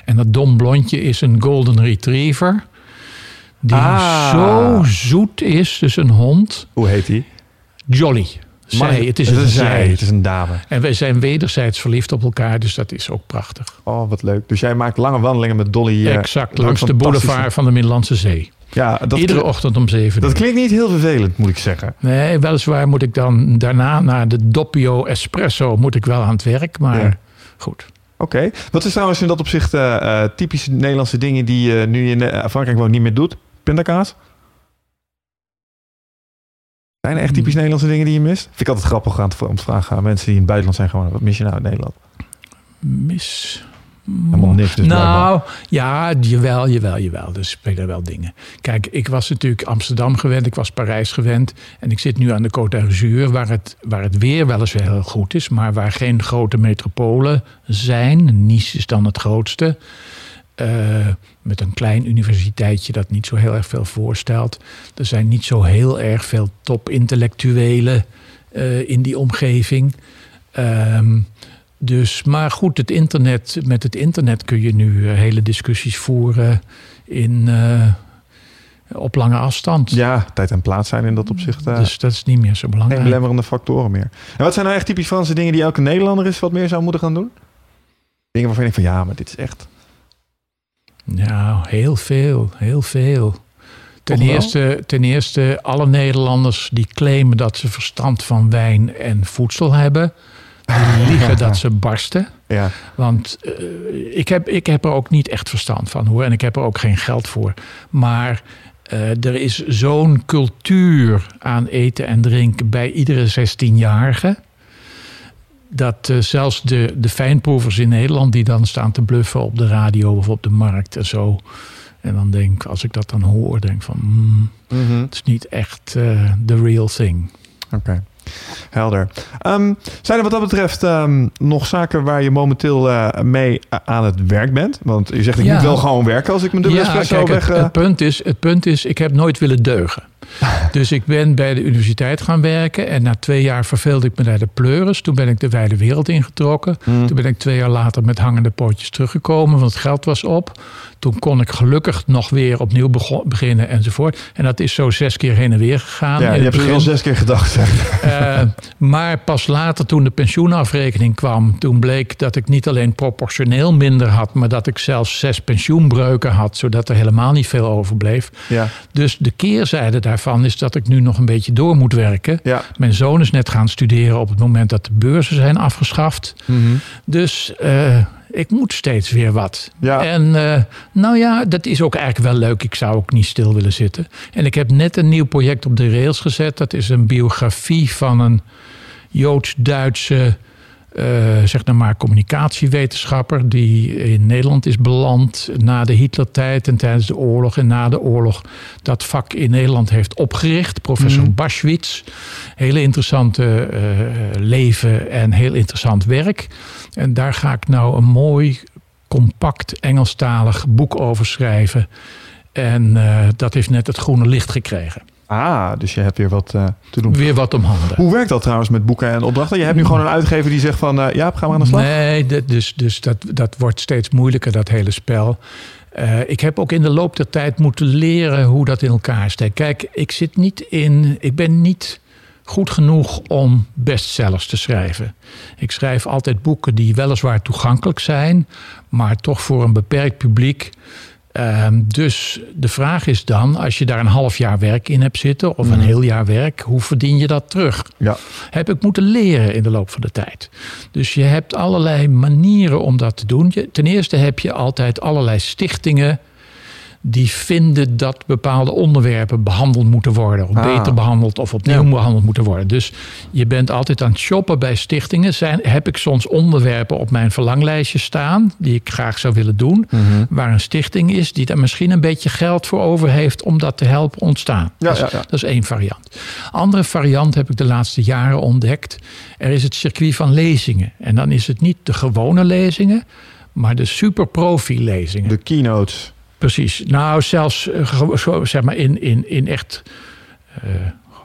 En dat dom blondje is een golden retriever. Die Ah. zo zoet is, dus een hond. Hoe heet die? Jolly. Zij, het is het een is zij. zij. Het is een dame. En wij zijn wederzijds verliefd op elkaar, dus dat is ook prachtig. Oh, wat leuk. Dus jij maakt lange wandelingen met Dolly. eh, exact, langs de boulevard van de Middellandse Zee. Ja, dat, Iedere ochtend om zeven dat uur. klinkt niet heel vervelend, moet ik zeggen. Nee, weliswaar moet ik dan daarna naar de Doppio Espresso moet ik wel aan het werk, maar Ja. goed. Oké. Wat is trouwens in dat opzicht eh, typische Nederlandse dingen die je nu in Frankrijk woont niet meer doet? Pindakaas? Zijn er echt typisch Hmm. Nederlandse dingen die je mist? Vind ik altijd grappig aan om te vragen aan mensen die in het buitenland zijn gewoon. Wat mis je nou uit Nederland? Mis. Helemaal niks dus nou, ja, jawel, jawel, jawel. Er spelen wel dingen. Kijk, ik was natuurlijk Amsterdam gewend, ik was Parijs gewend. En ik zit nu aan de Côte d'Azur, waar het, waar het weer wel eens heel goed is, maar waar geen grote metropolen zijn. Nice is dan het grootste. Eh, met een klein universiteitje dat niet zo heel erg veel voorstelt. Er zijn niet zo heel erg veel topintellectuelen eh in die omgeving. Ehm, dus, maar goed, het internet, met het internet kun je nu eh, hele discussies voeren in, op lange afstand. Ja, tijd en plaats zijn in dat opzicht. eh, Dus dat is niet meer zo geen belangrijk. belemmerende factoren meer. En wat zijn nou echt typisch Franse dingen die elke Nederlander is wat meer zou moeten gaan doen? Dingen waarvan je denkt van ja, maar dit is echt... Nou, heel veel, heel veel. Ten eerste, ten eerste, alle Nederlanders die claimen dat ze verstand van wijn en voedsel hebben, die liegen dat ze barsten. Ja, Want eh, ik, heb, ik heb er ook niet echt verstand van hoor. En ik heb er ook geen geld voor. Maar eh, er is zo'n cultuur aan eten en drinken bij iedere 16-jarige. Dat eh, zelfs de, de fijnproevers in Nederland... die dan staan te bluffen op de radio of op de markt en zo... En dan denk ik, als ik dat dan hoor, denk van... hmm, Mhm. het is niet echt eh the real thing. Oké, helder. Ehm, zijn er wat dat betreft ehm, nog zaken waar je momenteel eh, mee aan het werk bent? Want je zegt, ik Ja. moet wel gewoon werken als ik mijn dubbele espresso kijk, weg... het, eh, het, punt is, het punt is, ik heb nooit willen deugen. Dus ik ben bij de universiteit gaan werken. En na twee jaar verveelde ik me naar de pleuris. Toen ben ik de wijde wereld ingetrokken. Hmm. Toen ben ik twee jaar later met hangende pootjes teruggekomen. Want het geld was op. Toen kon ik gelukkig nog weer opnieuw beginnen enzovoort. En dat is zo zes keer heen en weer gegaan. ja, je hebt er al zes keer gedacht. eh, maar pas later, toen de pensioenafrekening kwam, toen bleek dat ik niet alleen proportioneel minder had, maar dat ik zelfs zes pensioenbreuken had, zodat er helemaal niet veel overbleef. ja, Dus de keerzijde daarvan is dat ik nu nog een beetje door moet werken. ja. Mijn zoon is net gaan studeren op het moment dat de beurzen zijn afgeschaft. Mhm. Dus eh, ik moet steeds weer wat. Ja. En eh, nou ja, dat is ook eigenlijk wel leuk. Ik zou ook niet stil willen zitten. En ik heb net een nieuw project op de rails gezet. Dat is een biografie van een Joods-Duitse zeg nou maar communicatiewetenschapper die in Nederland is beland na de Hitlertijd en tijdens de oorlog en na de oorlog dat vak in Nederland heeft opgericht. Professor Mhm. Baschwitz. Hele interessante eh, leven en heel interessant werk. En daar ga ik nou een mooi, compact Engelstalig boek over schrijven. En eh, dat heeft net het groene licht gekregen. Ah, dus je hebt weer wat eh, te doen. Weer wat om handen. Hoe werkt dat trouwens met boeken en opdrachten? Je hebt nu gewoon een uitgever die zegt van... eh ja, ga maar aan de slag. Nee, dat- dus, dus dat, dat wordt steeds moeilijker, dat hele spel. Eh, ik heb ook in de loop der tijd moeten leren hoe dat in elkaar steekt. Kijk, ik zit niet in. Ik ben niet goed genoeg om bestsellers te schrijven. Ik schrijf altijd boeken die weliswaar toegankelijk zijn, maar toch voor een beperkt publiek. Ehm, dus de vraag is dan, als je daar een half jaar werk in hebt zitten of een heel jaar werk, hoe verdien je dat terug? Ja. heb ik moeten leren in de loop van de tijd. Dus je hebt allerlei manieren om dat te doen. Ten eerste heb je altijd allerlei stichtingen die vinden dat bepaalde onderwerpen behandeld moeten worden. Of Ah. beter behandeld of opnieuw Ja. behandeld moeten worden. Dus je bent altijd aan het shoppen bij stichtingen. Zijn, heb ik soms onderwerpen op mijn verlanglijstje staan... die ik graag zou willen doen. Mhm. Waar een stichting is die daar misschien een beetje geld voor over heeft... om dat te helpen ontstaan. Ja, dat, is, ja, dat is één variant. Andere variant heb ik de laatste jaren ontdekt. Er is het circuit van lezingen. En dan is het niet de gewone lezingen... maar de superprofi lezingen. De keynotes. Precies. Nou, zelfs eh, zeg maar in, in, in echt eh,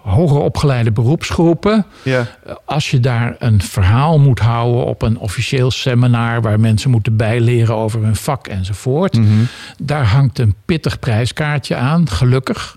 hoger opgeleide beroepsgroepen. Ja. Als je daar een verhaal moet houden op een officieel seminar waar mensen moeten bijleren over hun vak enzovoort. Mhm. Daar hangt een pittig prijskaartje aan, gelukkig.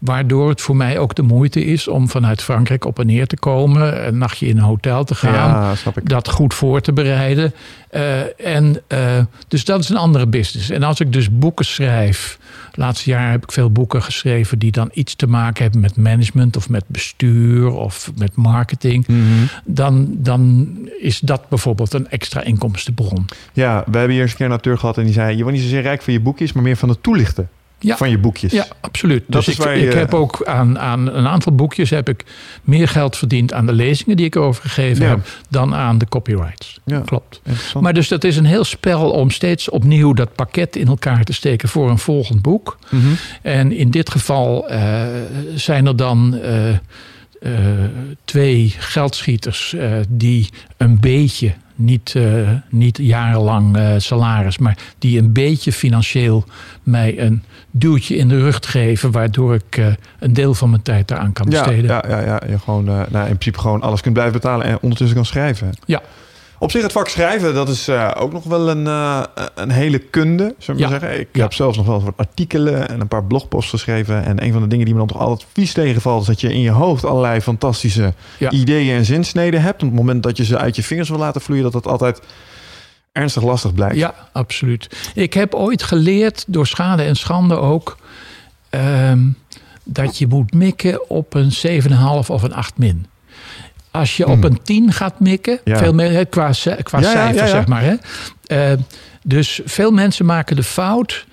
Waardoor het voor mij ook de moeite is om vanuit Frankrijk op en neer te komen. Een nachtje in een hotel te gaan Ja, dat goed voor te bereiden. Eh, en, eh, dus dat is een andere business. En als ik dus boeken schrijf. Laatste jaar heb ik veel boeken geschreven die dan iets te maken hebben met management of met bestuur of met marketing. Mhm. Dan, dan is dat bijvoorbeeld een extra inkomstenbron. Ja, we hebben hier eens een keer een auteur gehad en die zei... je wordt niet zozeer rijk van je boekjes, maar meer van het toelichten Ja. van je boekjes. Ja, absoluut. Dat dus is ik, je- ik heb ook aan, aan een aantal boekjes heb ik meer geld verdiend aan de lezingen die ik erover gegeven Ja. heb dan aan de copyrights. Ja. Klopt. Maar dus dat is een heel spel om steeds opnieuw dat pakket in elkaar te steken voor een volgend boek. Mhm. En in dit geval eh, zijn er dan eh, eh, twee geldschieters die een beetje, niet, eh, niet jarenlang eh, salaris, maar die een beetje financieel mij een duwtje in de rug geven, waardoor ik eh, een deel van mijn tijd daaraan kan Ja, besteden. ja, ja, ja, je gewoon nou, in principe gewoon alles kunt blijven betalen en ondertussen kan schrijven. Ja. Op zich het vak schrijven, dat is eh, ook nog wel een, eh, een hele kunde, we Ja. maar zeggen. Ik Ja. heb zelfs nog wel wat artikelen en een paar blogposts geschreven. En een van de dingen die me dan toch altijd vies tegenvalt... is dat je in je hoofd allerlei fantastische Ja. ideeën en zinsneden hebt. Op het moment dat je ze uit je vingers wil laten vloeien... dat dat altijd ernstig lastig blijkt. Ja, absoluut. Ik heb ooit geleerd, door schade en schande ook, ehm, dat je moet mikken op een 7,5 of een 8 min. Als je op een 10 gaat mikken, Hmm. Ja. veel meer, qua, qua cijfer zeg maar. Hè. Eh, dus veel mensen maken de fout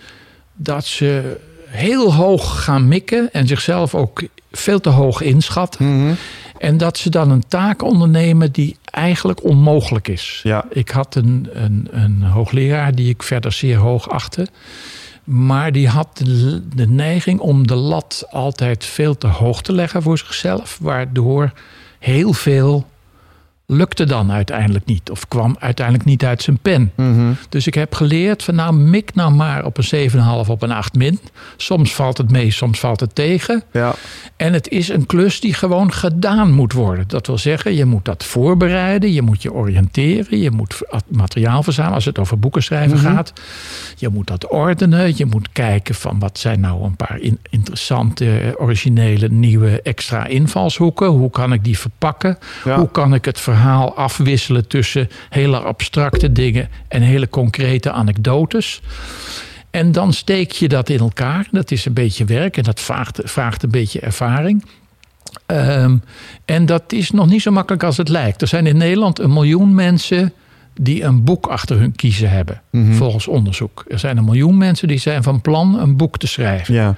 dat ze heel hoog gaan mikken en zichzelf ook veel te hoog inschatten. Mhm. En dat ze dan een taak ondernemen die eigenlijk onmogelijk is. Ja. Ik had een, een, een hoogleraar die ik verder zeer hoog achtte. Maar die had de, de neiging om de lat altijd veel te hoog te leggen voor zichzelf. Waardoor heel veel lukte dan uiteindelijk niet. Of kwam uiteindelijk niet uit zijn pen. Dus ik heb geleerd van nou mik nou maar op een 7,5 op een 8 min. Soms valt het mee, soms valt het tegen. Ja. En het is een klus die gewoon gedaan moet worden. Dat wil zeggen, je moet dat voorbereiden, je moet je oriënteren, je moet materiaal verzamelen als het over boeken schrijven gaat. Je moet dat ordenen, je moet kijken van wat zijn nou een paar in- interessante, originele, nieuwe extra invalshoeken. Hoe kan ik die verpakken? Ja. Hoe kan ik het verhaal afwisselen tussen hele abstracte dingen en hele concrete anekdotes? En dan steek je dat in elkaar. Dat is een beetje werk en dat vraagt, vraagt een beetje ervaring. Ehm, en dat is nog niet zo makkelijk als het lijkt. Er zijn in Nederland een miljoen mensen die een boek achter hun kiezen hebben, volgens onderzoek. Er zijn een miljoen mensen die zijn van plan een boek te schrijven. Ja.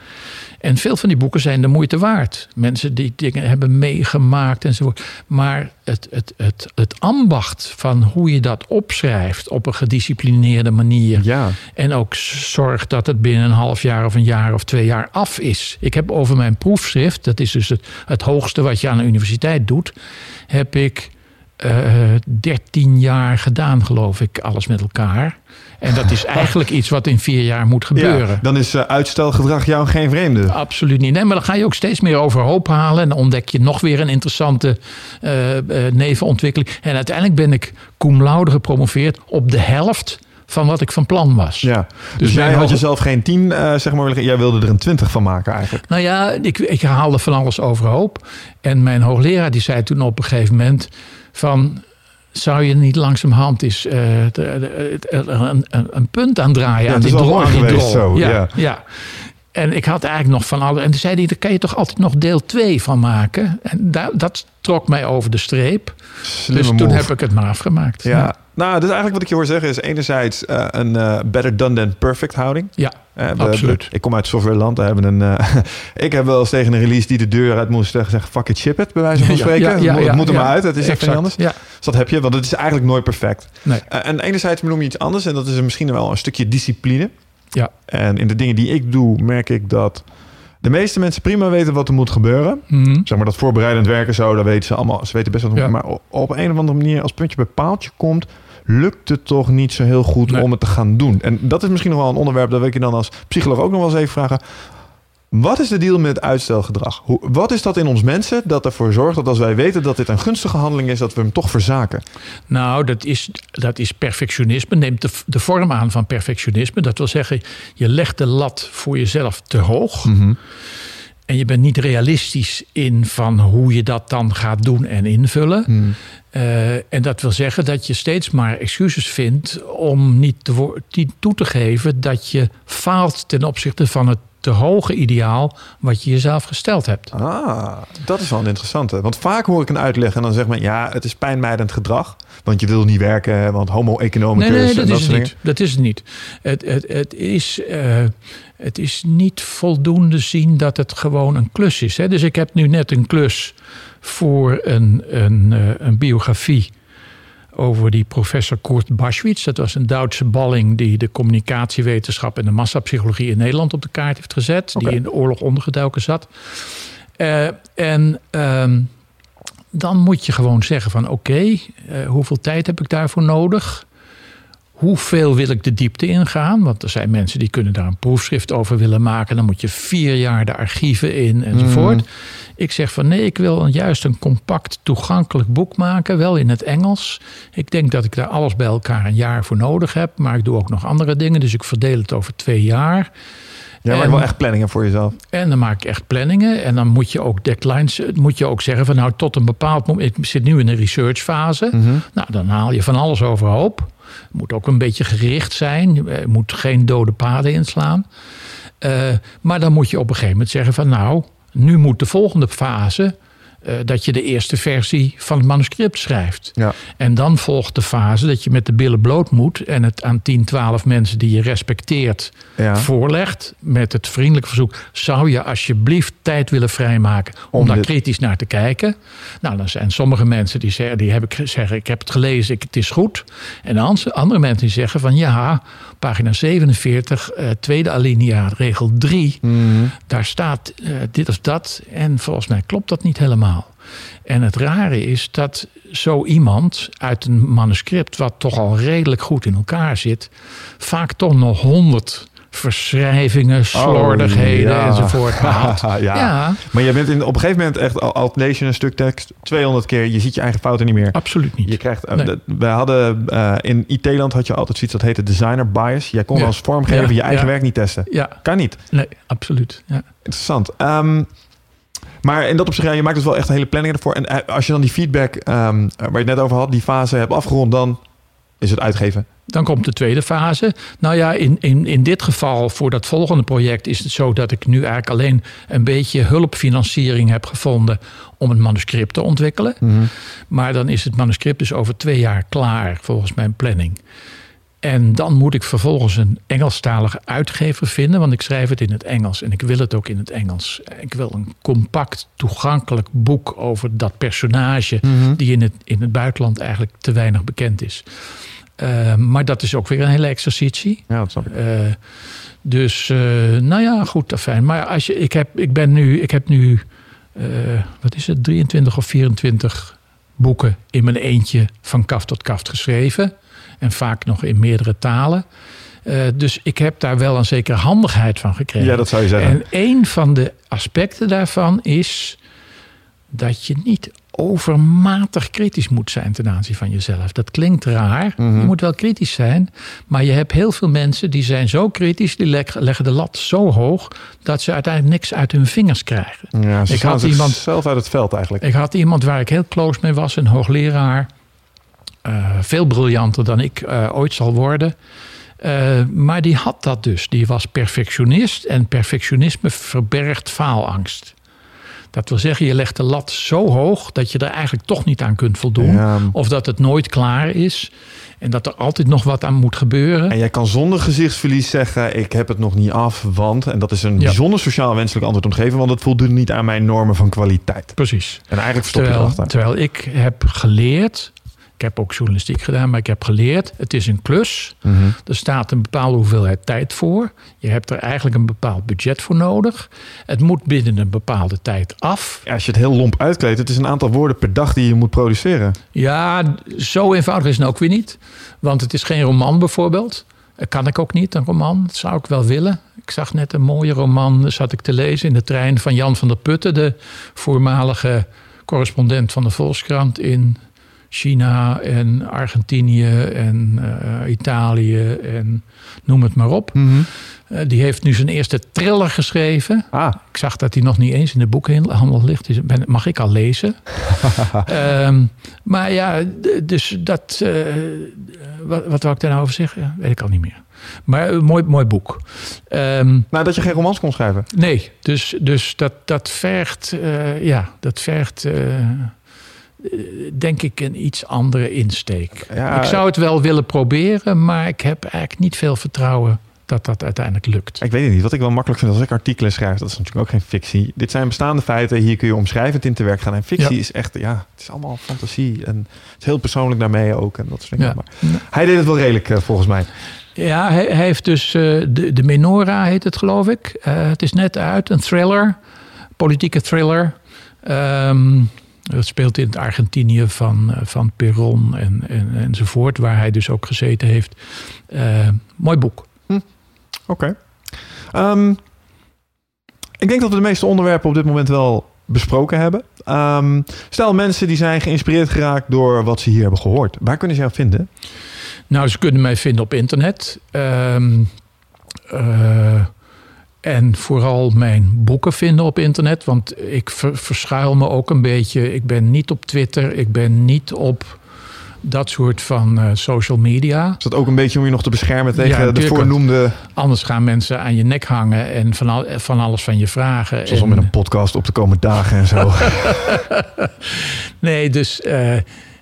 En veel van die boeken zijn de moeite waard. Mensen die dingen hebben meegemaakt enzovoort. Maar het, het, het, het ambacht van hoe je dat opschrijft op een gedisciplineerde manier. Ja. En ook zorgt dat het binnen een half jaar of een jaar of twee jaar af is. Ik heb over mijn proefschrift, dat is dus het, het hoogste wat je aan de universiteit doet, heb ik eh 13 jaar gedaan, geloof ik, alles met elkaar. En dat is eigenlijk iets wat in vier jaar moet gebeuren. ja. Dan is eh, uitstelgedrag jou geen vreemde. Absoluut niet. Nee, maar dan ga je ook steeds meer overhoop halen. En dan ontdek je nog weer een interessante eh, eh, nevenontwikkeling. En uiteindelijk ben ik cum laude gepromoveerd op de helft van wat ik van plan was. Ja. Dus, Dus jij had jezelf geen 10, eh, zeg maar, jij wilde er een 20 van maken eigenlijk. Nou ja, ik, ik haalde van alles overhoop. En mijn hoogleraar die zei toen op een gegeven moment van... zou je niet langzamerhand eens de- de- de- een, punt aandraaien Ja, aan het is die al lang aan geweest zo, ja, ja. ja. En ik had eigenlijk nog van alle... En toen zei hij, daar kan je toch altijd nog deel 2 van maken? En daar, dat trok mij over de streep. Slimme dus toen move. heb ik het maar afgemaakt. Ja. Nou, dus eigenlijk wat ik je hoor zeggen is enerzijds eh, een eh, better done than perfect houding. Ja, Eh, we Absoluut. ik kom uit softwareland. We hebben een, ik heb wel eens tegen een release die de deur uit moest zeggen, fuck it, ship it, bij wijze van spreken. ja, ja, het moet, er maar uit, het is echt anders. Ja, Dus dat heb je, want het is eigenlijk nooit perfect. nee. En enerzijds benoem je iets anders en dat is misschien wel een stukje discipline. Ja. En in de dingen die ik doe, merk ik dat de meeste mensen prima weten wat er moet gebeuren. Mhm. Zeg maar dat voorbereidend werken zo, dat weten ze allemaal. Ze weten best wat Ja. Maar op een of andere manier, als puntje bij paaltje komt, lukt het toch niet zo heel goed Nee. om het te gaan doen. En dat is misschien nog wel een onderwerp dat wil ik je dan als psycholoog ook nog wel eens even vragen. Wat is de deal met uitstelgedrag? Hoe, wat is dat in ons mensen dat ervoor zorgt dat als wij weten dat dit een gunstige handeling is, dat we hem toch verzaken? Nou, dat is, dat is perfectionisme. Neemt de, de vorm aan van perfectionisme. Dat wil zeggen, je legt de lat voor jezelf te hoog. En je bent niet realistisch in van hoe je dat dan gaat doen en invullen. Eh, en dat wil zeggen dat je steeds maar excuses vindt om niet, te wo- niet toe te geven dat je faalt ten opzichte van het te hoge ideaal wat je jezelf gesteld hebt. Ah, dat is wel een interessante. Want vaak hoor ik een uitleg en dan zegt men... ja, het is pijnmijdend gedrag. Want je wil niet werken, want homo economicus Nee, nee, dat, dat is het niet. Dat is het niet. Het, het, het, is, eh, het is niet voldoende zien dat het gewoon een klus is. Hè? Dus ik heb nu net een klus voor een, een, eh, een biografie over die professor Kurt Baschwitz. Dat was een Duitse balling die de communicatiewetenschap en de massapsychologie in Nederland op de kaart heeft gezet. Die in de oorlog ondergedoken zat. Eh, en ehm, dan moet je gewoon zeggen van oké, eh, hoeveel tijd heb ik daarvoor nodig? Hoeveel wil ik de diepte ingaan? Want er zijn mensen die kunnen daar een proefschrift over willen maken. Dan moet je vier jaar de archieven in enzovoort. Ik zeg van nee, ik wil een- juist een compact toegankelijk boek maken. Wel in het Engels. Ik denk dat ik daar alles bij elkaar een jaar voor nodig heb. Maar ik doe ook nog andere dingen. Dus ik verdeel het over twee jaar. Ja, maar En- wel echt planningen voor jezelf. En dan maak ik echt planningen. En dan moet je ook deadlines, eh, moet je ook zeggen van nou tot een bepaald moment. Ik zit nu in een researchfase. Nou, dan haal je van alles overhoop. Moet ook een beetje gericht zijn. Je moet geen dode paden inslaan. Eh, maar dan moet je op een gegeven moment zeggen van nou, nu moet de volgende fase eh, dat je de eerste versie van het manuscript schrijft. Ja. En dan volgt de fase dat je met de billen bloot moet en het aan 10, 12 mensen die je respecteert Ja. voorlegt. Met het vriendelijke verzoek: zou je alsjeblieft tijd willen vrijmaken om, Om daar dit- kritisch naar te kijken? Nou, dan zijn sommige mensen die zeggen: die heb ik, zeggen, ik heb het gelezen, ik, het is goed. En dan andere mensen die zeggen: van ja, pagina 47, eh, tweede alinea, regel 3 Mhm. daar staat eh, dit of dat. En volgens mij klopt dat niet helemaal. En het rare is dat zo iemand uit een manuscript, wat toch al redelijk goed in elkaar zit, vaak toch nog honderd verschrijvingen, slordigheden Oh, ja. enzovoort ja. ja, Maar je bent in, op een gegeven moment echt, al, al lees je een stuk tekst 200 keer, je ziet je eigen fouten niet meer. absoluut niet. Je krijgt, eh, Nee. we hadden eh, in IT-land had je altijd zoiets dat heette designer bias. Jij kon Ja. als vormgever je eigen werk niet testen. Ja, Kan niet. nee, absoluut. Ja. Interessant. Ehm, maar in dat opzicht, ja, je maakt dus wel echt een hele planning ervoor. En eh, als je dan die feedback, ehm, waar je het net over had, die fase hebt afgerond, dan is het uitgeven. Dan komt de tweede fase. Nou ja, in, in, in dit geval voor dat volgende project is het zo dat ik nu eigenlijk alleen een beetje hulpfinanciering heb gevonden om het manuscript te ontwikkelen. Maar dan is het manuscript dus over twee jaar klaar volgens mijn planning. En dan moet ik vervolgens een Engelstalige uitgever vinden, want ik schrijf het in het Engels en ik wil het ook in het Engels. Ik wil een compact, toegankelijk boek over dat personage die in het, in het buitenland eigenlijk te weinig bekend is. Uh, maar dat is ook weer een hele exercitie. Ja, dat snap ik. Uh, dus, uh, nou ja, goed, fijn. Maar als je, ik, heb, ik ben nu, ik heb nu, wat is het, 23 of 24 boeken in mijn eentje van kaft tot kaft geschreven. En vaak nog in meerdere talen. Uh, dus ik heb daar wel een zekere handigheid van gekregen. Ja, dat zou je zeggen. En een van de aspecten daarvan is dat je niet overmatig kritisch moet zijn ten aanzien van jezelf. Dat klinkt raar. Mm -hmm. Je moet wel kritisch zijn. Maar je hebt heel veel mensen die zijn zo kritisch, die leggen de lat zo hoog dat ze uiteindelijk niks uit hun vingers krijgen. Ja, ze ik had iemand zelf uit het veld eigenlijk. Ik had iemand waar ik heel close mee was, een hoogleraar. Uh, veel briljanter dan ik uh, ooit zal worden. Uh, maar die had dat dus. Die was perfectionist en perfectionisme verbergt faalangst. Dat wil zeggen, je legt de lat zo hoog dat je er eigenlijk toch niet aan kunt voldoen. Ja. Of dat het nooit klaar is. En dat er altijd nog wat aan moet gebeuren. En jij kan zonder gezichtsverlies zeggen: Ik heb het nog niet af, want. En dat is een ja. bijzonder sociaal wenselijk antwoord om te geven, want het voldoet niet aan mijn normen van kwaliteit. Precies. En eigenlijk stop je terwijl, erachter. Terwijl ik heb geleerd. Ik heb ook journalistiek gedaan, maar ik heb geleerd: het is een klus. Mhm. Mm -hmm. Er staat een bepaalde hoeveelheid tijd voor. Je hebt er eigenlijk een bepaald budget voor nodig. Het moet binnen een bepaalde tijd af. Ja, als je het heel lomp uitkleedt, het is een aantal woorden per dag die je moet produceren. Ja, zo eenvoudig is het ook weer niet. Want het is geen roman bijvoorbeeld. Dat kan ik ook niet, een roman. Dat zou ik wel willen. Ik zag net een mooie roman, zat ik te lezen in de trein van Jan van der Putten, de voormalige correspondent van de Volkskrant in China en Argentinië en uh, Italië en noem het maar op. Mm -hmm. uh, die heeft nu zijn eerste thriller geschreven. Ah. Ik zag dat hij nog niet eens in de boekhandel ligt. Dus ben, mag ik al lezen? um, maar ja, dus dat... Uh, wat, wat wou ik daar nou over zeggen? Weet ik al niet meer. Maar een mooi, mooi boek. Um, nou, dat je geen romans kon schrijven? Nee, dus, dus dat, dat vergt... ja, dat vergt denk ik een iets andere insteek. Ja, ik zou het wel willen proberen, maar ik heb eigenlijk niet veel vertrouwen dat dat uiteindelijk lukt. Ik weet het niet. Wat ik wel makkelijk vind als ik artikelen schrijf, dat is natuurlijk ook geen fictie. Dit zijn bestaande feiten. Hier kun je omschrijvend in te werk gaan. En fictie ja. is echt, ja, het is allemaal fantasie. En het is heel persoonlijk daarmee ook. En dat soort dingen. Ja. Maar hij deed het wel redelijk, uh, volgens mij. Ja, hij, hij heeft dus uh, de, de Menora heet het, geloof ik. Uh, het is net uit, een thriller, politieke thriller. Um, dat speelt in het Argentinië van, van Perón en, en, enzovoort, waar hij dus ook gezeten heeft. Uh, mooi boek. Hm. Oké. Okay. Um, ik denk dat we de meeste onderwerpen op dit moment wel besproken hebben. Um, stel mensen die zijn geïnspireerd geraakt door wat ze hier hebben gehoord. Waar kunnen ze jou vinden? Nou, ze kunnen mij vinden op internet. Um, uh, en vooral mijn boeken vinden op internet. Want ik ver, verschuil me ook een beetje. Ik ben niet op Twitter. Ik ben niet op dat soort van uh, social media. Is dat ook een beetje om je nog te beschermen tegen Ja, de voornoemde... Anders gaan mensen aan je nek hangen en van, al, van alles van je vragen. Zoals om met een podcast op te komen dagen en zo. Nee, dus. eh,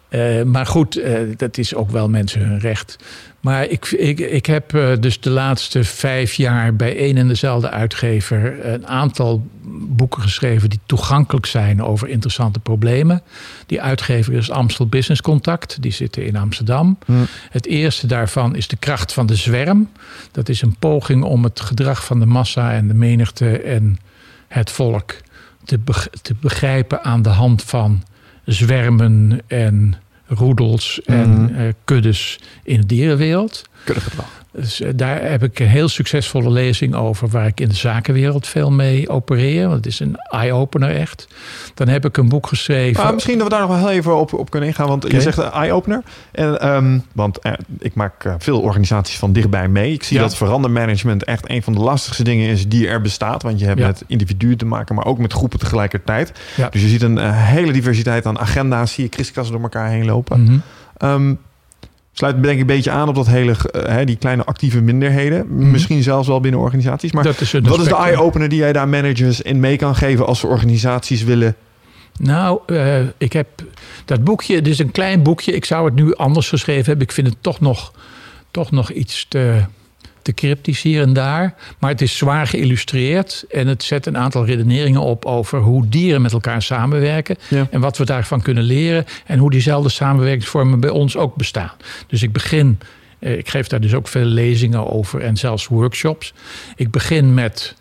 eh, maar goed, eh, dat is ook wel mensen hun recht. Maar ik, ik, ik heb eh, dus de laatste vijf jaar bij één en dezelfde uitgever een aantal boeken geschreven die toegankelijk zijn over interessante problemen. Die uitgever is Amstel Business Contact, die zitten in Amsterdam. Hm. Het eerste daarvan is De kracht van de zwerm. Dat is een poging om het gedrag van de massa en de menigte en het volk te, te begrijpen aan de hand van zwermen en roedels en Mhm. eh, kuddes in de dierenwereld. Dus eh, daar heb ik een heel succesvolle lezing over, waar ik in de zakenwereld veel mee opereer. Want het is een eye-opener echt. Dan heb ik een boek geschreven. Maar misschien dat we daar nog wel heel even op, op kunnen ingaan. Want je zegt een eye-opener. En, ehm, want eh, ik maak eh, veel organisaties van dichtbij mee. Ik zie Ja. dat verandermanagement echt een van de lastigste dingen is die er bestaat. Want je hebt Ja. met individuen te maken, maar ook met groepen tegelijkertijd. Ja. Dus je ziet een eh, hele diversiteit aan agenda's. Zie je kriskassen door elkaar heen lopen. Mhm. Ehm, sluit denk ik een beetje aan op dat hele, eh, hè, die kleine actieve minderheden. Misschien zelfs wel binnen organisaties. Maar dat is een wat is de eye-opener die jij daar managers in mee kan geven als ze organisaties willen? Nou, eh, ik heb dat boekje, het is een klein boekje. Ik zou het nu anders geschreven hebben. Ik vind het toch nog, toch nog iets te, te cryptisch hier en daar. Maar het is zwaar geïllustreerd. En het zet een aantal redeneringen op over hoe dieren met elkaar samenwerken. Ja. En wat we daarvan kunnen leren. En hoe diezelfde samenwerkingsvormen bij ons ook bestaan. Dus ik begin, eh, ik geef daar dus ook veel lezingen over en zelfs workshops. Ik begin met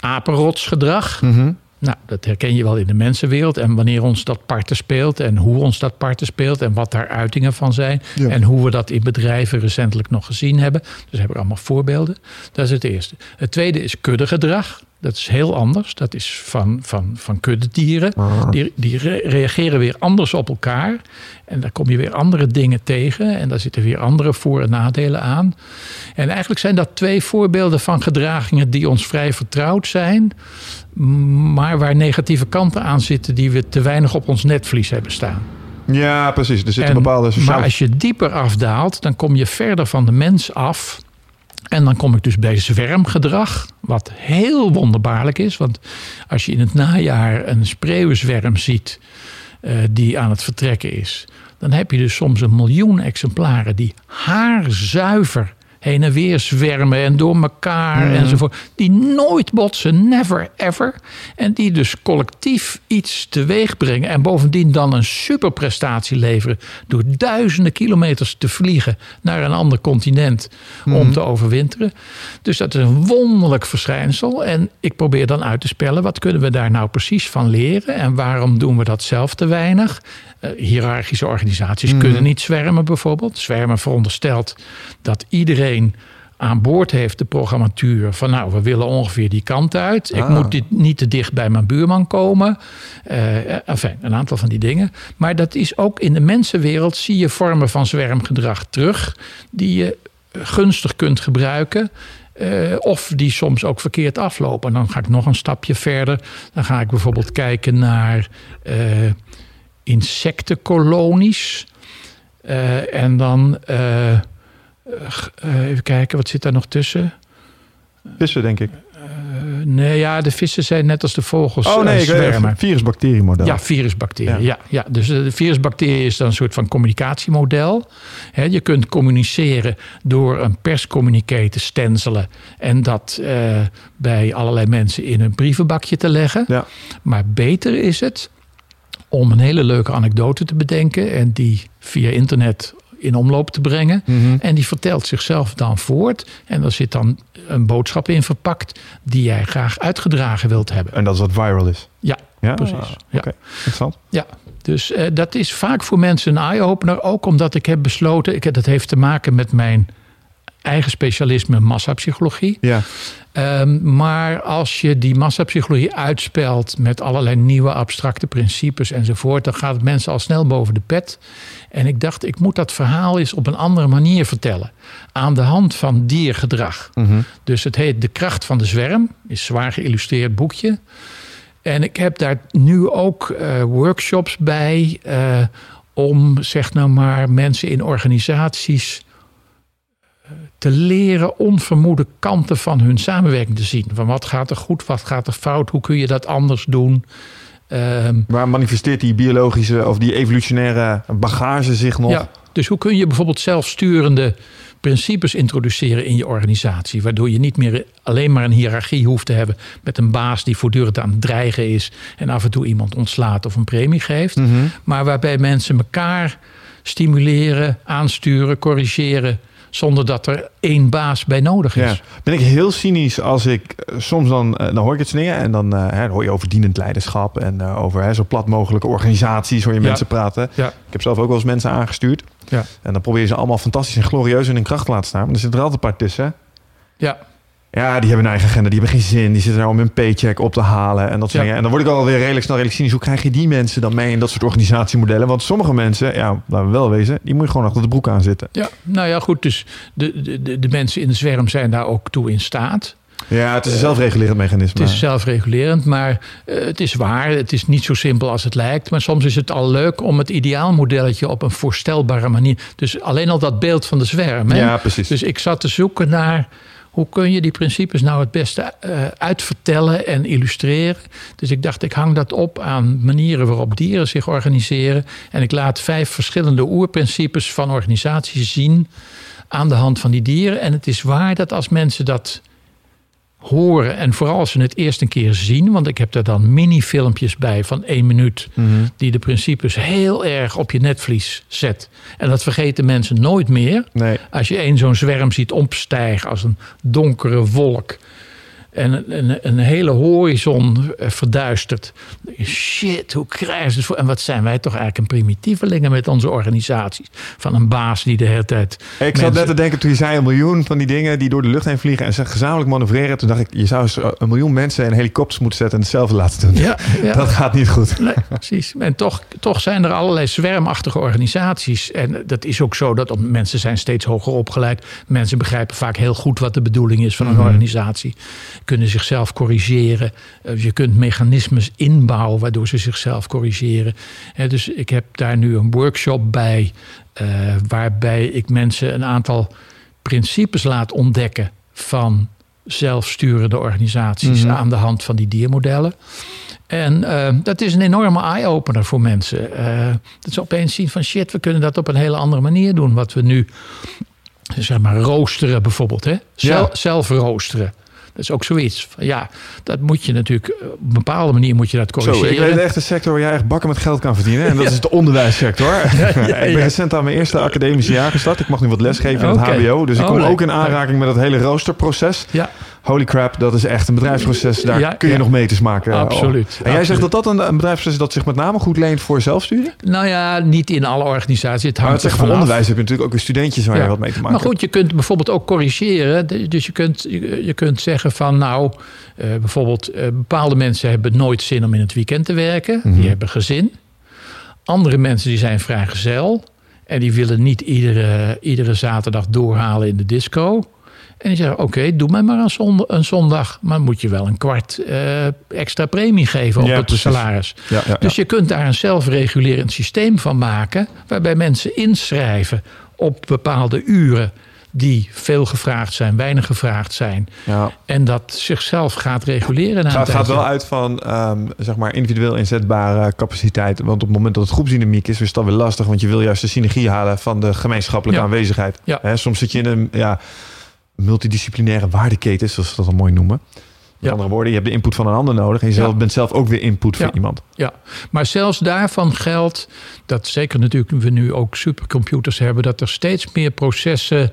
apenrotsgedrag. Mhm. Nou, dat herken je wel in de mensenwereld. En wanneer ons dat parten speelt en hoe ons dat parten speelt en wat daar uitingen van zijn. Ja. En hoe we dat in bedrijven recentelijk nog gezien hebben. Dus heb ik allemaal voorbeelden. Dat is het eerste. Het tweede is kuddegedrag. Dat is heel anders. Dat is van, van, van kuddedieren. Die, die re- reageren weer anders op elkaar. En daar kom je weer andere dingen tegen. En daar zitten weer andere voor- en nadelen aan. En eigenlijk zijn dat twee voorbeelden van gedragingen die ons vrij vertrouwd zijn. Maar waar negatieve kanten aan zitten die we te weinig op ons netvlies hebben staan. Ja, precies. Er zit een En- bepaalde sociale... Maar als je dieper afdaalt, dan kom je verder van de mens af. En dan kom ik dus bij zwermgedrag, wat heel wonderbaarlijk is. Want als je in het najaar een spreeuwenzwerm ziet eh, die aan het vertrekken is... dan heb je dus soms een miljoen exemplaren die haarzuiver heen en weer zwermen en door elkaar enzovoort. Die nooit botsen, never ever. En die dus collectief iets teweeg brengen. En bovendien dan een superprestatie leveren. Door duizenden kilometers te vliegen naar een ander continent om te overwinteren. Dus dat is een wonderlijk verschijnsel. En ik probeer dan uit te spellen, wat kunnen we daar nou precies van leren? En waarom doen we dat zelf te weinig? Eh, hiërarchische organisaties kunnen niet zwermen bijvoorbeeld. Zwermen veronderstelt dat iedereen aan boord heeft de programmatuur van nou, we willen ongeveer die kant uit. Ik Ah. moet dit niet te dicht bij mijn buurman komen. Eh, enfin, een aantal van die dingen. Maar dat is ook in de mensenwereld zie je vormen van zwermgedrag terug die je gunstig kunt gebruiken. of die soms ook verkeerd aflopen. En dan ga ik nog een stapje verder. Dan ga ik bijvoorbeeld kijken naar insectenkolonies. Eh, en dan, eh, eh, even kijken, wat zit daar nog tussen? Vissen, denk ik. Nee, ja, de vissen zijn net als de vogels Oh nee, zwermen. Virus-bacteriemodel. Ja, virusbacteriën. Ja. Ja. Ja, Dus de virusbacterie is dan een soort van communicatiemodel. Hè, je kunt communiceren door een perscommuniqué te stencelen en dat bij allerlei mensen in een brievenbakje te leggen. Ja. Maar beter is het om een hele leuke anekdote te bedenken en die via internet in omloop te brengen. Mhm. En die vertelt zichzelf dan voort. En er zit dan een boodschap in verpakt die jij graag uitgedragen wilt hebben. En dat is wat viral is. Ja, Ja, precies. Oké, Ja. interessant. Ja, dus eh, dat is vaak voor mensen een eye-opener. Ook omdat ik heb besloten, ik, dat heeft te maken met mijn eigen specialisme massapsychologie. Ja. Ehm, maar als je die massapsychologie uitspelt met allerlei nieuwe abstracte principes enzovoort, dan gaat het mensen al snel boven de pet. En ik dacht, ik moet dat verhaal eens op een andere manier vertellen. Aan de hand van diergedrag. Mhm. Dus het heet De Kracht van de Zwerm. Is een zwaar geïllustreerd boekje. En ik heb daar nu ook eh, workshops bij. eh, om, zeg nou maar, mensen in organisaties te leren onvermoede kanten van hun samenwerking te zien. Van wat gaat er goed, wat gaat er fout, hoe kun je dat anders doen. Ehm, Waar manifesteert die biologische of die evolutionaire bagage zich nog? Ja, dus hoe kun je bijvoorbeeld zelfsturende principes introduceren in je organisatie. Waardoor je niet meer alleen maar een hiërarchie hoeft te hebben met een baas die voortdurend aan het dreigen is en af en toe iemand ontslaat of een premie geeft. Mhm. Maar waarbij mensen elkaar stimuleren, aansturen, corrigeren zonder dat er één baas bij nodig is. Ja. Ben ik heel cynisch als ik eh, soms dan, eh, dan hoor ik het neer en dan, uh, dan hoor je over dienend leiderschap en over hè, zo plat mogelijke organisaties hoor je mensen praten. Ja. Ik heb zelf ook wel eens mensen aangestuurd. Ja. En dan probeer je ze allemaal fantastisch en glorieus in hun kracht te laten staan. Maar er zit er altijd een paar tussen. Ja. Ja, die hebben een eigen agenda, die hebben geen zin. Die zitten er om hun paycheck op te halen en dat soort dingen. En dan word ik alweer redelijk snel redelijk cynisch. Hoe krijg je die mensen dan mee in dat soort organisatiemodellen? Want sommige mensen, ja, laten we wel wezen, die moet je gewoon achter de broek aan zitten. Ja, nou ja, goed. Dus de, de, de mensen in de zwerm zijn daar ook toe in staat. Ja, het is een zelfregulerend mechanisme. Het is zelfregulerend, maar uh, het is waar. Het is niet zo simpel als het lijkt. Maar soms is het al leuk om het ideaalmodelletje op een voorstelbare manier. Dus alleen al dat beeld van de zwerm. Hè? Ja, precies. Dus ik zat te zoeken naar hoe kun je die principes nou het beste uh, uitvertellen en illustreren? Dus ik dacht, ik hang dat op aan manieren waarop dieren zich organiseren. En ik laat vijf verschillende oerprincipes van organisaties zien aan de hand van die dieren. En het is waar dat als mensen dat horen en vooral als ze het eerst een keer zien, want ik heb daar dan mini-filmpjes bij van één minuut, mhm. die de principes heel erg op je netvlies zet. En dat vergeten mensen nooit meer. Nee. Als je een zo'n zwerm ziet opstijgen als een donkere wolk en een, een, hele horizon eh, verduisterd. Shit, hoe krijgen ze het voor? En wat zijn wij toch eigenlijk een primitievelingen met onze organisaties? Van een baas die de hele tijd. Ik mensen... zat net te denken toen je zei een miljoen van die dingen die door de lucht heen vliegen en ze gezamenlijk manoeuvreren. Toen dacht ik, je zou een miljoen mensen in helikopters moeten zetten en hetzelfde laten doen. Ja, ja. Dat gaat niet goed. Nee, precies. En toch, toch zijn er allerlei zwermachtige organisaties. En dat is ook zo dat mensen zijn steeds hoger opgeleid. Mensen begrijpen vaak heel goed wat de bedoeling is van een mhm. organisatie kunnen zichzelf corrigeren. Uh, je kunt mechanismes inbouwen waardoor ze zichzelf corrigeren. dus ik heb daar nu een workshop bij, uh, waarbij ik mensen een aantal principes laat ontdekken van zelfsturende organisaties mhm. aan de hand van die diermodellen. En uh, dat is een enorme eye-opener voor mensen. dat ze opeens zien van shit, we kunnen dat op een hele andere manier doen. Wat we nu, zeg maar, roosteren bijvoorbeeld. Hè? Zelf, ja. zelf roosteren. Dat is ook zoiets. ja, dat moet je natuurlijk eh, op een bepaalde manier moet je dat corrigeren. Zo, ik weet echt een sector waar jij echt bakken met geld kan verdienen. En dat is de onderwijssector. ik ben recent aan mijn eerste academische jaar gestart. Ik mag nu wat lesgeven in het HBO. Dus ik kom oh, ook in aanraking met het hele roosterproces. Ja holy crap, dat is echt een bedrijfsproces. Daar kun je nog meters maken. Absoluut. En jij zegt dat dat een, een bedrijfsproces dat zich met name goed leent voor zelfstudie? Nou ja, niet in alle organisaties. Het hangt maar voor onderwijs heb je natuurlijk ook weer studentjes waar je wat mee te maken Maar goed, je kunt bijvoorbeeld ook corrigeren. Dus je kunt, je kunt zeggen van nou, uh, bijvoorbeeld uh, bepaalde mensen hebben nooit zin om in het weekend te werken. Die mhm. hebben gezin. Andere mensen die zijn vrijgezel. En die willen niet iedere, iedere zaterdag doorhalen in de disco. En die zeggen, oké, doe mij maar een, zondag, een zondag. Maar moet je wel een kwart uh, extra premie geven op het salaris. Ja, ja, dus je kunt daar een zelfregulerend systeem van maken... waarbij mensen inschrijven op bepaalde uren die veel gevraagd zijn, weinig gevraagd zijn. Ja. En dat zichzelf gaat reguleren. Het gaat, wel uit van um, zeg maar individueel inzetbare capaciteit. Want op het moment dat het groepsdynamiek is, is het dan weer lastig. Want je wil juist de synergie halen van de gemeenschappelijke aanwezigheid. Ja. soms zit je in een. Ja, multidisciplinaire waardeketen, zoals ze dat dan mooi noemen. Met andere woorden, je hebt de input van een ander nodig en je zelf, bent zelf ook weer input van iemand. Ja, maar zelfs daarvan geldt dat zeker natuurlijk we nu ook supercomputers hebben, dat er steeds meer processen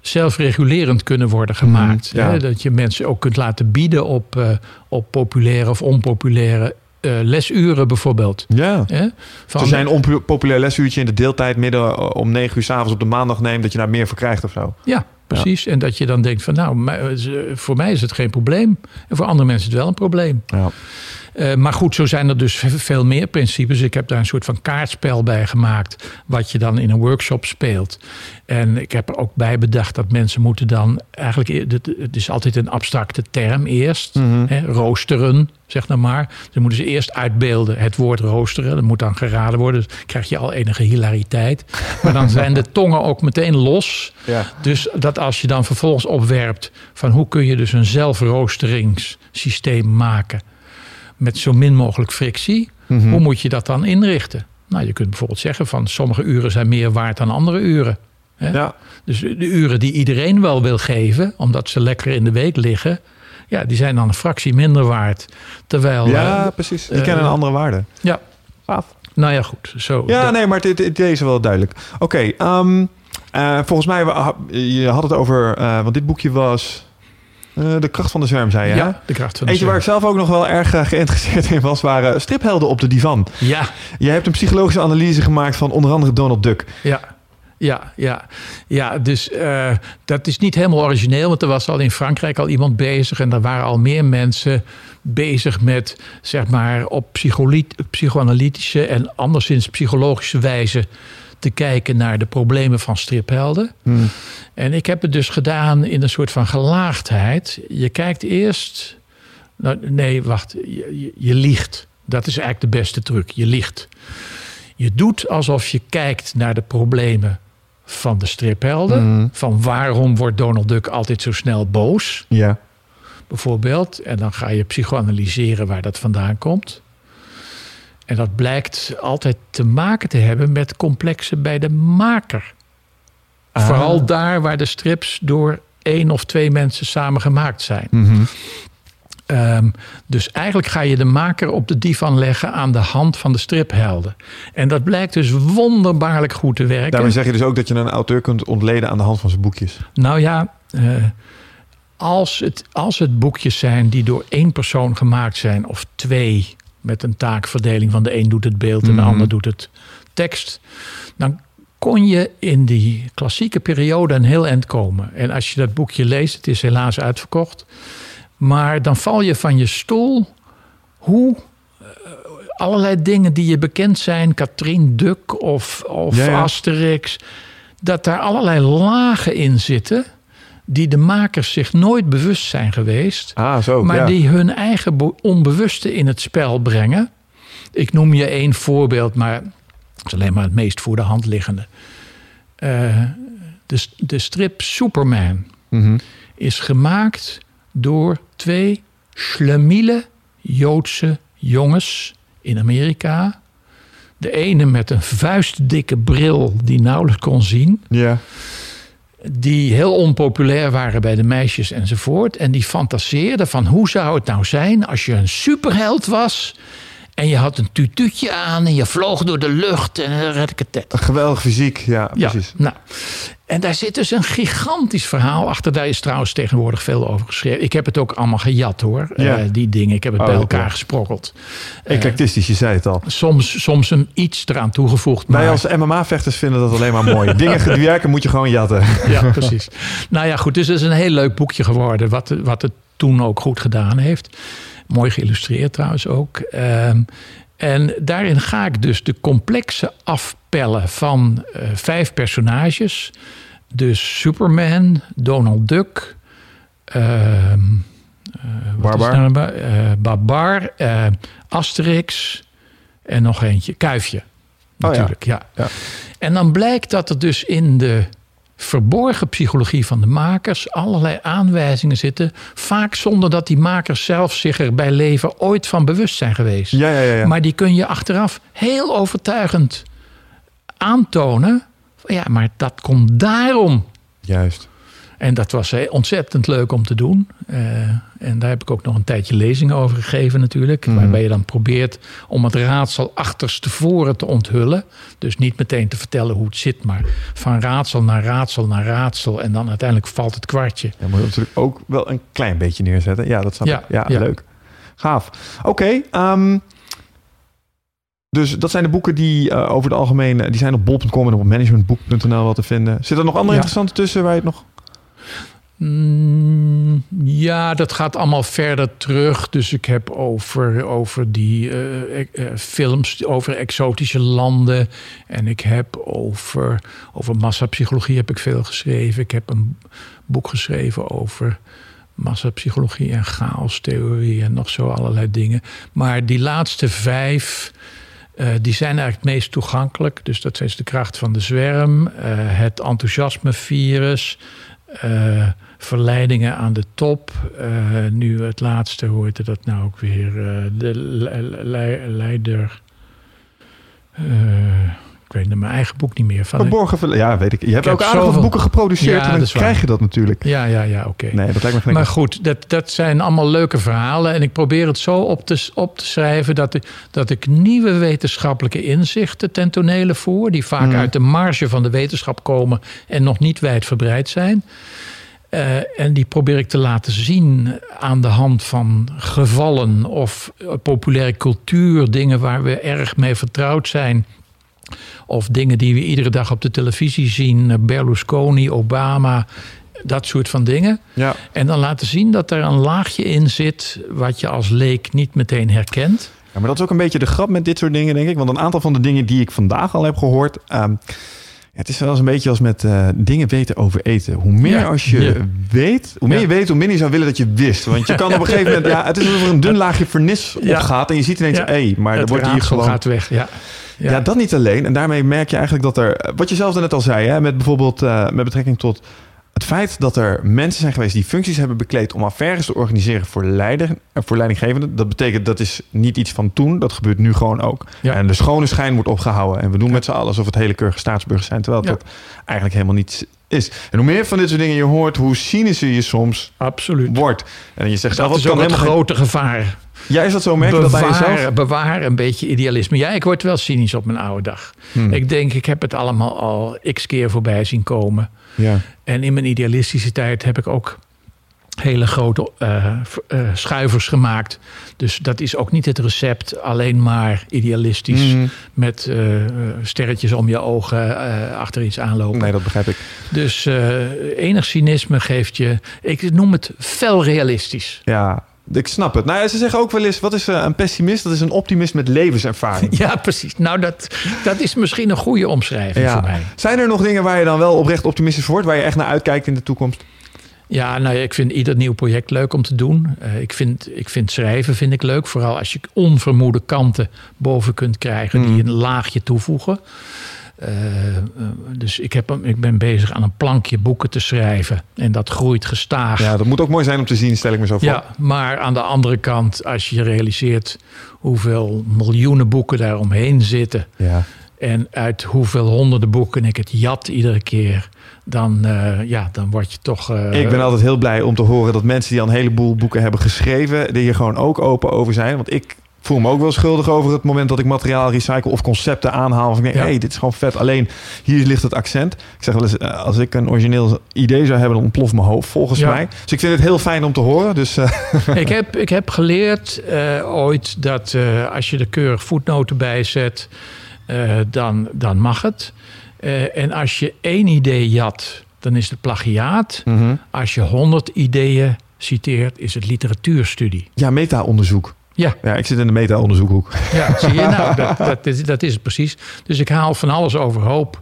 zelfregulerend kunnen worden gemaakt. Mhm, Dat je mensen ook kunt laten bieden op, uh, op populaire of onpopulaire uh, lesuren bijvoorbeeld. Ja. ja? Van, een onpopulair lesuurtje in de deeltijd midden eh, om negen uur s avonds op de maandag neemt, dat je daar meer voor krijgt of zo. Ja, Precies. En dat je dan denkt van nou, voor mij is het geen probleem. En voor andere mensen is het wel een probleem. Ja. Eh, maar goed, zo zijn er dus ve- veel meer principes. Ik heb daar een soort van kaartspel bij gemaakt, wat je dan in een workshop speelt. En ik heb er ook bij bedacht dat mensen moeten dan eigenlijk, e- het is altijd een abstracte term eerst, hè, roosteren, zeg nou maar. Dan moeten ze eerst uitbeelden het woord roosteren. Dat moet dan geraden worden. Dus krijg je al enige hilariteit. Maar dan zijn de tongen ook meteen los. Ja. Dus dat als je dan vervolgens opwerpt van hoe kun je dus een zelfroosteringssysteem maken met zo min mogelijk frictie, hoe moet je dat dan inrichten? Nou, je kunt bijvoorbeeld zeggen van sommige uren zijn meer waard dan andere uren. Hè? Ja. Dus de uren die iedereen wel wil geven, omdat ze lekker in de week liggen, ja, die zijn dan een fractie minder waard. Terwijl, ja, eh, precies. Die eh, kennen een andere waarde. ja, Gaaf. nou ja, goed. Zo, Ja, dat- nee, maar het, is wel duidelijk. Oké, ehm, eh, volgens mij, we- je had het over, want dit boekje was eh, De kracht van de zwerm, zei je, hè? ja, de kracht van de Eentje waar ik zelf ook nog wel erg eh, geïnteresseerd in was, waren striphelden op de divan. Ja, Jij hebt een psychologische analyse gemaakt van onder andere Donald Duck. Ja, ja, ja. ja dus eh, dat is niet helemaal origineel, want er was al in Frankrijk al iemand bezig en er waren al meer mensen bezig met, zeg maar, op psychoanalytische en anderszins psychologische wijze te kijken naar de problemen van striphelden. En ik heb het dus gedaan in een soort van gelaagdheid. Je kijkt eerst. Nou, nee, wacht. Je, je, je liegt. Dat is eigenlijk de beste truc. Je liegt. Je doet alsof je kijkt naar de problemen van de striphelden. Van waarom wordt Donald Duck altijd zo snel boos, Ja. bijvoorbeeld. En dan ga je psychoanalyseren waar dat vandaan komt. En dat blijkt altijd te maken te hebben met complexen bij de maker. Ah. Vooral daar waar de strips door één of twee mensen samen gemaakt zijn. Mhm. Ehm, dus eigenlijk ga je de maker op de divan leggen aan de hand van de striphelden. En dat blijkt dus wonderbaarlijk goed te werken. Daarmee zeg je dus ook dat je een auteur kunt ontleden aan de hand van zijn boekjes. Nou ja, eh, als, het, als het boekjes zijn die door één persoon gemaakt zijn, of twee, met een taakverdeling. Van de een doet het beeld en de Mhm. ander doet het tekst, dan kon je in die klassieke periode een heel eind komen. En als je dat boekje leest, het is helaas uitverkocht, maar dan val je van je stoel. Hoe eh, allerlei dingen die je bekend zijn, Katrien Duk of, of Ja, ja. Asterix, dat daar allerlei lagen in zitten die de makers zich nooit bewust zijn geweest, Ah, zo. maar ja. die hun eigen be- onbewuste in het spel brengen. Ik noem je één voorbeeld, maar het is alleen maar het meest voor de hand liggende. Eh, de, de strip Superman Mhm. is gemaakt door twee schlemiele Joodse jongens in Amerika. De ene met een vuistdikke bril die nauwelijks kon zien. Ja. Die heel onpopulair waren bij de meisjes enzovoort. En die fantaseerden van hoe zou het nou zijn als je een superheld was. En je had een tutuutje aan en je vloog door de lucht en een redketet. Een geweldig fysiek, ja, Ja, precies. nou. En daar zit dus een gigantisch verhaal achter. Daar is trouwens tegenwoordig veel over geschreven. Ik heb het ook allemaal gejat hoor, Ja. eh, die dingen. Ik heb het Oh, bij elkaar gesprokkeld. Eclectistisch, je zei het al. Soms, soms een iets eraan toegevoegd. Wij maar- als MMA-vechters vinden dat alleen maar mooi. Dingen die werken moet je gewoon jatten. Ja, precies. nou ja, goed. Dus het is een heel leuk boekje geworden. Wat, wat het toen ook goed gedaan heeft. Mooi geïllustreerd trouwens ook. Ehm, en daarin ga ik dus de complexe afpellen van eh, vijf personages. Dus Superman, Donald Duck, wat is Barbar. nou eh, Barbar, Asterix en nog eentje, Kuifje. ja. Natuurlijk, ja. Ja. En dan blijkt dat er dus in de verborgen psychologie van de makers allerlei aanwijzingen zitten. Vaak zonder dat die makers zelf zich er bij leven ooit van bewust zijn geweest. Ja, ja, ja. Maar die kun je achteraf heel overtuigend aantonen. Ja, maar dat komt daarom. Juist. En dat was eh, ontzettend leuk om te doen. Eh, en daar heb ik ook nog een tijdje lezingen over gegeven natuurlijk. Mhm. Waarbij je dan probeert om het raadsel achterstevoren te onthullen. Dus niet meteen te vertellen hoe het zit. Maar van raadsel naar raadsel naar raadsel. En dan uiteindelijk valt het kwartje. Ja, moet je natuurlijk ook wel een klein beetje neerzetten. Ja, dat snap Ja, ik. Ja, ja. leuk. Gaaf. Oké, ehm, dus dat zijn de boeken die eh, over het algemeen... die zijn op bol.com en op managementboek.nl wel te vinden. Zit er nog andere Ja. interessante tussen waar je het nog... Mm, Ja, dat gaat allemaal verder terug. Dus ik heb over, over die eh, eh, eh, films over exotische landen. En ik heb over, over massapsychologie heb ik veel geschreven. Ik heb een boek geschreven over massapsychologie en chaostheorie en nog zo allerlei dingen. Maar die laatste vijf, die zijn eigenlijk het meest toegankelijk. Dus dat is de kracht van de zwerm, het enthousiasmevirus, eh, verleidingen aan de top. eh, nu het laatste, hoe heette dat nou ook weer? eh, de le- le- leider. eh, ik weet mijn eigen boek niet meer van. Verborgen Ja, weet ik. Je hebt heb ook aardig wat zoveel- boeken geproduceerd Ja, en dan krijg je dat natuurlijk. Ja, ja, ja, oké. Nee, dat lijkt me geen Maar goed, dat, dat zijn allemaal leuke verhalen. En ik probeer het zo op te, op te schrijven dat ik, dat ik nieuwe wetenschappelijke inzichten ten tonele voer. Die vaak Mhm. uit de marge van de wetenschap komen en nog niet wijdverbreid zijn. Eh, en die probeer ik te laten zien aan de hand van gevallen of eh, populaire cultuur, dingen waar we erg mee vertrouwd zijn. Of dingen die we iedere dag op de televisie zien, eh, Berlusconi, Obama, dat soort van dingen. Ja. En dan laten zien dat er een laagje in zit wat je als leek niet meteen herkent. Ja, maar dat is ook een beetje de grap met dit soort dingen, denk ik. Want een aantal van de dingen die ik vandaag al heb gehoord... ehm, het is wel eens een beetje als met eh, dingen weten over eten. Hoe meer Ja, als je ja. weet, hoe meer Ja. je weet, hoe minder je zou willen dat je wist. Want je kan op een gegeven moment... Ja, het is alsof er een dun laagje vernis Ja. opgaat... en je ziet ineens, hé, hey, maar het wordt hier gewoon... gaat weg. Ja. Ja. dat niet alleen. En daarmee merk je eigenlijk dat er... Wat je zelf net al zei, hè, met bijvoorbeeld eh, met betrekking tot het feit dat er mensen zijn geweest die functies hebben bekleed om affaires te organiseren voor, leider, eh, voor leidinggevenden. Dat betekent dat is niet iets van toen. Dat gebeurt nu gewoon ook. Ja. En de schone schijn wordt opgehouden. En we doen met z'n allen alsof het hele keurige staatsburgers zijn. Terwijl Ja. dat eigenlijk helemaal niet is. En hoe meer van dit soort dingen je hoort, hoe cynischer je soms Absoluut. wordt. En je zegt zelf, Dat het is ook het geen- grote gevaar. Ja, is dat zo? Merk je dat bij jezelf? Bewaar, bewaar een beetje idealisme. Ja, ik word wel cynisch op mijn oude dag. Hmm. Ik denk, ik heb het allemaal al x keer voorbij zien komen. Ja. En in mijn idealistische tijd heb ik ook hele grote eh, eh, schuivers gemaakt. Dus dat is ook niet het recept, alleen maar idealistisch. Mhm. Met eh, sterretjes om je ogen achter iets aanlopen. Nee, dat begrijp ik. Dus enig cynisme geeft je, ik noem het fel realistisch. Ja, ik snap het. Nou, ja, ze zeggen ook wel eens, wat is eh, een pessimist? Dat is een optimist met levenservaring. Ja, precies. Nou, dat, dat is misschien een goede omschrijving voor mij. Zijn er nog dingen waar je dan wel oprecht optimistisch voor wordt, waar je echt naar uitkijkt in de toekomst? Ja, nou ja, ik vind ieder nieuw project leuk om te doen. Eh, ik, vind, ik vind schrijven vind ik leuk. Vooral als je onvermoede kanten boven kunt krijgen die een laagje toevoegen. Eh, eh, dus ik, heb, ik ben bezig aan een plankje boeken te schrijven. En dat groeit gestaag. Ja, dat moet ook mooi zijn om te zien, stel ik me zo voor. Ja, maar aan de andere kant, als je realiseert hoeveel miljoenen boeken daar omheen zitten. Ja. En uit hoeveel honderden boeken ik het jat iedere keer. Dan, eh, ja, dan word je toch. Ik ben altijd heel blij om te horen dat mensen die al een heleboel boeken hebben geschreven, die hier gewoon ook open over zijn. Want ik voel me ook wel schuldig over het moment dat ik materiaal recycle of concepten aanhaal. Of ik denk, Ja. hey, dit is gewoon vet. Alleen hier ligt het accent. Ik zeg wel eens, eh, als ik een origineel idee zou hebben, dan ontploft mijn hoofd volgens Ja. mij. Dus ik vind het heel fijn om te horen. Dus eh, ik, heb, ik heb geleerd eh, ooit dat als je er keurig voetnoten bij zet, eh, dan, dan mag het. En als je één idee jat, dan is het plagiaat. mhm. Als je honderd ideeën citeert, is het literatuurstudie. ja, meta-onderzoek. Ja, Ja, ik zit in de meta-onderzoekhoek. ja zie je nou, dat, dat, is, dat is het precies. Dus ik haal van alles overhoop.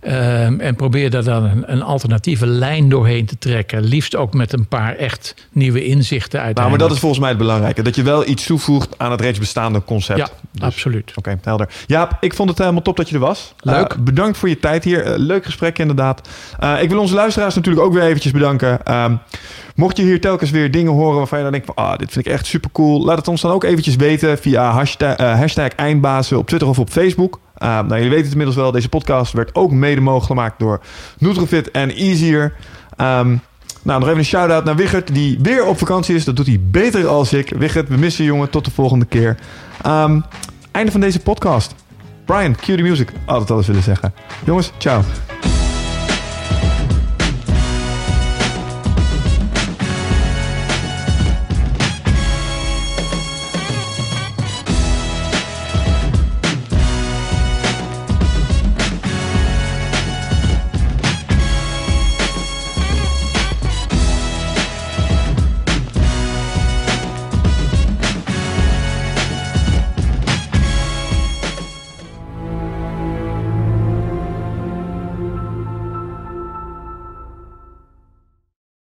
Ehm, en probeer daar dan een, een alternatieve lijn doorheen te trekken. Liefst ook met een paar echt nieuwe inzichten uit. Nou, maar dat is volgens mij het belangrijke. Dat je wel iets toevoegt aan het reeds bestaande concept. Ja, Dus- absoluut. Oké, helder. Jaap, ik vond het helemaal top dat je er was. Leuk. Eh, bedankt voor je tijd hier. Eh, leuk gesprek inderdaad. Eh, ik wil onze luisteraars natuurlijk ook weer eventjes bedanken. Ehm, mocht je hier telkens weer dingen horen waarvan je dan denkt van... Ah, dit vind ik echt super cool. Laat het ons dan ook eventjes weten via hashtag, eh, hashtag eindbazen op Twitter of op Facebook. Eh, nou, jullie weten het inmiddels wel. Deze podcast werd ook mede mogelijk gemaakt door Nutrofit en Easier. Ehm, nou, nog even een shout-out naar Wichert, die weer op vakantie is. Dat doet hij beter als ik. Wichert, we missen je, jongen. Tot de volgende keer. Ehm, einde van deze podcast. Brian, cue the music. Altijd alles willen zeggen. Jongens, ciao.